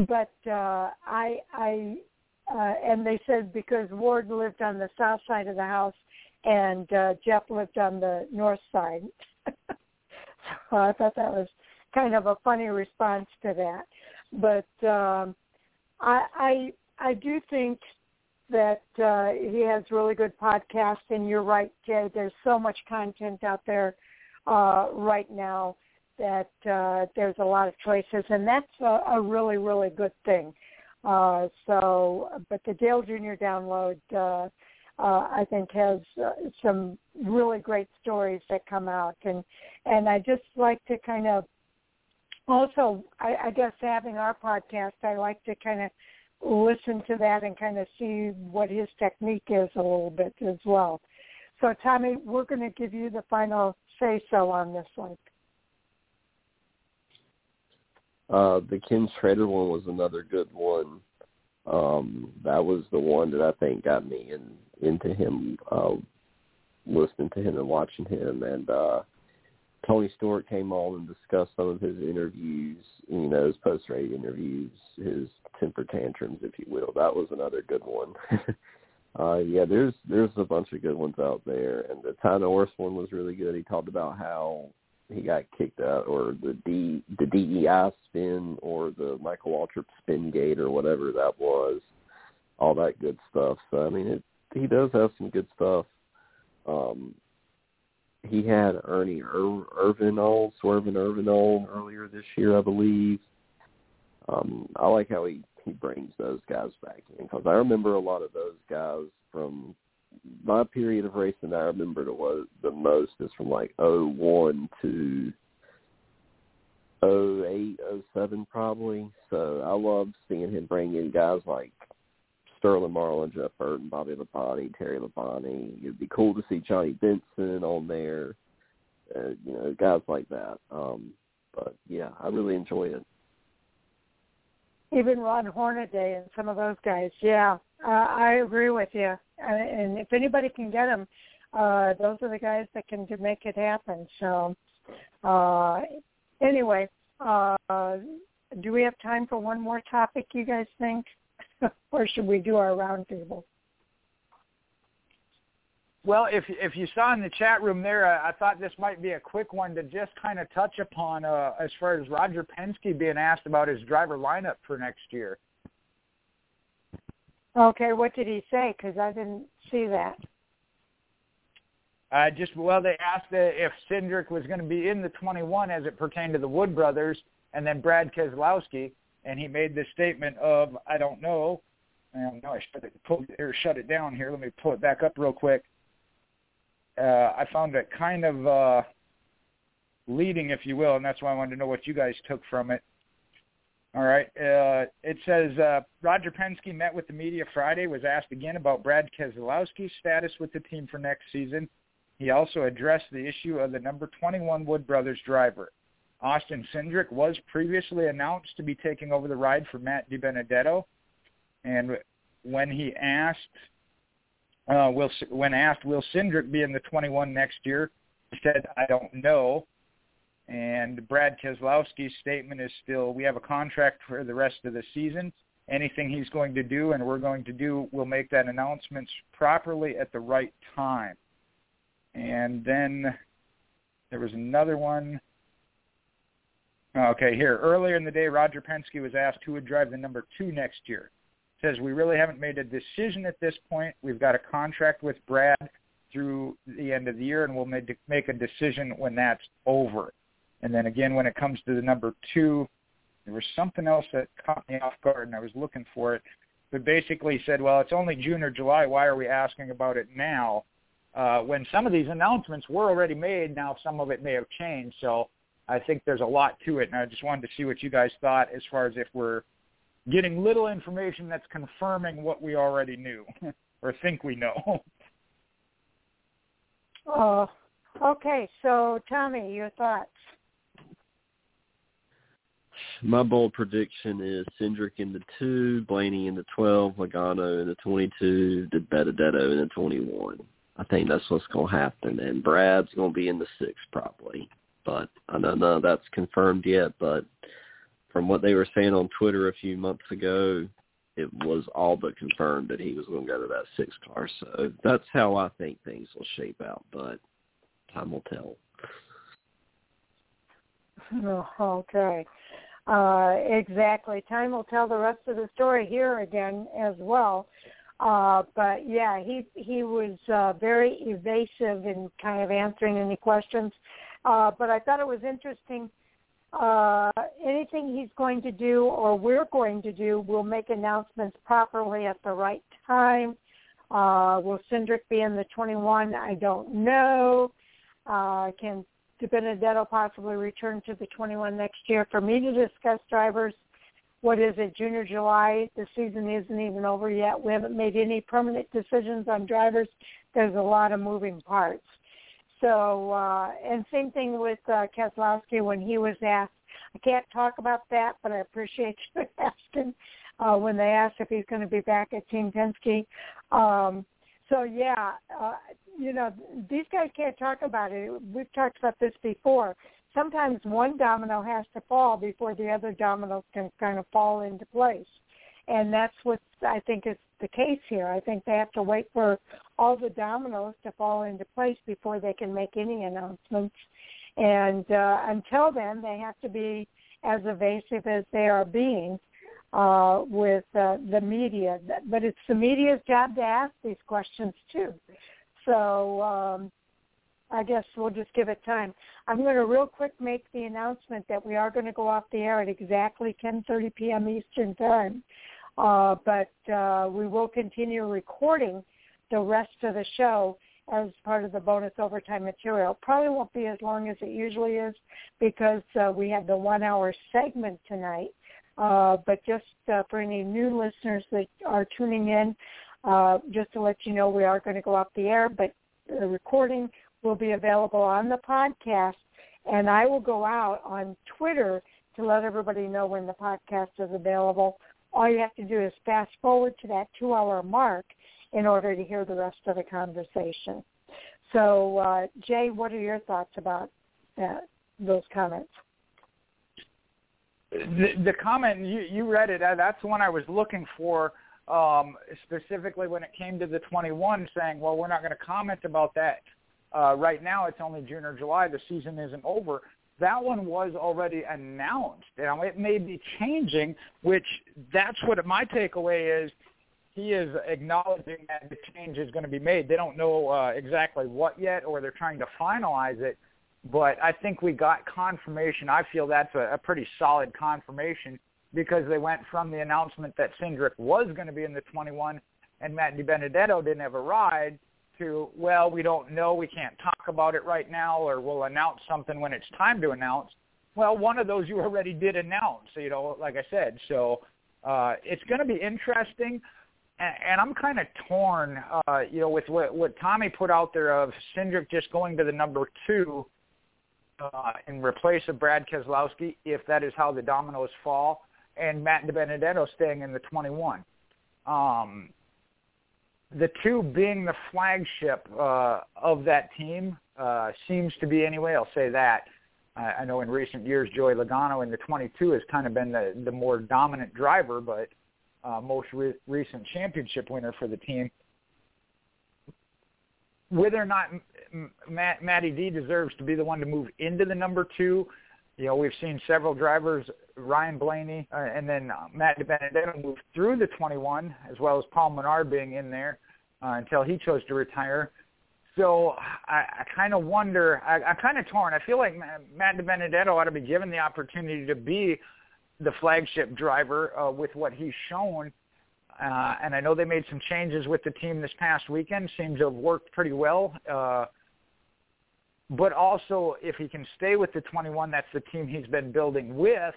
Speaker 1: but uh, I, I, uh, and they said because Ward lived on the south side of the house, and uh, Jeff lived on the north side. so I thought that was kind of a funny response to that. But um, I, I, I do think that uh, he has really good podcasts. And you're right, Jay. There's so much content out there uh, right now that uh, there's a lot of choices, and that's a, a really, really good thing. Uh, so, but the Dale Jr. download, uh, uh, I think, has uh, some really great stories that come out, and and I just like to kind of also, I, I guess having our podcast, I like to kind of listen to that and kind of see what his technique is a little bit as well. So, Tommy, we're going to give you the final say so on this one.
Speaker 3: Uh, the Ken Schrader one was another good one. Um, that was the one that I think got me in, into him, uh, listening to him and watching him. And uh, Tony Stewart came on and discussed some of his interviews, you know, his post-race interviews, his temper tantrums, if you will. That was another good one. uh, yeah, there's there's a bunch of good ones out there, and the Ty Norris one was really good. He talked about how he got kicked out, or the D the DEI spin, or the Michael Waltrip spin gate, or whatever that was. All that good stuff. So I mean, it, he does have some good stuff. Um, he had Ernie Ir- Irvan on, Swervin Irvan on earlier this year, I believe. Um, I like how he he brings those guys back in because I remember a lot of those guys from my period of racing. I remember the was the most is from like oh one to oh eight oh seven probably. So I love seeing him bring in guys like Sterling Marlin, Jeff Burton, Bobby Labonte, Terry Labonte. It'd be cool to see Johnny Benson on there. Uh, you know, guys like that. Um, but yeah, I really enjoy it
Speaker 1: even Ron Hornaday and some of those guys. Yeah, uh, I agree with you. And if anybody can get them, uh, those are the guys that can make it happen. So, uh, anyway, uh, do we have time for one more topic? You guys think, or should we do our roundtable?
Speaker 4: Well, if if you saw in the chat room there, I, I thought this might be a quick one to just kind of touch upon uh, as far as Roger Penske being asked about his driver lineup for next year.
Speaker 1: Okay, what did he say? Because I didn't see that.
Speaker 4: Uh, just well, they asked uh, if Cindric was going to be in the 21 as it pertained to the Wood brothers, and then Brad Keselowski, and he made this statement of I don't know. And no, I should pull or shut it down here. Let me pull it back up real quick uh, I found it kind of uh, leading, if you will, and that's why I wanted to know what you guys took from it. All right. Uh, it says uh, Roger Penske met with the media Friday, was asked again about Brad Keselowski's status with the team for next season. He also addressed the issue of the number 21 Wood Brothers driver. Austin Cindric was previously announced to be taking over the ride for Matt DiBenedetto. And when he asked uh, will when asked, will Cindric be in the 21 next year? He said, I don't know. And Brad Keselowski's statement is still, we have a contract for the rest of the season. anything he's going to do and we're going to do, we'll make that announcements properly at the right time. And then there was another one. Okay, here. Earlier in the day, Roger Penske was asked who would drive the number two next year. Says, we really haven't made a decision at this point. We've got a contract with Brad through the end of the year, and we'll make a decision when that's over. And then again, when it comes to the number two, there was something else that caught me off guard, and I was looking for it. But basically said, well, it's only June or July. Why are we asking about it now? Uh, when some of these announcements were already made, now some of it may have changed. So I think there's a lot to it, and I just wanted to see what you guys thought as far as if we're getting little information that's confirming what we already knew or think we know.
Speaker 1: Uh, okay, so Tommy, your thoughts?
Speaker 3: My bold prediction is Cindric in the two, Blaney in the twelve, Logano in the twenty-two, Benedetto in the twenty-one. I think that's what's going to happen, and Brad's going to be in the six probably. But I don't know that's confirmed yet. But from what they were saying on Twitter a few months ago, it was all but confirmed that he was going to go to that six car. So that's how I think things will shape out, but time will tell.
Speaker 1: Okay. Uh, exactly. Time will tell the rest of the story here again as well. Uh, but yeah, he he was uh, very evasive in kind of answering any questions. Uh, but I thought it was interesting uh, anything he's going to do or we're going to do, we'll make announcements properly at the right time. Uh, will Cindric be in the 21? I don't know. Uh, can Benedetto possibly return to the 21 next year? For me to discuss drivers, what is it, June or July? The season isn't even over yet. We haven't made any permanent decisions on drivers. There's a lot of moving parts. So, uh, and same thing with uh, Keselowski when he was asked. I can't talk about that, but I appreciate you asking uh, when they asked if he's going to be back at Team Penske. Um, so yeah, uh, you know these guys can't talk about it. We've talked about this before. Sometimes one domino has to fall before the other dominoes can kind of fall into place, and that's what I think is the case here. I think they have to wait for all the dominoes to fall into place before they can make any announcements. And uh, until then, they have to be as evasive as they are being uh, with uh, the media. But it's the media's job to ask these questions too. So um, I guess we'll just give it time. I'm going to real quick make the announcement that we are going to go off the air at exactly 10:30 p.m. Eastern Time. Uh, but uh, we will continue recording the rest of the show as part of the bonus overtime material. Probably won't be as long as it usually is because uh, we had the one-hour segment tonight. Uh, but just uh, for any new listeners that are tuning in, uh, just to let you know, we are going to go off the air, but the recording will be available on the podcast, and I will go out on Twitter to let everybody know when the podcast is available all you have to do is fast forward to that two-hour mark in order to hear the rest of the conversation. So, uh, Jay, what are your thoughts about that, those comments?
Speaker 4: The, the comment you, you read it. Uh, that's the one I was looking for, um, specifically when it came to the 21, saying, "Well, we're not going to comment about that uh, right now. It's only June or July. The season isn't over." That one was already announced. Now it may be changing, which that's what my takeaway is. He is acknowledging that the change is going to be made. They don't know uh, exactly what yet, or they're trying to finalize it. But I think we got confirmation. I feel that's a, a pretty solid confirmation because they went from the announcement that Cindric was going to be in the 21 and Matt DiBenedetto didn't have a ride to, well, we don't know, we can't talk about it right now, or we'll announce something when it's time to announce. Well, one of those you already did announce, you know, like I said. So uh, it's going to be interesting, and, and I'm kind of torn, uh, you know, with what, what Tommy put out there of Cindric just going to the number two uh, in replace of Brad Keselowski, if that is how the dominoes fall, and Matt DiBenedetto staying in the 21. Um, the two being the flagship uh, of that team uh, seems to be anyway. I'll say that. I, I know in recent years Joey Logano in the 22 has kind of been the the more dominant driver, but uh, most re- recent championship winner for the team. Whether or not Matt, Matty D deserves to be the one to move into the number two, you know, we've seen several drivers, Ryan Blaney uh, and then uh, Matt DiBenedetto move through the 21, as well as Paul Menard being in there uh, until he chose to retire. So I, I kind of wonder. I, I'm kind of torn. I feel like Matt DiBenedetto ought to be given the opportunity to be the flagship driver uh, with what he's shown. Uh, and I know they made some changes with the team this past weekend. Seems to have worked pretty well. Uh, but also, if he can stay with the 21, that's the team he's been building with.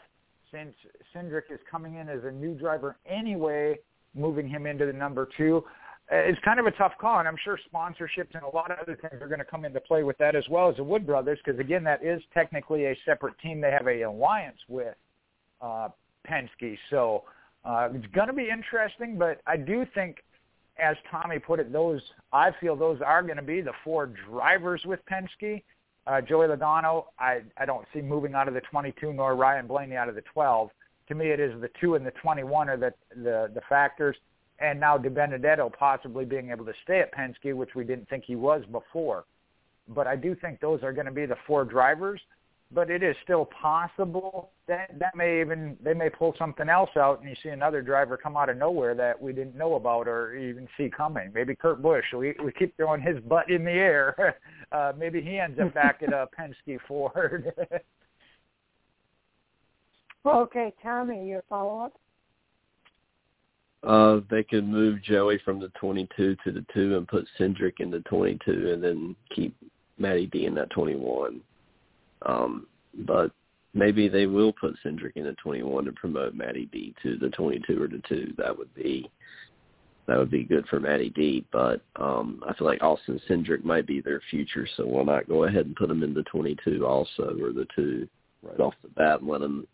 Speaker 4: Since Cindric is coming in as a new driver anyway, moving him into the number two it's kind of a tough call, and I'm sure sponsorships and a lot of other things are going to come into play with that as well as the Wood Brothers, because again, that is technically a separate team. They have a alliance with uh, Penske, so uh, it's going to be interesting. But I do think, as Tommy put it, those I feel those are going to be the four drivers with Penske. Uh, Joey Logano, I I don't see moving out of the 22, nor Ryan Blaney out of the 12. To me, it is the two and the 21 are the the, the factors and now DiBenedetto possibly being able to stay at Penske, which we didn't think he was before. But I do think those are going to be the four drivers. But it is still possible that that may even they may pull something else out, and you see another driver come out of nowhere that we didn't know about or even see coming. Maybe Kurt Busch. We we keep throwing his butt in the air. Uh, maybe he ends up back at a Penske Ford.
Speaker 1: okay, Tommy, your follow up.
Speaker 3: Uh, they could move Joey from the 22 to the 2 and put Cindric in the 22 and then keep Matty D in that 21. Um, but maybe they will put Cindric in the 21 to promote Matty D to the 22 or the 2. That would be that would be good for Matty D. But um, I feel like Austin Cindric might be their future, so why not go ahead and put him in the 22 also or the 2 right off the bat and let him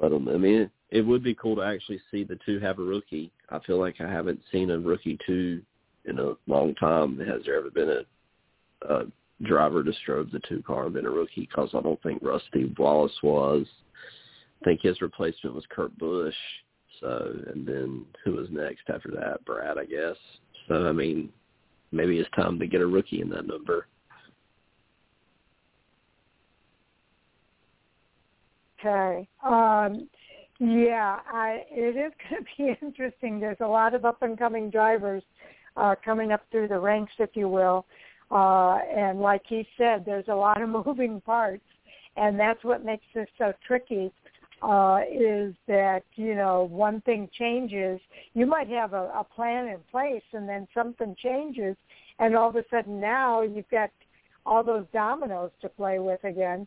Speaker 3: let them. I mean, it would be cool to actually see the two have a rookie. I feel like I haven't seen a rookie two in a long time. Has there ever been a, a driver to strobe the two car been a rookie? Because I don't think Rusty Wallace was. I think his replacement was Kurt Busch. So, and then who was next after that? Brad, I guess. So, I mean, maybe it's time to get a rookie in that number.
Speaker 1: Okay. Um, yeah, I, it is going to be interesting. There's a lot of up and coming drivers uh, coming up through the ranks, if you will. Uh, and like he said, there's a lot of moving parts, and that's what makes this so tricky. Uh, is that you know one thing changes, you might have a, a plan in place, and then something changes, and all of a sudden now you've got all those dominoes to play with again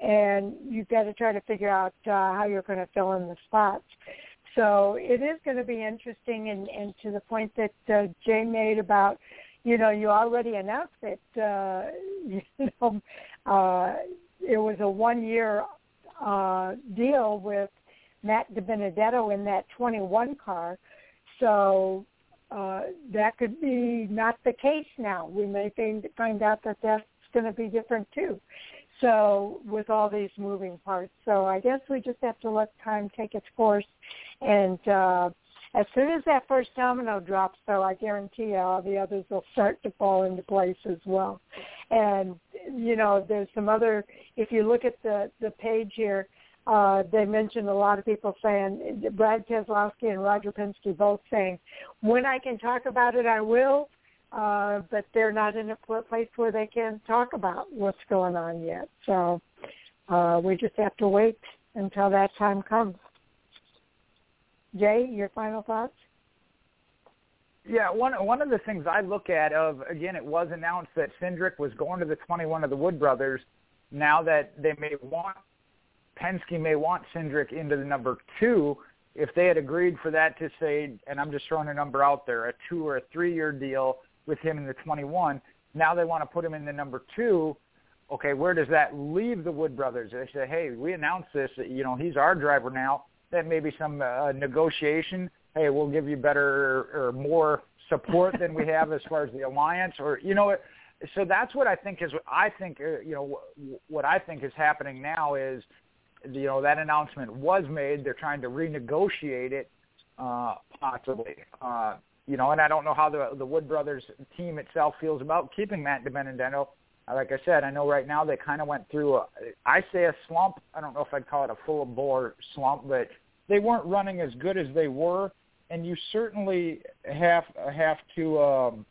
Speaker 1: and you've got to try to figure out uh, how you're going to fill in the spots. So it is going to be interesting, and, and to the point that uh, Jay made about, you know, you already announced that, uh, you know, uh, it was a one-year uh, deal with Matt DiBenedetto in that 21 car. So uh, that could be not the case now. We may find out that that's going to be different too. So with all these moving parts, so I guess we just have to let time take its course. And uh, as soon as that first domino drops, though, I guarantee you all the others will start to fall into place as well. And you know, there's some other. If you look at the the page here, uh, they mentioned a lot of people saying Brad Keselowski and Roger Penske both saying, when I can talk about it, I will uh, but they're not in a place where they can talk about what's going on yet. So uh, we just have to wait until that time comes. Jay, your final thoughts?
Speaker 4: Yeah, one one of the things I look at of again, it was announced that Cindric was going to the 21 of the Wood Brothers. Now that they may want Penske may want Cindric into the number two, if they had agreed for that to say, and I'm just throwing a number out there, a two or a three year deal with him in the 21. Now they want to put him in the number two. Okay, where does that leave the Wood brothers? They say, hey, we announced this. You know, he's our driver now. That may be some uh, negotiation. Hey, we'll give you better or more support than we have as far as the alliance, or you know, so that's what I think is. I think uh, you know what I think is happening now is, you know, that announcement was made. They're trying to renegotiate it uh, possibly. Uh, you know, and I don't know how the the Wood Brothers team itself feels about keeping Matt DiBenedetto. Uh, like I said, I know right now they kind of went through, a, I say a slump. I don't know if I'd call it a full bore slump, but they weren't running as good as they were, and you certainly have have to um,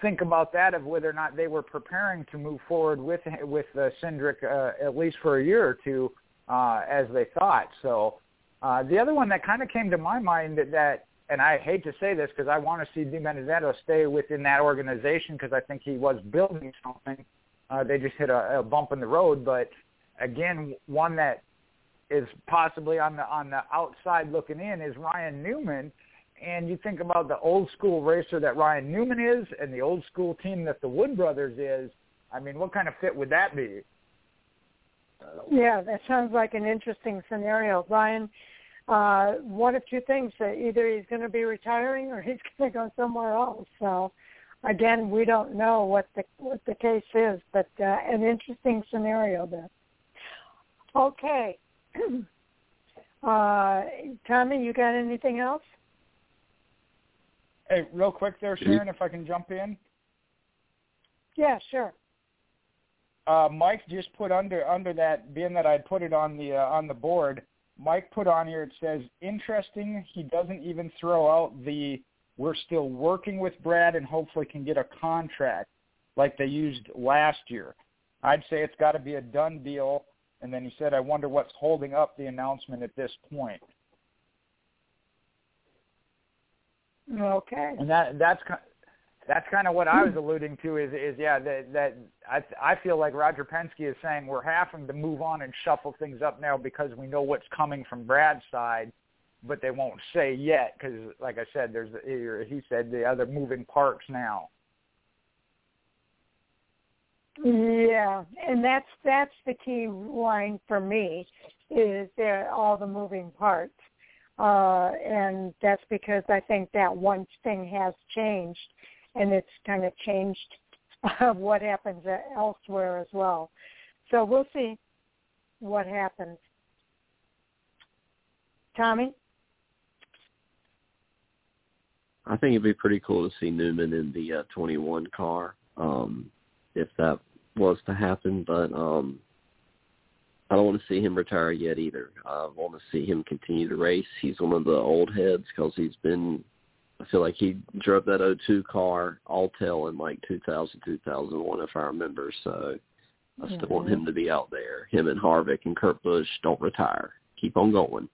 Speaker 4: think about that of whether or not they were preparing to move forward with with uh, Cindric uh, at least for a year or two uh, as they thought. So uh, the other one that kind of came to my mind that, that and I hate to say this because I want to see DiBenedetto stay within that organization because I think he was building something. Uh, they just hit a, a bump in the road, but again, one that is possibly on the on the outside looking in is Ryan Newman. And you think about the old school racer that Ryan Newman is, and the old school team that the Wood Brothers is. I mean, what kind of fit would that be?
Speaker 1: Yeah, that sounds like an interesting scenario. Ryan uh, one of two things: that either he's going to be retiring or he's going to go somewhere else. So, again, we don't know what the what the case is, but uh, an interesting scenario there. Okay, uh, Tommy, you got anything else?
Speaker 4: Hey, real quick there, Sharon, if I can jump in.
Speaker 1: Yeah, sure.
Speaker 4: Uh, Mike just put under under that, being that I put it on the uh, on the board. Mike put on here, it says, interesting, he doesn't even throw out the we're still working with Brad and hopefully can get a contract like they used last year. I'd say it's got to be a done deal. And then he said, I wonder what's holding up the announcement at this point.
Speaker 1: Okay.
Speaker 4: And that that's that's kind of what I was alluding to is is yeah that that I I feel like Roger Penske is saying we're having to move on and shuffle things up now because we know what's coming from Brad's side, but they won't say yet because like I said there's he said the other moving parts now.
Speaker 1: Yeah, and that's that's the key line for me is there all the moving parts. Uh, and that's because I think that one thing has changed and it's kind of changed uh, what happens elsewhere as well. So we'll see what happens. Tommy?
Speaker 3: I think it'd be pretty cool to see Newman in the uh, 21 car um, if that was to happen, but um, I don't want to see him retire yet either. I want to see him continue to race. He's one of the old heads because he's been I feel like he drove that 02 car all tail in like 2000, 2001, if I remember. So I still mm-hmm. want him to be out there. Him and Harvick and Kurt Busch don't retire. Keep on going.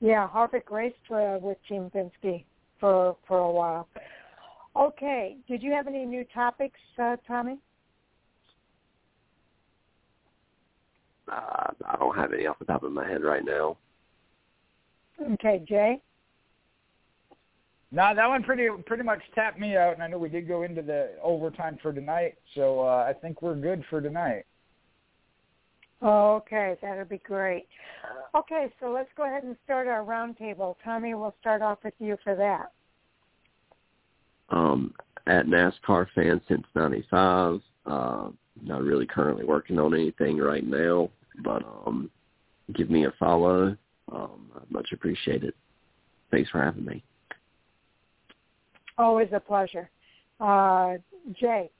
Speaker 1: Yeah, Harvick raced uh, with Team Penske for for a while. Okay, did you have any new topics, uh, Tommy?
Speaker 3: Uh, I don't have any off the top of my head right now.
Speaker 1: Okay, Jay.
Speaker 4: No, that one pretty pretty much tapped me out, and I know we did go into the overtime for tonight, so uh, I think we're good for tonight.
Speaker 1: Okay, that'll be great. Okay, so let's go ahead and start our roundtable. Tommy, we'll start off with you for that.
Speaker 3: Um, at NASCAR fan since '95. Uh, not really currently working on anything right now, but um, give me a follow um, much appreciated. Thanks for having me.
Speaker 1: Always a pleasure. Uh, Jay.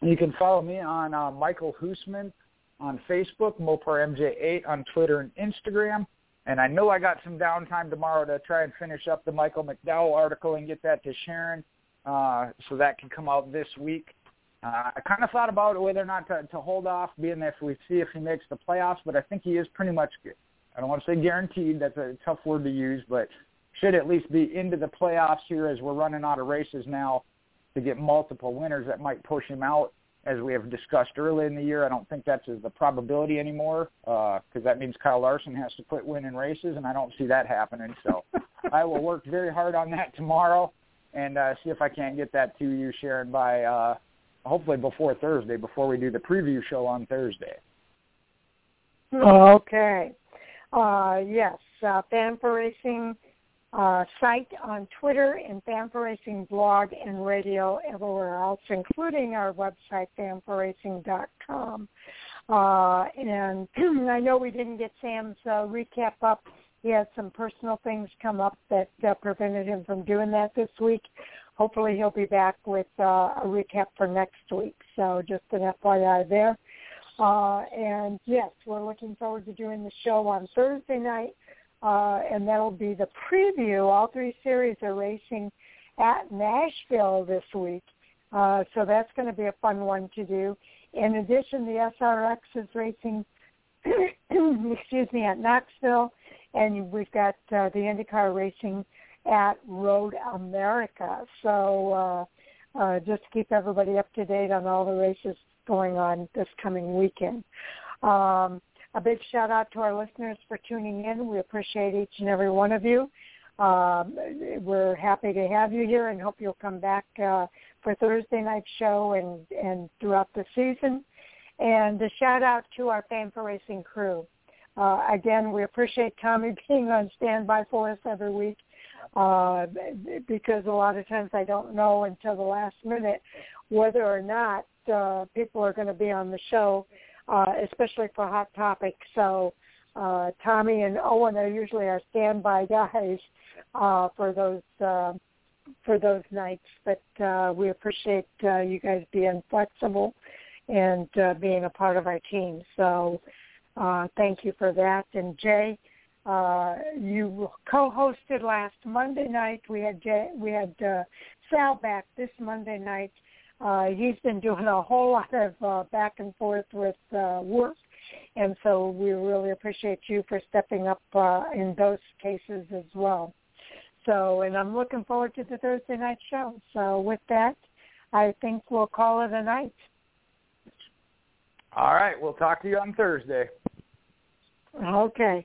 Speaker 4: You can follow me on uh, Michael Hoosman on Facebook, MoparMJ8 on Twitter and Instagram. And I know I got some downtime tomorrow to try and finish up the Michael McDowell article and get that to Sharon uh, so that can come out this week. Uh, I kind of thought about whether or not to, to hold off, being if we see if he makes the playoffs, but I think he is pretty much, I don't want to say guaranteed, that's a tough word to use, but should at least be into the playoffs here as we're running out of races now to get multiple winners that might push him out. As we have discussed early in the year, I don't think that's the probability anymore because uh, that means Kyle Larson has to quit winning races, and I don't see that happening. So I will work very hard on that tomorrow and uh, see if I can't get that to you, Sharon, by uh, hopefully before Thursday, before we do the preview show on Thursday.
Speaker 1: Okay. Uh, yes, uh, Fan4Racing uh, site on Twitter and Fan4Racing blog and radio everywhere else, including our website, fanforracing.com. Uh, and I know we didn't get Sam's uh, recap up. He had some personal things come up that uh, prevented him from doing that this week. Hopefully he'll be back with uh, a recap for next week. So just an FYI there. Uh, and yes, we're looking forward to doing the show on Thursday night, uh, and that'll be the preview. All three series are racing at Nashville this week, uh, so that's going to be a fun one to do. In addition, the SRX is racing, excuse me, at Knoxville, and we've got uh, the IndyCar racing at Road America. So uh, uh, just to keep everybody up to date on all the races going on this coming weekend. Um, a big shout out to our listeners for tuning in. We appreciate each and every one of you. Um, we're happy to have you here and hope you'll come back uh, for Thursday night show and, and throughout the season. And a shout out to our Fan4Racing crew. Uh, again, we appreciate Tommy being on standby for us every week uh, because a lot of times I don't know until the last minute whether or not uh, people are going to be on the show, uh, especially for Hot Topics. So uh, Tommy and Owen are usually our standby guys uh, for those uh, for those nights. But uh, we appreciate uh, you guys being flexible and uh, being a part of our team. So uh, thank you for that. And Jay, uh, you co-hosted last Monday night. We had Jay, we had uh, Sal back this Monday night uh, he's been doing a whole lot of uh, back and forth with uh, work, and so we really appreciate you for stepping up uh, in those cases as well. So, and I'm looking forward to the Thursday night show. So, with that, I think we'll call it a night.
Speaker 4: All right, we'll talk to you on Thursday.
Speaker 1: Okay.